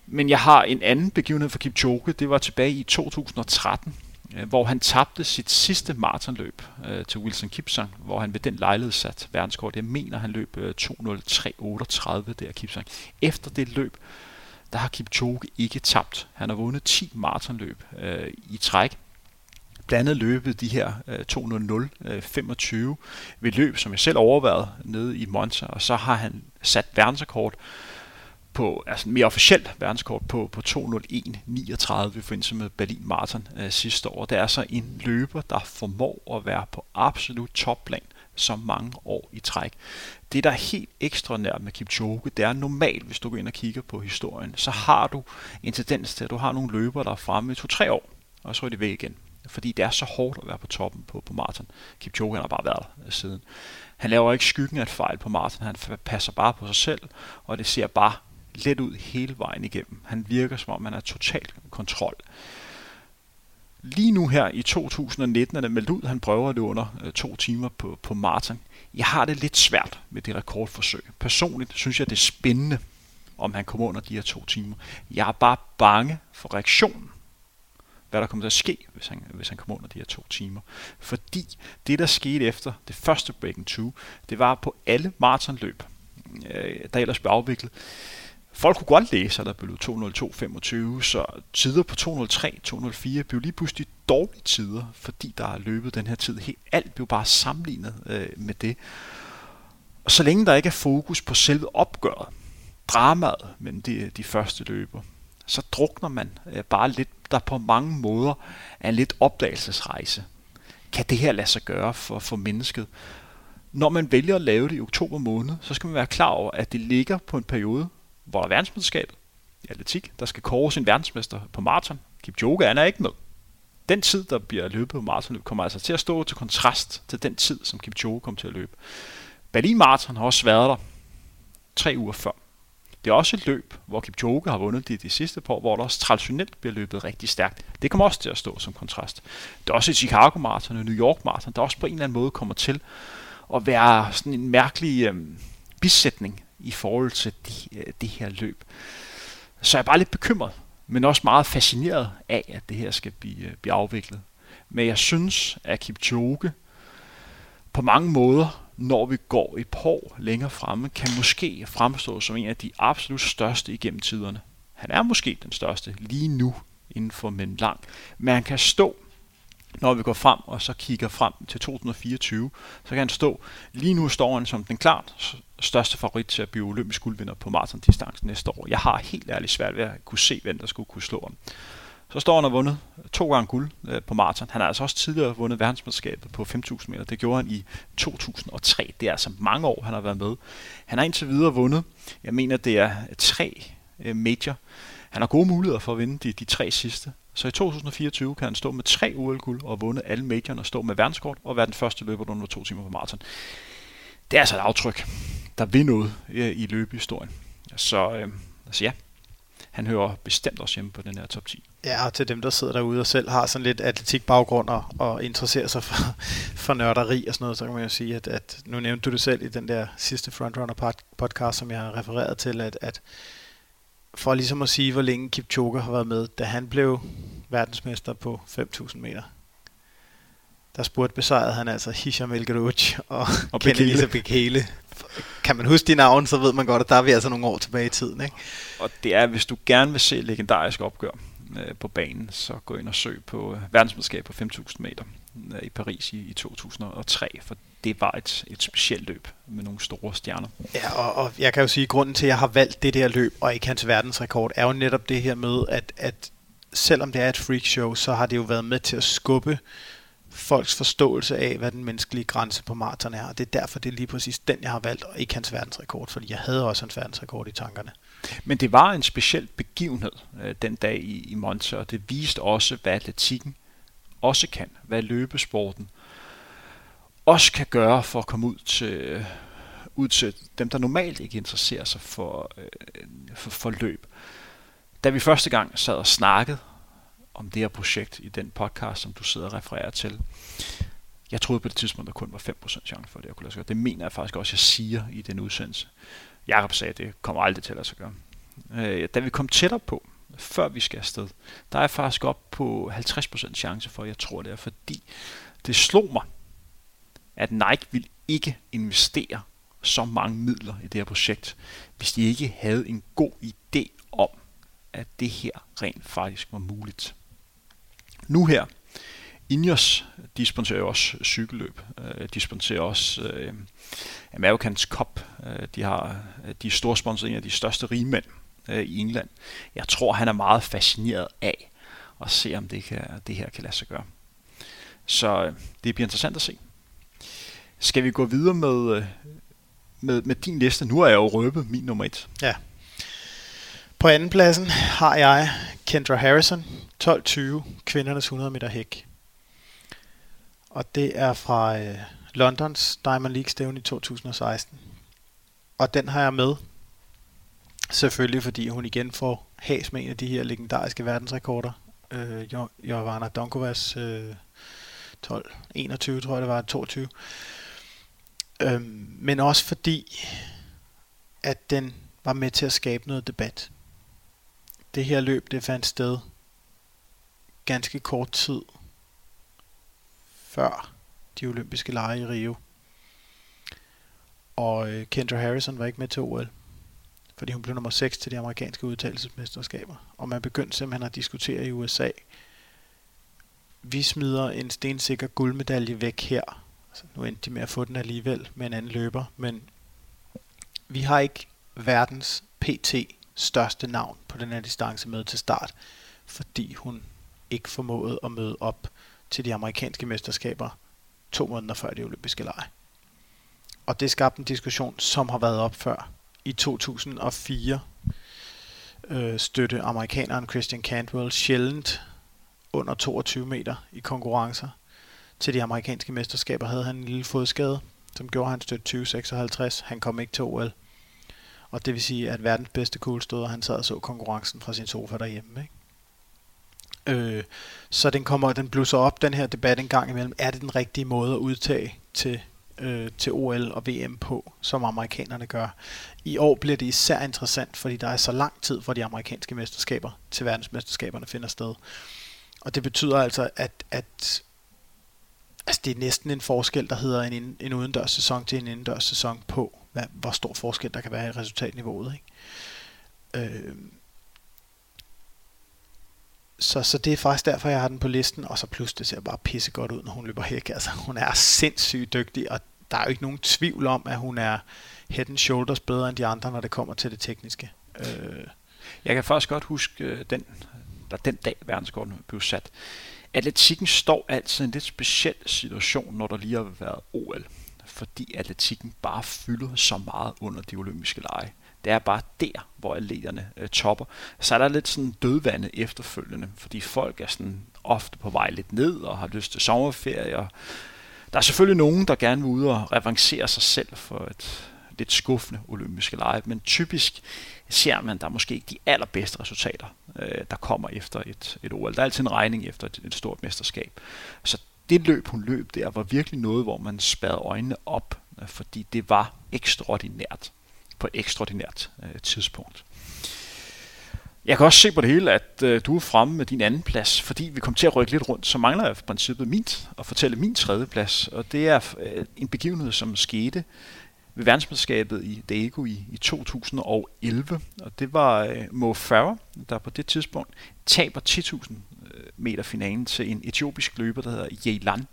Men jeg har en anden begivenhed for Kipchoge. Det var tilbage i 2013, øh, hvor han tabte sit sidste maratonløb øh, til Wilson Kipsang, hvor han ved den lejlighed satte verdenskort. Jeg mener, han løb øh, 2.03.38 der Kipsang. Efter det løb, der har Kipchoge ikke tabt. Han har vundet 10 maratonløb øh, i træk. Blandt andet løbet de her øh, 2.00-25 øh, ved løb, som jeg selv overvejede nede i Monza, og så har han sat verdensrekord på, altså mere officielt verdenskort på, på 2.01.39 i forbindelse med Berlin Marathon øh, sidste år. Det er altså en løber, der formår at være på absolut topplan så mange år i træk. Det, der er helt ekstraordinært med Kipchoge, det er normalt, hvis du går ind og kigger på historien, så har du en tendens til, at du har nogle løbere, der er fremme i to-tre år, og så er de væk igen. Fordi det er så hårdt at være på toppen på, på maraton. Kipchoge han har bare været der øh, siden. Han laver ikke skyggen af et fejl på maraton, han passer bare på sig selv, og det ser bare let ud hele vejen igennem. Han virker som om, han er totalt kontrol. Lige nu her i 2019 er det meldt ud, at han prøver det under øh, to timer på, på maraton. Jeg har det lidt svært med det rekordforsøg. Personligt synes jeg, det er spændende, om han kommer under de her to timer. Jeg er bare bange for reaktionen. Hvad der kommer til at ske, hvis han, hvis han kommer under de her to timer. Fordi det, der skete efter det første Breaking 2, det var på alle maratonløb, øh, der ellers blev afviklet, Folk kunne godt læse, at der blev 202.25, så tider på 203, 204 blev lige pludselig dårlige tider, fordi der er løbet den her tid. Helt alt blev bare sammenlignet øh, med det. Og så længe der ikke er fokus på selve opgøret, dramaet mellem de, de første løber, så drukner man øh, bare lidt, der på mange måder er en lidt opdagelsesrejse. Kan det her lade sig gøre for, for mennesket? Når man vælger at lave det i oktober måned, så skal man være klar over, at det ligger på en periode, hvor der er verdensmesterskabet i atletik, der skal kåre sin verdensmester på maraton. Kipchoge han er ikke med. Den tid, der bliver løbet på maraton, kommer altså til at stå til kontrast til den tid, som Kipchoge kom til at løbe. Berlin Marathon har også været der tre uger før. Det er også et løb, hvor Kipchoge har vundet det de sidste par år, hvor der også traditionelt bliver løbet rigtig stærkt. Det kommer også til at stå som kontrast. Det er også et Chicago Marathon og New York Marathon, der også på en eller anden måde kommer til at være sådan en mærkelig øh, bisætning i forhold til de, øh, det her løb. Så jeg er bare lidt bekymret, men også meget fascineret af, at det her skal blive, øh, blive afviklet. Men jeg synes, at Kipchoge på mange måder, når vi går et par år længere fremme, kan måske fremstå som en af de absolut største igennem tiderne. Han er måske den største lige nu inden for men lang, men han kan stå når vi går frem og så kigger frem til 2024, så kan han stå, lige nu står han som den klart største favorit til at blive olympisk guldvinder på maratondistancen næste år. Jeg har helt ærligt svært ved at kunne se, hvem der skulle kunne slå ham. Så står han og vundet to gange guld øh, på maraton. Han har altså også tidligere vundet verdensmesterskabet på 5.000 meter. Det gjorde han i 2003. Det er altså mange år, han har været med. Han har indtil videre vundet, jeg mener det er tre øh, major. Han har gode muligheder for at vinde de, de tre sidste. Så i 2024 kan han stå med tre OL-guld og vundet alle majorerne og stå med verdenskort og være den første løber under to timer på maraton. Det er altså et aftryk, der vil noget i løbehistorien. Så, øh, altså ja, han hører bestemt også hjemme på den her top 10. Ja, og til dem, der sidder derude og selv har sådan lidt atletikbaggrund og, og interesserer sig for, for nørderi og sådan noget, så kan man jo sige, at, at nu nævnte du det selv i den der sidste Frontrunner podcast, som jeg har refereret til, at, at for ligesom at sige, hvor længe Kipchoge har været med, da han blev verdensmester på 5.000 meter. Der spurgte besejrede han altså Hisham El og, og Kenelisa Bekele. Kan man huske de navne, så ved man godt, at der er vi altså nogle år tilbage i tiden. Ikke? Og det er, hvis du gerne vil se legendarisk opgør øh, på banen, så gå ind og søg på øh, verdensmesterskab på 5.000 meter. i Paris i, i 2003, for det var et, et specielt løb med nogle store stjerner. Ja, og, og jeg kan jo sige, at grunden til, at jeg har valgt det der løb, og ikke hans verdensrekord, er jo netop det her med, at, at selvom det er et freak show, så har det jo været med til at skubbe folks forståelse af, hvad den menneskelige grænse på maraton er. Og det er derfor, det er lige præcis den, jeg har valgt, og ikke hans verdensrekord, fordi jeg havde også hans verdensrekord i tankerne. Men det var en speciel begivenhed øh, den dag i, i Monza, og det viste også, hvad atletikken også kan, hvad løbesporten også kan gøre for at komme ud til, øh, ud til dem, der normalt ikke interesserer sig for, øh, for, for løb. Da vi første gang sad og snakkede om det her projekt i den podcast, som du sidder og refererer til, jeg troede på det tidspunkt, der kun var 5% chance for det jeg kunne lade sig gøre. Det mener jeg faktisk også, jeg siger i den udsendelse. Jakob sagde, at det kommer aldrig til at lade sig gøre. Øh, da vi kom tættere på, før vi skal afsted, der er jeg faktisk op på 50% chance for, at jeg tror det er, fordi det slog mig, at Nike vil ikke investere så mange midler i det her projekt, hvis de ikke havde en god idé om, at det her rent faktisk var muligt. Nu her, Ineos, dispenserer jo også cykelløb. Øh, dispenserer også øh, Americans Cup. Øh, de, har, øh, de er store sponsorer, en af de største rigmænd øh, i England. Jeg tror, han er meget fascineret af at se, om det, kan, det her kan lade sig gøre. Så øh, det bliver interessant at se. Skal vi gå videre med, øh, med, med din liste? Nu er jeg jo røbet min nummer et. Ja. På anden pladsen har jeg Kendra Harrison, 12.20 kvindernes 100 meter hæk. Og det er fra øh, Londons Diamond League stævne i 2016. Og den har jeg med, selvfølgelig fordi hun igen får has med en af de her legendariske verdensrekorder. Øh, Jovana Donkovas øh, 12, 21 tror jeg det var, 22. Øhm, men også fordi, at den var med til at skabe noget debat. Det her løb, det fandt sted ganske kort tid før de olympiske lege i Rio. Og øh, Kendra Harrison var ikke med til OL, fordi hun blev nummer 6 til de amerikanske udtalelsesmesterskaber. Og man begyndte simpelthen at diskutere i USA, vi smider en stensikker guldmedalje væk her. Altså, nu endte de med at få den alligevel med en anden løber, men vi har ikke verdens PT største navn på den her distance med til start, fordi hun ikke formåede at møde op til de amerikanske mesterskaber to måneder før de olympiske lege. Og det skabte en diskussion, som har været op før. I 2004 øh, støtte amerikaneren Christian Cantwell sjældent under 22 meter i konkurrencer. Til de amerikanske mesterskaber havde han en lille fodskade, som gjorde han støtte 2056. Han kom ikke til OL. Og det vil sige, at verdens bedste kuglestøder, han sad og så konkurrencen fra sin sofa derhjemme. Ikke? Øh, så den kommer, den blusser op, den her debat en gang imellem. Er det den rigtige måde at udtage til, øh, til OL og VM på, som amerikanerne gør? I år bliver det især interessant, fordi der er så lang tid for de amerikanske mesterskaber til verdensmesterskaberne finder sted. Og det betyder altså, at, at altså det er næsten en forskel, der hedder en, en udendørs sæson til en indendørs sæson på, hvad, hvor stor forskel der kan være i resultatniveauet. Ikke? Øh, så, så det er faktisk derfor, jeg har den på listen, og så plus det ser bare pisse godt ud, når hun løber hæk. Altså, hun er sindssygt dygtig, og der er jo ikke nogen tvivl om, at hun er head and shoulders bedre end de andre, når det kommer til det tekniske. Øh. Jeg kan faktisk godt huske øh, den, der den dag verdenskorten blev sat. Atletikken står altid i en lidt speciel situation, når der lige har været OL. Fordi atletikken bare fylder så meget under de olympiske lege. Det er bare der, hvor atleterne øh, topper. Så er der lidt sådan dødvande efterfølgende, fordi folk er sådan ofte på vej lidt ned og har lyst til sommerferie. Og der er selvfølgelig nogen, der gerne vil ud og revancere sig selv for et lidt skuffende olympiske lege, men typisk ser man, der er måske ikke de allerbedste resultater, øh, der kommer efter et, et OL. Der er altid en regning efter et, et stort mesterskab. Så det løb, hun løb der, var virkelig noget, hvor man spadede øjnene op, øh, fordi det var ekstraordinært på et ekstraordinært øh, tidspunkt. Jeg kan også se på det hele, at øh, du er fremme med din anden plads, fordi vi kom til at rykke lidt rundt, så mangler jeg i princippet min at fortælle min tredje plads, og det er øh, en begivenhed, som skete ved verdensmesterskabet i Daegu i, i 2011, og det var øh, Mo Farah, der på det tidspunkt taber 10.000 øh, meter finalen til en etiopisk løber, der hedder Yelan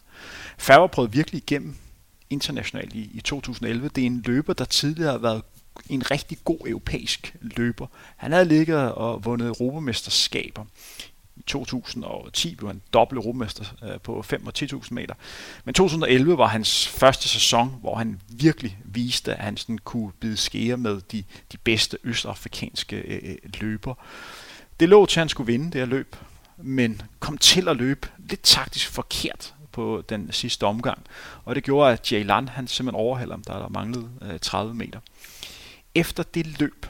Farah prøvede virkelig igennem internationalt i, i 2011. Det er en løber, der tidligere har været en rigtig god europæisk løber. Han havde ligget og vundet europamesterskaber. I 2010 blev han dobbelt europamester øh, på 5 og 10.000 meter. Men 2011 var hans første sæson, hvor han virkelig viste, at han sådan kunne bide skære med de, de bedste østafrikanske øh, øh, løber. Det lå til, at han skulle vinde det her løb, men kom til at løbe lidt taktisk forkert på den sidste omgang. Og det gjorde, at Jay Land, han simpelthen overhalede ham, der der manglede øh, 30 meter. Efter det løb,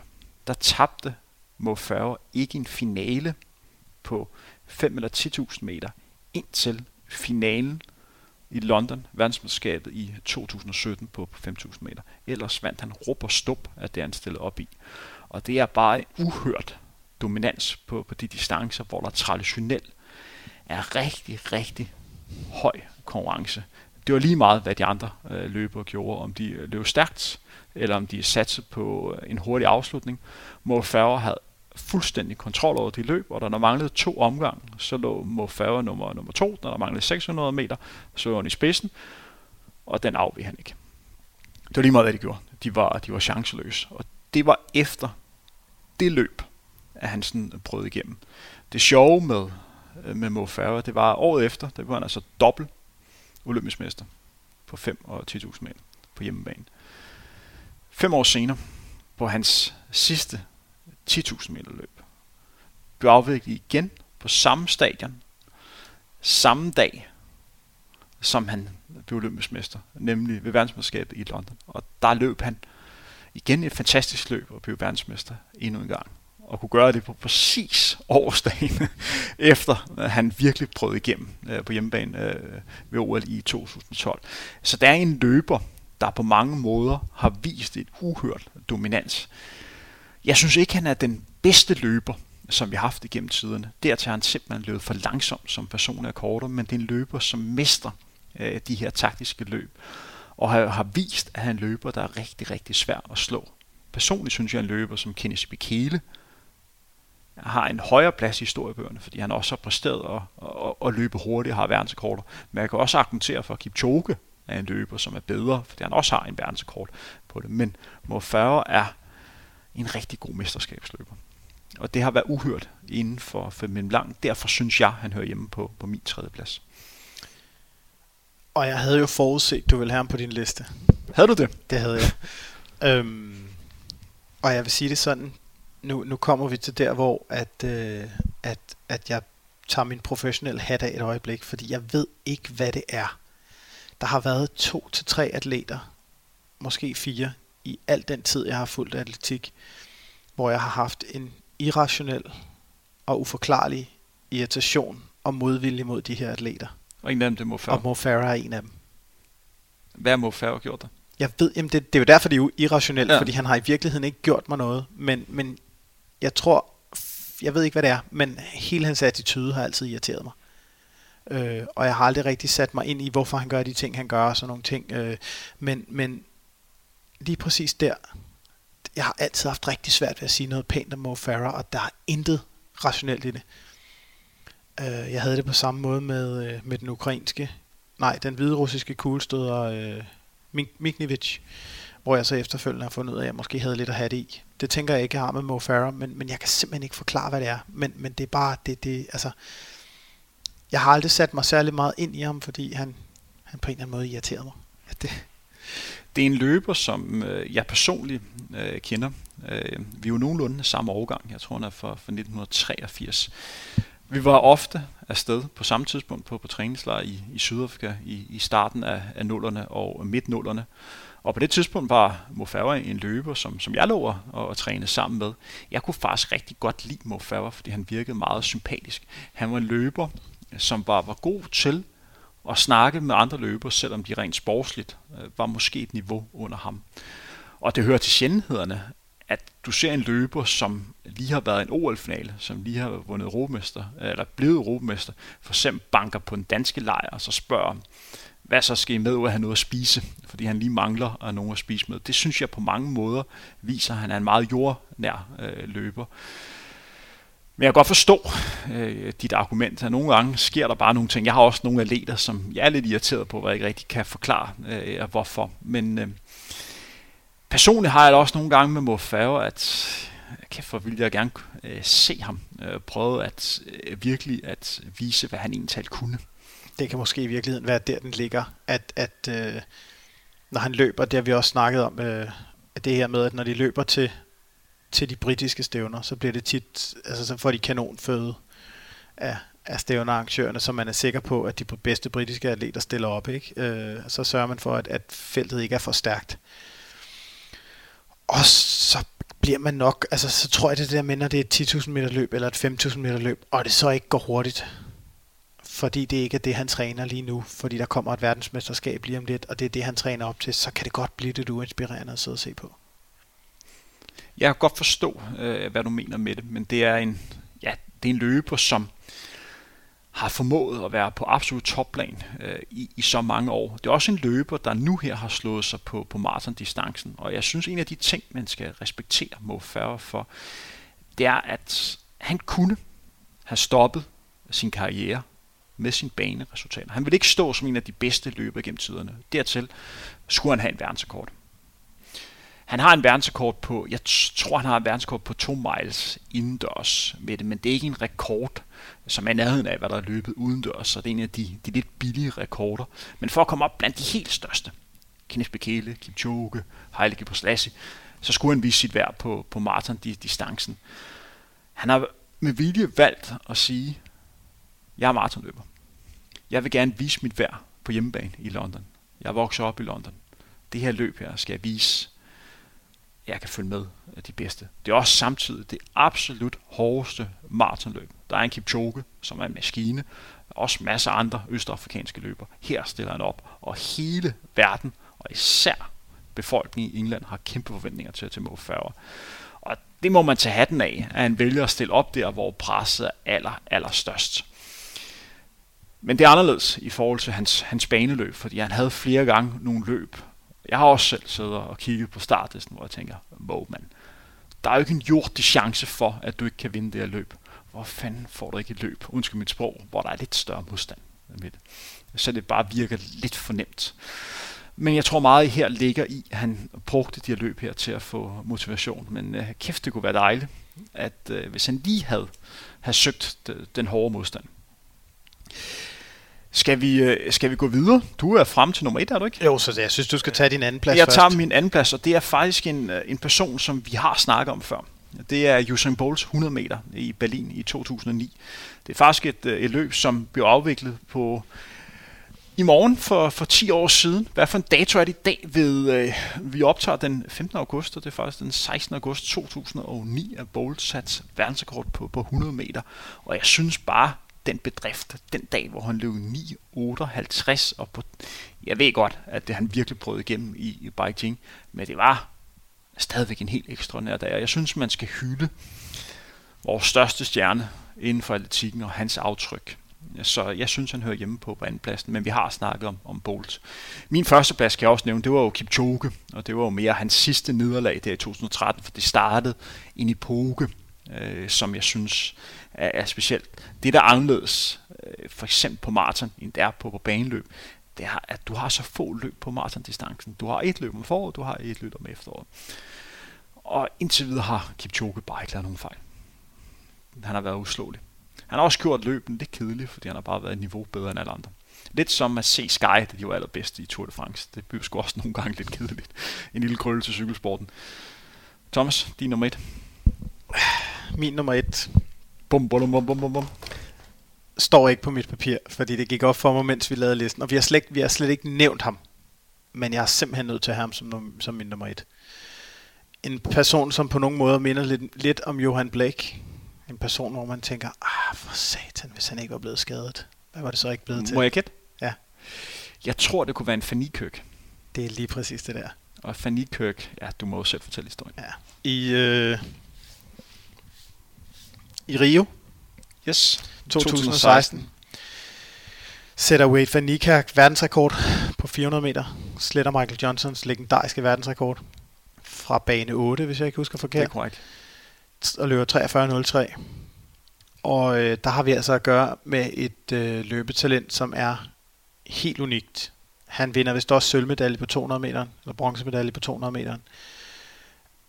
der tabte Mo Farah ikke en finale på 5 eller 10.000 meter indtil finalen i London, verdensmesterskabet i 2017 på 5.000 meter. Ellers vandt han rup og stup af det, han stillede op i. Og det er bare uhørt dominans på, på de distancer, hvor der traditionelt er rigtig, rigtig høj konkurrence. Det var lige meget, hvad de andre øh, løbere gjorde, om de øh, løb stærkt, eller om de satset på øh, en hurtig afslutning. Mo Farah havde fuldstændig kontrol over de løb, og da der manglede to omgange, så lå Mo Farah nummer, nummer to, når der manglede 600 meter, så lå han i spidsen, og den afvig han ikke. Det var lige meget, hvad de gjorde. De var, de var chanceløse, og det var efter det løb, at han sådan prøvede igennem. Det sjove med, øh, med Mo Farah, det var året efter, der var han altså dobbelt olympisk mester på 5 og 10.000 meter på hjemmebane. Fem år senere, på hans sidste 10.000 meter løb, blev afviklet igen på samme stadion, samme dag, som han blev olympisk mester, nemlig ved verdensmesterskabet i London. Og der løb han igen et fantastisk løb og blev verdensmester endnu en gang og kunne gøre det på præcis årsdagen, efter han virkelig prøvede igennem øh, på hjemmebane øh, ved OL i 2012. Så der er en løber, der på mange måder har vist et uhørt dominans. Jeg synes ikke, han er den bedste løber, som vi har haft igennem tiderne. Dertil har han simpelthen løbet for langsomt som person af korter, men det er en løber, som mester øh, de her taktiske løb, og har, har vist, at han løber, der er rigtig, rigtig svær at slå. Personligt synes jeg, at en løber som Kenneth Bekele har en højere plads i historiebøgerne, fordi han også har præsteret at, at, at løbe hurtigt og har verdensrekorder. Men jeg kan også argumentere for, Kipchoge er en løber, som er bedre, fordi han også har en verdensrekord på det. Men Mo Farah er en rigtig god mesterskabsløber. Og det har været uhørt inden for, min lang. Derfor synes jeg, han hører hjemme på, på min tredje plads. Og jeg havde jo forudset, du ville have ham på din liste. Havde du det? Det havde jeg. øhm, og jeg vil sige det sådan, nu, nu kommer vi til der, hvor at, øh, at, at jeg tager min professionelle hat af et øjeblik, fordi jeg ved ikke, hvad det er. Der har været to til tre atleter, måske fire, i al den tid, jeg har fulgt atletik, hvor jeg har haft en irrationel og uforklarlig irritation og modvilje mod de her atleter. Og en af dem, det er Mo Farah. Og Mo Farah er en af dem. Hvad har Mo Farah gjort der? Jeg ved, jamen det, det er jo derfor, det er jo irrationelt, ja. fordi han har i virkeligheden ikke gjort mig noget, men, men jeg tror, jeg ved ikke, hvad det er, men hele hans attitude har altid irriteret mig. Øh, og jeg har aldrig rigtig sat mig ind i, hvorfor han gør de ting, han gør, og sådan nogle ting. Øh, men, men lige præcis der, jeg har altid haft rigtig svært ved at sige noget pænt om Mo Farah, og der er intet rationelt i det. Øh, jeg havde det på samme måde med, øh, med den ukrainske, nej, den hvide russiske kuglestøder, øh, Miknievich, hvor jeg så efterfølgende har fundet ud af, at jeg måske havde lidt at have det i. Det tænker jeg ikke, jeg har med Mo Farah, men, men jeg kan simpelthen ikke forklare, hvad det er. Men, men det er bare, det, det, altså, jeg har aldrig sat mig særlig meget ind i ham, fordi han, han på en eller anden måde irriterede mig. Ja, det. det er en løber, som øh, jeg personligt øh, kender. Øh, vi er jo nogenlunde samme årgang. Jeg tror, han er fra, fra 1983. Vi var ofte afsted på samme tidspunkt på, på træningslejr i, i Sydafrika i, i starten af, af nullerne og midt-nullerne. Og på det tidspunkt var Mo Farah en løber, som, som jeg lå og, og trænede sammen med. Jeg kunne faktisk rigtig godt lide Mo Farah, fordi han virkede meget sympatisk. Han var en løber, som var, var god til at snakke med andre løbere, selvom de rent sportsligt øh, var måske et niveau under ham. Og det hører til sjældenhederne, at du ser en løber, som lige har været i en OL-finale, som lige har vundet Europamester, eller blevet Europamester, for eksempel banker på en danske lejr, og så spørger, hvad så skal I med ud at have noget at spise, fordi han lige mangler at nogen at spise med. Det synes jeg på mange måder viser, at han er en meget jordnær øh, løber. Men jeg kan godt forstå øh, dit argument, at nogle gange sker der bare nogle ting. Jeg har også nogle atleter, som jeg er lidt irriteret på, hvor jeg ikke rigtig kan forklare, øh, hvorfor. Men øh, personligt har jeg også nogle gange med Mo at kæft, hvor ville jeg gerne øh, se ham øh, prøve at øh, virkelig at vise, hvad han egentlig kunne. Det kan måske i virkeligheden være der, den ligger, at, at øh, når han løber, det har vi også snakket om, øh, det her med, at når de løber til, til de britiske stævner, så bliver det tit, altså så får de kanonføde af, af stævnerarrangørerne, så man er sikker på, at de bedste britiske atleter stiller op. Ikke? Øh, så sørger man for, at, at feltet ikke er for stærkt. Og så bliver man nok, altså så tror jeg det der med, når det er et 10.000 meter løb eller et 5.000 meter løb, og det så ikke går hurtigt, fordi det ikke er det, han træner lige nu, fordi der kommer et verdensmesterskab lige om lidt, og det er det, han træner op til, så kan det godt blive lidt uinspirerende at sidde og se på. Jeg kan godt forstå, øh, hvad du mener med det, men det er en, ja, det er en løber, som har formået at være på absolut topplan øh, i, i så mange år. Det er også en løber, der nu her har slået sig på, på maratondistancen, og jeg synes, en af de ting, man skal respektere Mo Farah for, det er, at han kunne have stoppet sin karriere med sin baneresultater. Han vil ikke stå som en af de bedste løbere gennem tiderne. Dertil skulle han have en verdensrekord. Han har en verdensrekord på, jeg tror han har en verdensrekord på 2 miles indendørs med det, men det er ikke en rekord, som er nærheden af, hvad der er løbet udendørs, så det er en af de, de lidt billige rekorder. Men for at komme op blandt de helt største, Kenneth Bekele, Kipchoge, Haile Gebrselassie, så skulle han vise sit værd på, på maraton-distancen. Han har med vilje valgt at sige, jeg er maratonløber. Jeg vil gerne vise mit værd på hjemmebane i London. Jeg vokser op i London. Det her løb her skal jeg vise, jeg kan følge med af de bedste. Det er også samtidig det absolut hårdeste maratonløb. Der er en Kipchoge, som er en maskine, også masser af andre østafrikanske løber. Her stiller han op, og hele verden, og især befolkningen i England, har kæmpe forventninger til, til Mo Farah. Og det må man tage hatten af, at han vælger at stille op der, hvor presset er aller, aller størst. Men det er anderledes i forhold til hans, hans baneløb, fordi han havde flere gange nogle løb. Jeg har også selv siddet og kigget på startlisten, hvor jeg tænker, wow, mand, der er jo ikke en jordig chance for, at du ikke kan vinde det her løb. Hvor fanden får du ikke et løb, undskyld mit sprog, hvor der er lidt større modstand med det. Så det bare virker lidt for nemt. Men jeg tror meget her ligger i, at han brugte de her løb her til at få motivation. Men uh, kæft, det kunne være dejligt, at uh, hvis han lige havde, havde søgt øh, den hårde modstand. Skal vi, øh, skal vi gå videre? Du er frem til nummer et, er du ikke? Jo, så jeg synes, du skal tage din anden plads Jeg først. tager min anden plads, og det er faktisk en, øh, en person, som vi har snakket om før. Det er Usain Bolts 100 meter i Berlin i 2009. Det er faktisk et, øh, et løb, som blev afviklet på i morgen for, for 10 år siden. Hvad for en dato er det i dag? Ved, øh, vi optager den 15. august, og det er faktisk den 16. august 2009, at Bolt sat verdensrekord på, på 100 meter. Og jeg synes bare, den bedrift, den dag, hvor han løb 9.58, og på, jeg ved godt, at det han virkelig prøvede igennem i, i Beijing, men det var stadigvæk en helt ekstraordinær dag, og jeg synes, man skal hylde vores største stjerne inden for atletikken og hans aftryk. Så jeg synes, han hører hjemme på, på andenpladsen, men vi har snakket om, om Bolt. Min første plads, kan jeg også nævne, det var jo Kipchoge, og det var jo mere hans sidste nederlag der i 2013, for det startede en epoke, øh, som jeg synes er, er specielt. Det, der er anderledes, øh, for eksempel på maraton, end det er på, på baneløb, det er, at du har så få løb på maratondistancen. Du har et løb om foråret, du har et løb om efteråret. Og indtil videre har Kipchoge bare ikke lavet nogen fejl. Han har været uslåelig. Han har også gjort løben lidt kedeligt, fordi han har bare været et niveau bedre end alle andre. Lidt som at se Sky, da de var allerbedste i Tour de France. Det bliver sgu også nogle gange lidt kedeligt. En lille krølle til cykelsporten. Thomas, din nummer et. Min nummer et Bum, bum, bum, bum, bum, bum. står ikke på mit papir, fordi det gik op for mig, mens vi lavede listen. Og vi har slet, vi har slet ikke nævnt ham. Men jeg er simpelthen nødt til at have ham som, som min nummer et. En person, som på nogen måde minder lidt, lidt om Johan Blake. En person, hvor man tænker, ah, for satan, hvis han ikke var blevet skadet. Hvad var det så ikke blevet til? Må jeg gætte? Ja. Jeg tror, det kunne være en Fanny Kirk. Det er lige præcis det der. Og Fanny Kirk, ja, du må jo selv fortælle historien. Ja. I, øh, I Rio Yes. 2016 sætter Wade van Niekerk verdensrekord på 400 meter. Sletter Michael Johnsons legendariske verdensrekord fra bane 8, hvis jeg ikke husker Det er forkert, korrekt. og løber 43.03. Og øh, der har vi altså at gøre med et øh, løbetalent, som er helt unikt. Han vinder vist også sølvmedalje på 200 meter, eller bronzemedalje på 200 meter.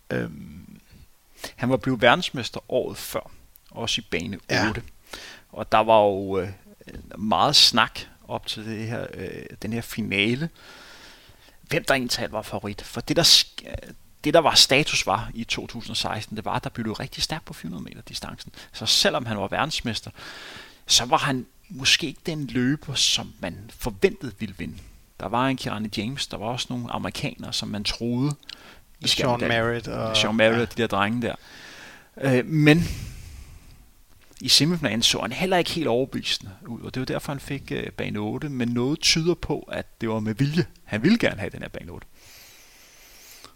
Øhm. Han var blevet verdensmester året før, også i bane 8. Ja. Og der var jo øh, meget snak op til det her, øh, den her finale. Hvem der egentlig var favorit. For det der, det der var status var i 2016, det var, at der blev rigtig stærkt på 400 meter distancen. Så selvom han var verdensmester, så var han måske ikke den løber, som man forventede ville vinde. Der var en Kirani James, der var også nogle amerikanere, som man troede. Sean Merritt. Og, Sean Merritt ja. de der drenge der. Øh, men i semifinalen så han heller ikke helt overbevisende ud, og det var derfor, han fik øh, bane 8, men noget tyder på, at det var med vilje. Han ville gerne have den her bane 8.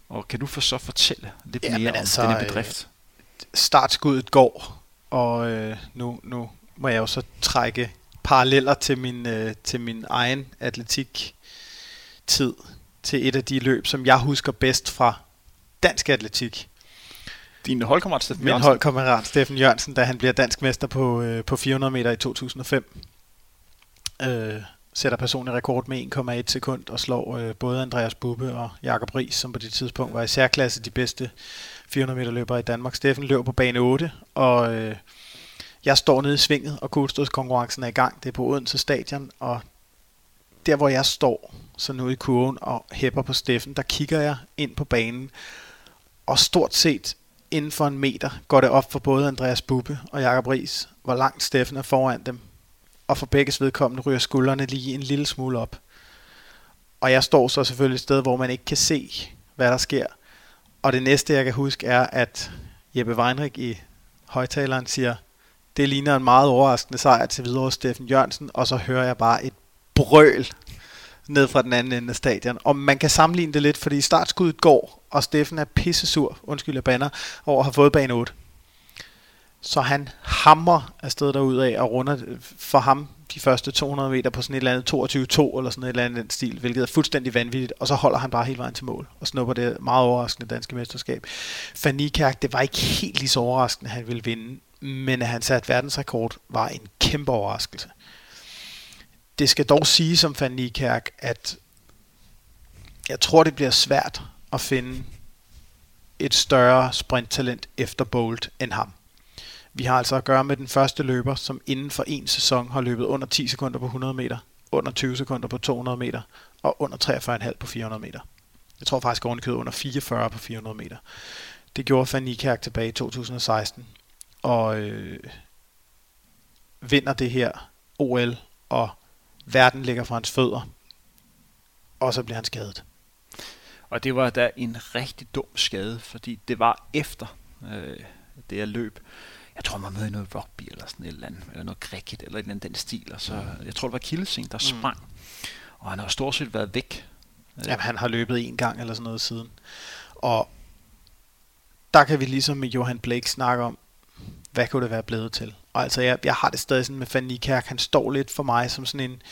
Og kan du for så fortælle lidt ja, mere om altså, den her bedrift? Øh, startskuddet går, og øh, nu, nu må jeg jo så trække paralleller til min, øh, til min egen atletik tid til et af de løb, som jeg husker bedst fra dansk atletik. Din holdkammerat Steffen Min Jørgensen? holdkammerat Steffen Jørgensen, da han bliver dansk mester på, øh, på 400 meter i 2005. Øh, sætter personlig rekord med 1,1 sekund og slår øh, både Andreas Bubbe og Jakob Ries, som på det tidspunkt var i særklasse de bedste 400 meter løbere i Danmark. Steffen løber på bane 8, og øh, jeg står nede i svinget, og konkurrencen er i gang. Det er på Odense Stadion, og der hvor jeg står, så nu i kurven og hæpper på Steffen, der kigger jeg ind på banen, og stort set inden for en meter går det op for både Andreas Bubbe og Jakob Ries, hvor langt Steffen er foran dem. Og for begges vedkommende ryger skuldrene lige en lille smule op. Og jeg står så selvfølgelig et sted, hvor man ikke kan se, hvad der sker. Og det næste, jeg kan huske, er, at Jeppe Weinrich i højtaleren siger, det ligner en meget overraskende sejr til videre Steffen Jørgensen, og så hører jeg bare et brøl ned fra den anden ende af stadion. Og man kan sammenligne det lidt, fordi startskuddet går, og Steffen er pissesur, undskyld jeg banner, over at have fået bane 8. Så han hammer afsted derud af og runder øh, for ham de første 200 meter på sådan et eller andet 22-2 eller sådan et eller andet den stil, hvilket er fuldstændig vanvittigt, og så holder han bare hele vejen til mål og snupper det meget overraskende danske mesterskab. Fanikærk, det var ikke helt lige så overraskende, at han ville vinde, men at han satte verdensrekord var en kæmpe overraskelse. Det skal dog sige som Van Niekerk, at jeg tror, det bliver svært at finde et større sprinttalent efter Bolt end ham. Vi har altså at gøre med den første løber, som inden for en sæson har løbet under 10 sekunder på 100 meter, under 20 sekunder på 200 meter og under 43,5 på 400 meter. Jeg tror faktisk, at under 44 på 400 meter. Det gjorde Van Niekerk tilbage i 2016, og øh, vinder det her OL, og verden ligger for hans fødder, og så bliver han skadet. Og det var da en rigtig dum skade, fordi det var efter øh, det her løb. Jeg tror, man i noget rugby eller sådan et eller andet, eller noget cricket eller et eller andet den stil. Og så, jeg tror, det var Kildesing, der mm. sprang. Og han har stort set været væk. Jamen, han har løbet en gang eller sådan noget siden. Og der kan vi ligesom med Johan Blake snakke om, hvad kunne det være blevet til? Og altså, jeg, jeg har det stadig sådan med Van Niekerk, han står lidt for mig som sådan en,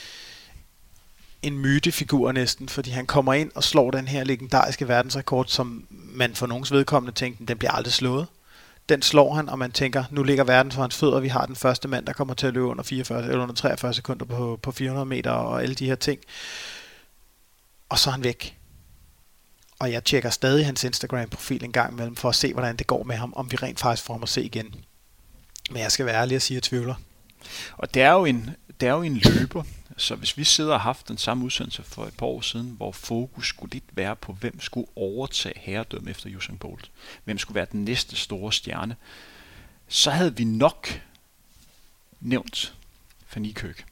en mytefigur næsten, fordi han kommer ind og slår den her legendariske verdensrekord, som man for nogens vedkommende tænkte, den bliver aldrig slået. Den slår han, og man tænker, nu ligger verden for hans fødder, vi har den første mand, der kommer til at løbe under, 44, eller under 43 sekunder på, på 400 meter og alle de her ting. Og så er han væk. Og jeg tjekker stadig hans Instagram-profil en gang imellem, for at se, hvordan det går med ham, om vi rent faktisk får ham at se igen. Men jeg skal være ærlig og sige, at jeg tvivler. Og det er jo en, det er jo en løber, så hvis vi sidder og har haft den samme udsendelse for et par år siden, hvor fokus skulle lidt være på, hvem skulle overtage herredømme efter Usain Bolt, hvem skulle være den næste store stjerne, så havde vi nok nævnt Fanny Køk.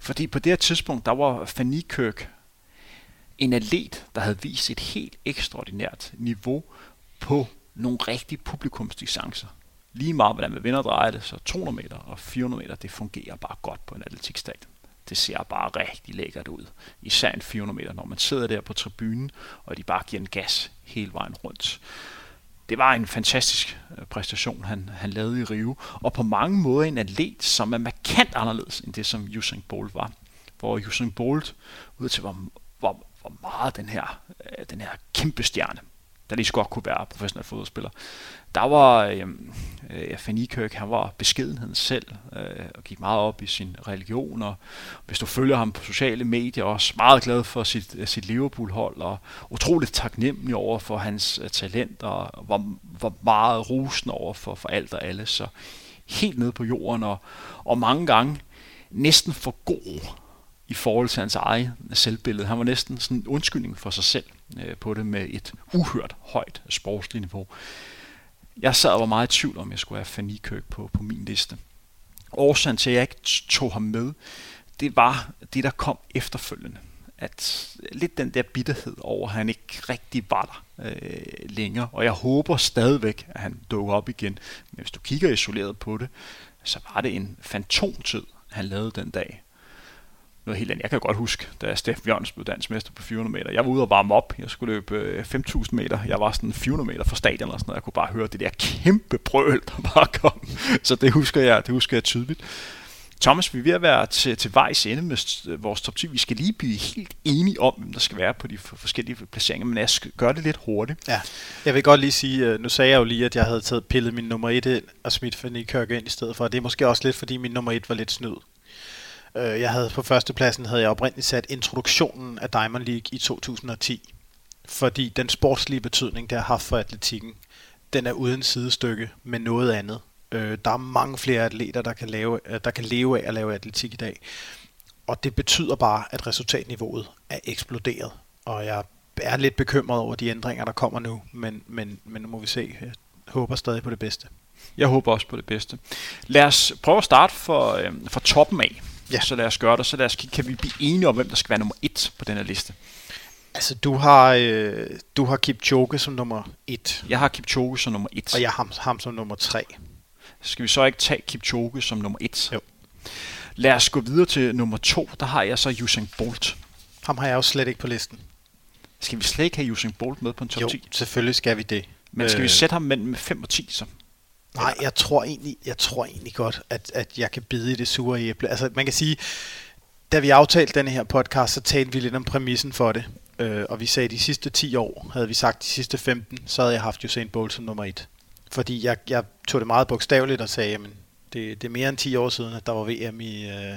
Fordi på det her tidspunkt, der var Fanny Køk en atlet, der havde vist et helt ekstraordinært niveau på nogle rigtige publikumsdistancer. Lige meget, hvordan man vinder drejer det, så 200 meter og 400 meter, det fungerer bare godt på en atletikstadion. Det ser bare rigtig lækkert ud. Især en 400 meter, når man sidder der på tribunen, og de bare giver en gas hele vejen rundt. Det var en fantastisk øh, præstation, han, han lavede i Rio, og på mange måder en atlet, som er markant anderledes end det, som Usain Bolt var. Hvor Usain Bolt, ud til hvor, hvor, hvor meget den her, øh, den her kæmpe stjerne, der lige så godt kunne være professionel fodboldspiller. Der var øhm, øh, øh, Fanny Kirk, han var beskedenheden selv, øh, og gik meget op i sin religion, og hvis du følger ham på sociale medier, også meget glad for sit, øh, sit Liverpool-hold, og utroligt taknemmelig over for hans øh, talent, og var, var meget rusende over for, for alt og alle, så helt nede på jorden, og, og mange gange næsten for god i forhold til hans eget selvbillede. Han var næsten sådan en undskyldning for sig selv øh, på det med et uhørt højt sportsligt niveau. Jeg sad og var meget i tvivl om, jeg skulle have Fanny Kirk på, på min liste. Årsagen til, at jeg ikke tog ham med, det var det, der kom efterfølgende. At lidt den der bitterhed over, at han ikke rigtig var der øh, længere. Og jeg håber stadigvæk, at han dukker op igen. Men hvis du kigger isoleret på det, så var det en fantomtid, han lavede den dag noget helt andet. Jeg kan godt huske, da Steffen Jørgens blev dansk mester på 400 meter. Jeg var ude og varme op. Jeg skulle løbe øh, 5.000 meter. Jeg var sådan 400 meter fra stadion og sådan noget. Jeg kunne bare høre det der kæmpe brøl, der bare kom. Så det husker jeg, det husker jeg tydeligt. Thomas, vi er ved at være til, til vejs ende med øh, vores top 10. Vi skal lige blive helt enige om, hvem der skal være på de forskellige placeringer, men jeg skal gøre det lidt hurtigt. Ja, jeg vil godt lige sige, øh, nu sagde jeg jo lige, at jeg havde taget pillet min nummer 1 ind og smidt Fanny Kirk ind i stedet for. Det er måske også lidt, fordi min nummer 1 var lidt snyd. Øh, jeg havde på førstepladsen havde jeg oprindeligt sat introduktionen af Diamond League i 2010. Fordi den sportslige betydning, det har haft for atletikken, den er uden sidestykke med noget andet. Øh, der er mange flere atleter, der kan, lave, øh, der kan leve af at lave atletik i dag. Og det betyder bare, at resultatniveauet er eksploderet. Og jeg er lidt bekymret over de ændringer, der kommer nu, men, men, men nu må vi se. Jeg håber stadig på det bedste. Jeg håber også på det bedste. Lad os prøve at starte for, øh, for toppen af. Ja. Så lad os gøre det. Så lad os, kan vi blive enige om, hvem der skal være nummer et på den her liste? Altså, du har, øh, du har Kipchoge som nummer et. Jeg har Kipchoge som nummer et. Og jeg har ham, ham som nummer tre. Skal vi så ikke tage Kipchoge som nummer et? Jo. Lad os gå videre til nummer to. Der har jeg så Usain Bolt. Ham har jeg jo slet ikke på listen. Skal vi slet ikke have Usain Bolt med på en top jo, 10? selvfølgelig skal vi det. Men skal øh... vi sætte ham mellem 5 og 10 så? Nej, jeg tror egentlig, jeg tror egentlig godt, at, at jeg kan bide i det sure æble. Altså, man kan sige, da vi aftalte denne her podcast, så talte vi lidt om præmissen for det. Øh, og vi sagde, at de sidste 10 år, havde vi sagt de sidste 15, så havde jeg haft Usain Bolt som nummer 1. Fordi jeg, jeg tog det meget bogstaveligt og sagde, at det, det er mere end 10 år siden, at der var VM i... Øh,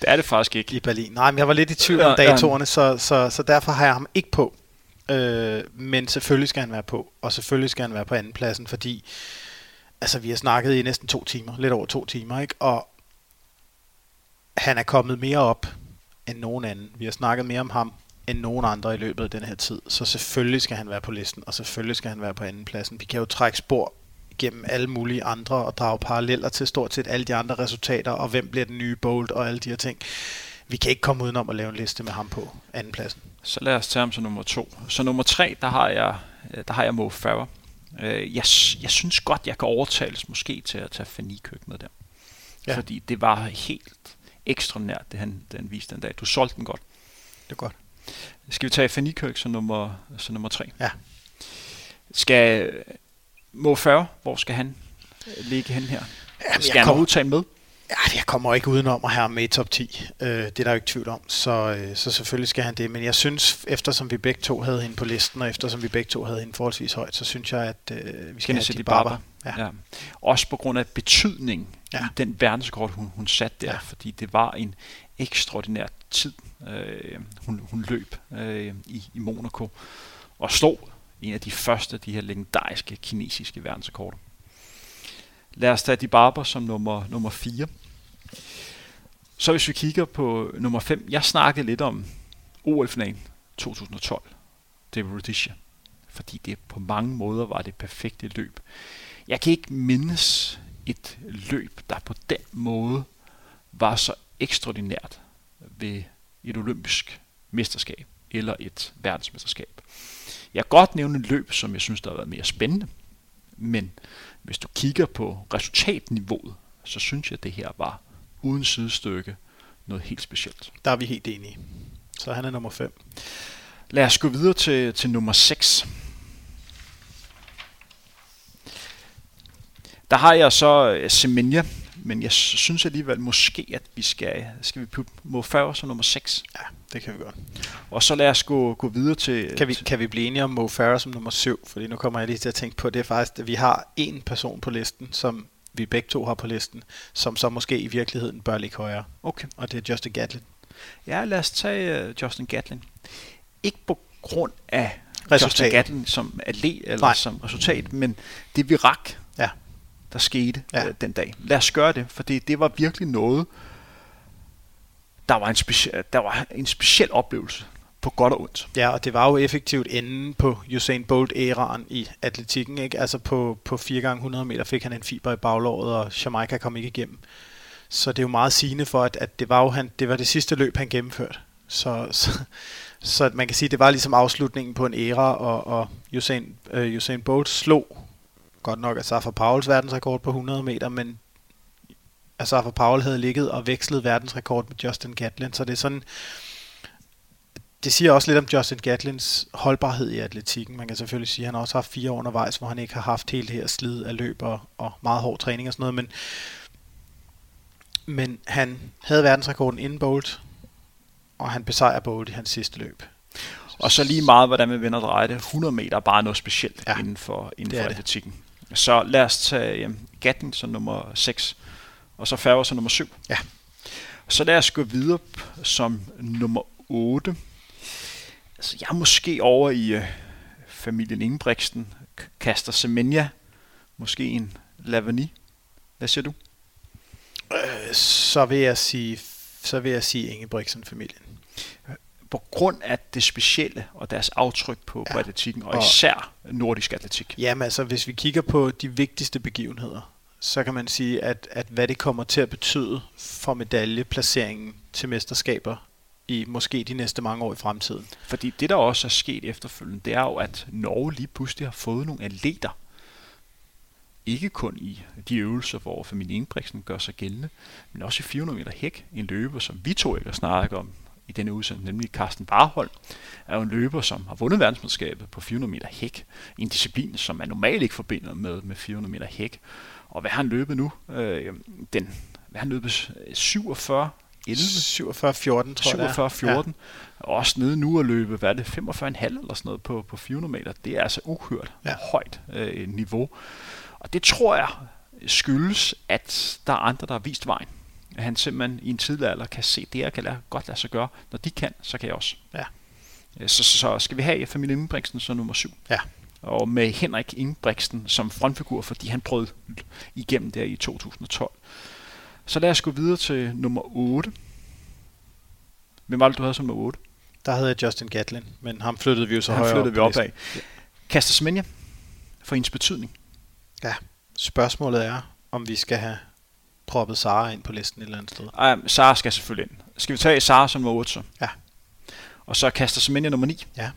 det er det faktisk ikke. I Berlin. Nej, men jeg var lidt i tvivl om datorerne, så, så, så derfor har jeg ham ikke på. Øh, men selvfølgelig skal han være på, og selvfølgelig skal han være på anden pladsen, fordi altså vi har snakket i næsten to timer, lidt over to timer, ikke? Og han er kommet mere op end nogen anden. Vi har snakket mere om ham end nogen andre i løbet af den her tid. Så selvfølgelig skal han være på listen, og selvfølgelig skal han være på anden pladsen. Vi kan jo trække spor gennem alle mulige andre og drage paralleller til stort set alle de andre resultater, og hvem bliver den nye bold og alle de her ting. Vi kan ikke komme udenom at lave en liste med ham på anden pladsen. Så lad os tage ham som nummer to. Så nummer tre, der har jeg, øh, der har jeg Mo Farah. Øh, jeg, jeg synes godt, jeg kan overtales måske til at tage Fanny Køk med der. Ja. Fordi det var helt ekstraordinært, det han, den viste den dag. Du solgte den godt. Det er godt. Skal vi tage Fanny Køk som nummer, som nummer tre? Ja. Skal Mo 40, hvor skal han ligge hen her? Jamen, skal han udtage med? Ja, jeg kommer ikke udenom at have med i top 10. Øh, det er der jo ikke tvivl om. Så, øh, så selvfølgelig skal han det. Men jeg synes, eftersom vi begge to havde hende på listen, og eftersom vi begge to havde hende forholdsvis højt, så synes jeg, at øh, vi skal Genesis have barber. Ja. Ja. Også på grund af betydning ja. i den verdenskort, hun, hun satte der. Ja. Fordi det var en ekstraordinær tid, øh, hun, hun løb øh, i, i Monaco. Og slog en af de første af de her legendariske kinesiske verdensrekorder. Lad os tage de barber som nummer, nummer 4. Så hvis vi kigger på nummer 5. Jeg snakkede lidt om OL-finalen 2012. Det er Rhodesia. Fordi det på mange måder var det perfekte løb. Jeg kan ikke mindes et løb, der på den måde var så ekstraordinært ved et olympisk mesterskab eller et verdensmesterskab. Jeg kan godt nævne et løb, som jeg synes, der har været mere spændende, men hvis du kigger på resultatniveauet, så synes jeg, at det her var uden sidestykke noget helt specielt. Der er vi helt enige. Så han er nummer 5. Lad os gå videre til, til nummer 6. Der har jeg så øh, Semenya men jeg synes alligevel måske, at vi skal, skal vi putte Mo Farah som nummer 6. Ja, det kan vi godt. Og så lad os gå, gå videre til... Kan vi, kan vi blive enige om Mo Farah som nummer 7? Fordi nu kommer jeg lige til at tænke på, det er faktisk, at vi har en person på listen, som vi begge to har på listen, som så måske i virkeligheden bør ligge højere. Okay. Og det er Justin Gatlin. Ja, lad os tage uh, Justin Gatlin. Ikke på grund af Resultat. Justin Gatlin som atlet eller Nej. som resultat, men det vi rak, Ja. der skete Ja. øh, den dag. Lad os gøre det, for det var virkelig noget, der var, en speci- der var en speciel oplevelse på godt og ondt. Ja, og det var jo effektivt enden på Usain Bolt-æraen i atletikken. Ikke? Altså på, på 4x100 meter fik han en fiber i baglåret, og Jamaica kom ikke igennem. Så det er jo meget sigende for, at, at det, var jo han, det var det sidste løb, han gennemførte. Så, så, så man kan sige, at det var ligesom afslutningen på en æra, og, og Usain, øh, Usain Bolt slog godt nok Asafa Pauls verdensrekord på 100 meter, men Asafa Paul havde ligget og vekslet verdensrekord med Justin Gatlin, så det er sådan, det siger også lidt om Justin Gatlins holdbarhed i atletikken. Man kan selvfølgelig sige, at han også har haft fire år undervejs, hvor han ikke har haft helt det her slid af løb og, og meget hård træning og sådan noget, men, men han havde verdensrekorden inden Bolt, og han besejrer Bolt i hans sidste løb. Og så lige meget, hvordan man vender og drejer det. 100 meter er bare noget specielt Ja, ja, inden for, inden det for det. atletikken. Så lad os tage um, Gatlin som nummer 6, og så Færger som nummer 7. Ja. Så lad os gå videre som nummer 8. Altså, jeg er måske over i uh, familien Ingebrigtsen, Kaster Semenya, måske en Lavani. Hvad siger du? Øh, Så vil jeg sige, så vil jeg sige Ingebrigtsen-familien. På grund af det specielle og deres aftryk på, ja. på atletikken, og Og- især nordisk atletik. Jamen altså, hvis vi kigger på de vigtigste begivenheder, så kan man sige, at, at hvad det kommer til at betyde for medaljeplaceringen til mesterskaber i måske de næste mange år i fremtiden. Fordi det, der også er sket efterfølgende, det er jo, at Norge lige pludselig har fået nogle atleter. Ikke kun i de øvelser, hvor familien Ingebrigtsen gør sig gældende, men også i 400 meter hæk. En løber, som vi to ikke har snakket om i denne udsendelse, nemlig Carsten Barhold, er jo en løber, som har vundet verdensmesterskabet på 400 meter hæk. En disciplin, som man normalt ikke forbinder med, med 400 meter hæk. Og hvad har han løbet nu? Øh, den, hvad har han løbet? 47 11? 47-14, tror jeg. det er. 47-14. Ja. Også nede nu at løbe, hvad er det, 45,5 eller sådan noget på, på 400 meter. Det er altså uhørt Ja. højt øh, niveau. Og det tror jeg skyldes, at der er andre, der har vist vejen. At han simpelthen i en tidlig alder kan se, det her kan lade, godt lade sig gøre. Når de kan, så kan jeg også. Ja. Øh, Så, så, så skal vi have familien Ingebrigtsen som nummer 7. Ja. Og med Henrik Ingebrigtsen som frontfigur, fordi han prøvede igennem der i 2012. Så lad os gå videre til nummer 8. Hvem var det, du havde som nummer 8? Der havde jeg Justin Gatlin, men ham flyttede vi jo så Han højere flyttede vi på op af. listen. Kaster Smenja for ens betydning. Spørgsmålet er, om vi skal have proppet Sara ind på listen et eller andet sted. Ej, Sara skal selvfølgelig ind. Skal vi tage Sara som nummer 8 så? Ja. Og så Kaster Smenja nummer 9. Ja.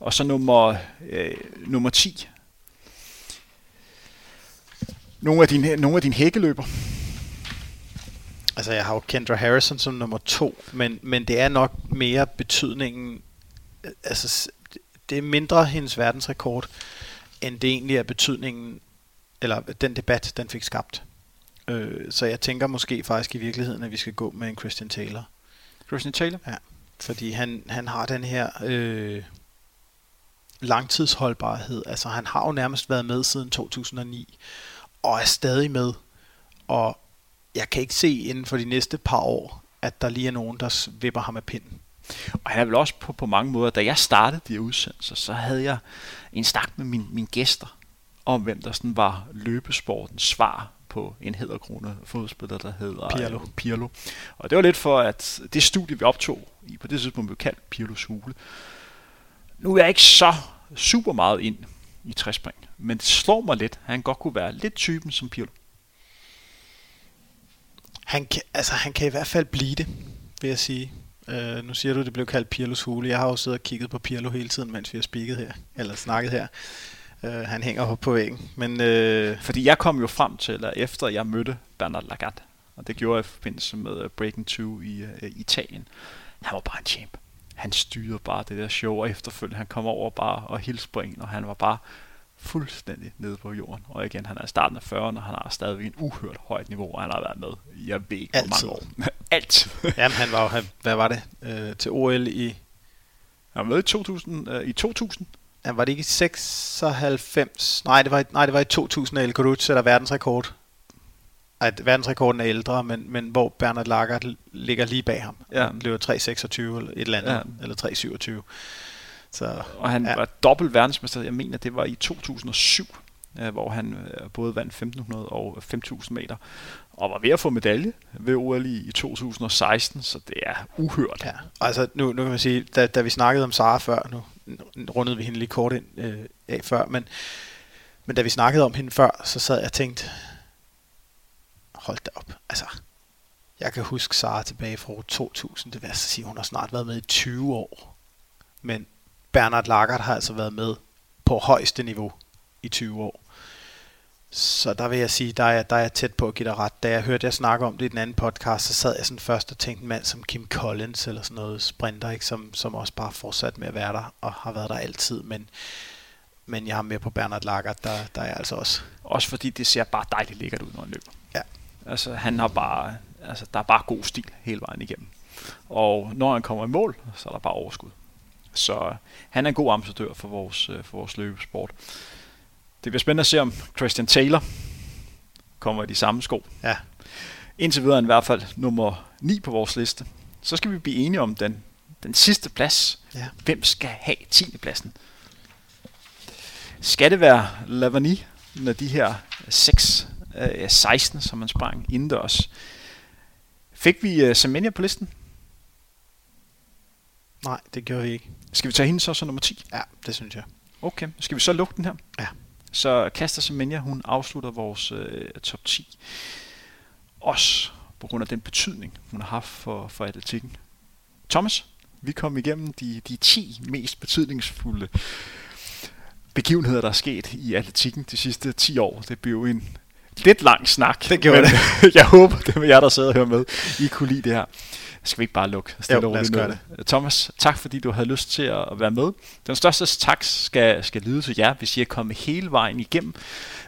Og så nummer, øh, nummer 10. Nogle af dine, nogle af dine hækkeløber. Altså, jeg har jo Kendra Harrison som nummer to, men, men det er nok mere betydningen, øh, altså, det er mindre hendes verdensrekord, end det egentlig er betydningen, eller den debat, den fik skabt. Øh, så jeg tænker måske faktisk i virkeligheden, at vi skal gå med en Christian Taylor. Christian Taylor. Fordi han, han har den her øh, langtidsholdbarhed. Altså han har jo nærmest været med siden 2009, og er stadig med. Og jeg kan ikke se inden for de næste par år, at der lige er nogen, der vipper ham af pinden. Og han er vel også på, på mange måder, da jeg startede de her udsendelser, så havde jeg en snak med min, mine gæster, om hvem der sådan var løbesportens svar på en hedderkrone fodspiller, der hedder Pirlo. øh, Pirlo. Og det var lidt for, at det studie, vi optog i, på det tidspunkt blev kaldt Pirlos hule. Nu er jeg ikke så super meget ind i træspring, men det slår mig lidt, at han godt kunne være lidt typen som Pirlo. Han kan, altså, han kan i hvert fald blive det, vil jeg sige. Uh, nu siger du, at det blev kaldt Pirlos hule. Jeg har jo siddet og kigget på Pirlo hele tiden, mens vi har speaket her, eller snakket her. Uh, han hænger på væggen. Men uh, Fordi jeg kom jo frem til, at efter jeg mødte Bernard Lagat, og det gjorde jeg i forbindelse med øh, Breaking 2 i uh, Italien, han var bare en champ. Han styrede bare det der show, og efterfølgende han kom over bare og hilste på en, og han var bare fuldstændig nede på jorden. Og igen, han er i starten af 40'erne, og han har stadigvæk en uhørt højt niveau, og han har været med, jeg ved ikke, hvor mange år. Alt. Jamen, han var jo, hvad var det, øh, til OL i... Han var med i 2000. Øh, i 2000. Han var det ikke i 96? Nej, det var, nej, det var i 2000, at El Kourouch sætter verdensrekord at verdensrekorden er ældre, men, men hvor Bernard Lager ligger lige bag ham. Ja. Han løber 3.26 eller et eller andet, ja. eller 3.27. Så, og han ja. var dobbelt verdensmester, jeg mener det var i 2007, øh, hvor han øh, både vandt 1500 og 5000 meter, og var ved at få medalje ved OL i, i 2016, så det er uhørt. Ja, altså nu, nu kan man sige, da, da vi snakkede om Sara før, nu rundede vi hende lige kort ind øh, af før, men, men da vi snakkede om hende før, så sad jeg og tænkte, hold da op, altså, jeg kan huske Sara tilbage fra 2000, det vil jeg sige, hun har snart været med i 20 år, men Bernard Lagert har altså været med på højeste niveau i 20 år. Så der vil jeg sige, der er, der er jeg tæt på at give dig ret. Da jeg hørte jeg snakke om det i den anden podcast, så sad jeg sådan først og tænkte en mand som Kim Collins eller sådan noget sprinter, ikke? Som, som også bare fortsat med at være der og har været der altid. Men, men jeg har med på Bernard Lager, der, der er altså også. Også fordi det ser bare dejligt lækkert ud, når han løber. Altså han har bare, altså der er bare god stil hele vejen igennem. Og når han kommer i mål, så er der bare overskud. Så han er en god ambassadør for vores, øh, for vores løbesport. Det bliver spændende at se, om Christian Taylor kommer i de samme sko. Ja. Indtil videre er i hvert fald nummer 9 på vores liste. Så skal vi blive enige om den, den sidste plads. Ja. Hvem skal have 10. pladsen? Skal det være Lavani, når de her 6, øh, 16, som man sprang indendørs? Fik vi uh, Semenya på listen? Nej, det gjorde vi ikke. Skal vi tage hende så som nummer 10? Ja, det synes jeg. Okay, skal vi så lukke den her? Ja. Så Kaster Semenya, hun afslutter vores øh, top 10. Også på grund af den betydning, hun har haft for, for atletikken. Thomas, vi kom igennem de, de 10 mest betydningsfulde begivenheder, der er sket i atletikken de sidste 10 år. Det blev en lidt lang snak. Det gjorde det. jeg håber, det er jer, der sidder og hører med, I kunne lide det her. Skal vi ikke bare lukke jo, lad os gøre det. Thomas, tak fordi du havde lyst til at være med. Den største tak skal, skal lyde til jer, hvis I er kommet hele vejen igennem.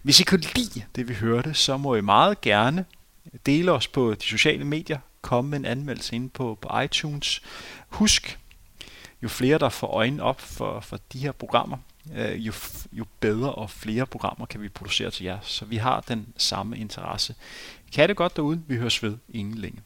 Hvis I kunne lide det, vi hørte, så må I meget gerne dele os på de sociale medier. Komme med en anmeldelse ind på, på iTunes. Husk, jo flere der får øjnene op for, for de her programmer, øh, jo, jo bedre og flere programmer kan vi producere til jer. Så vi har den samme interesse. Kan det godt derude. Vi høres ved ingen længe.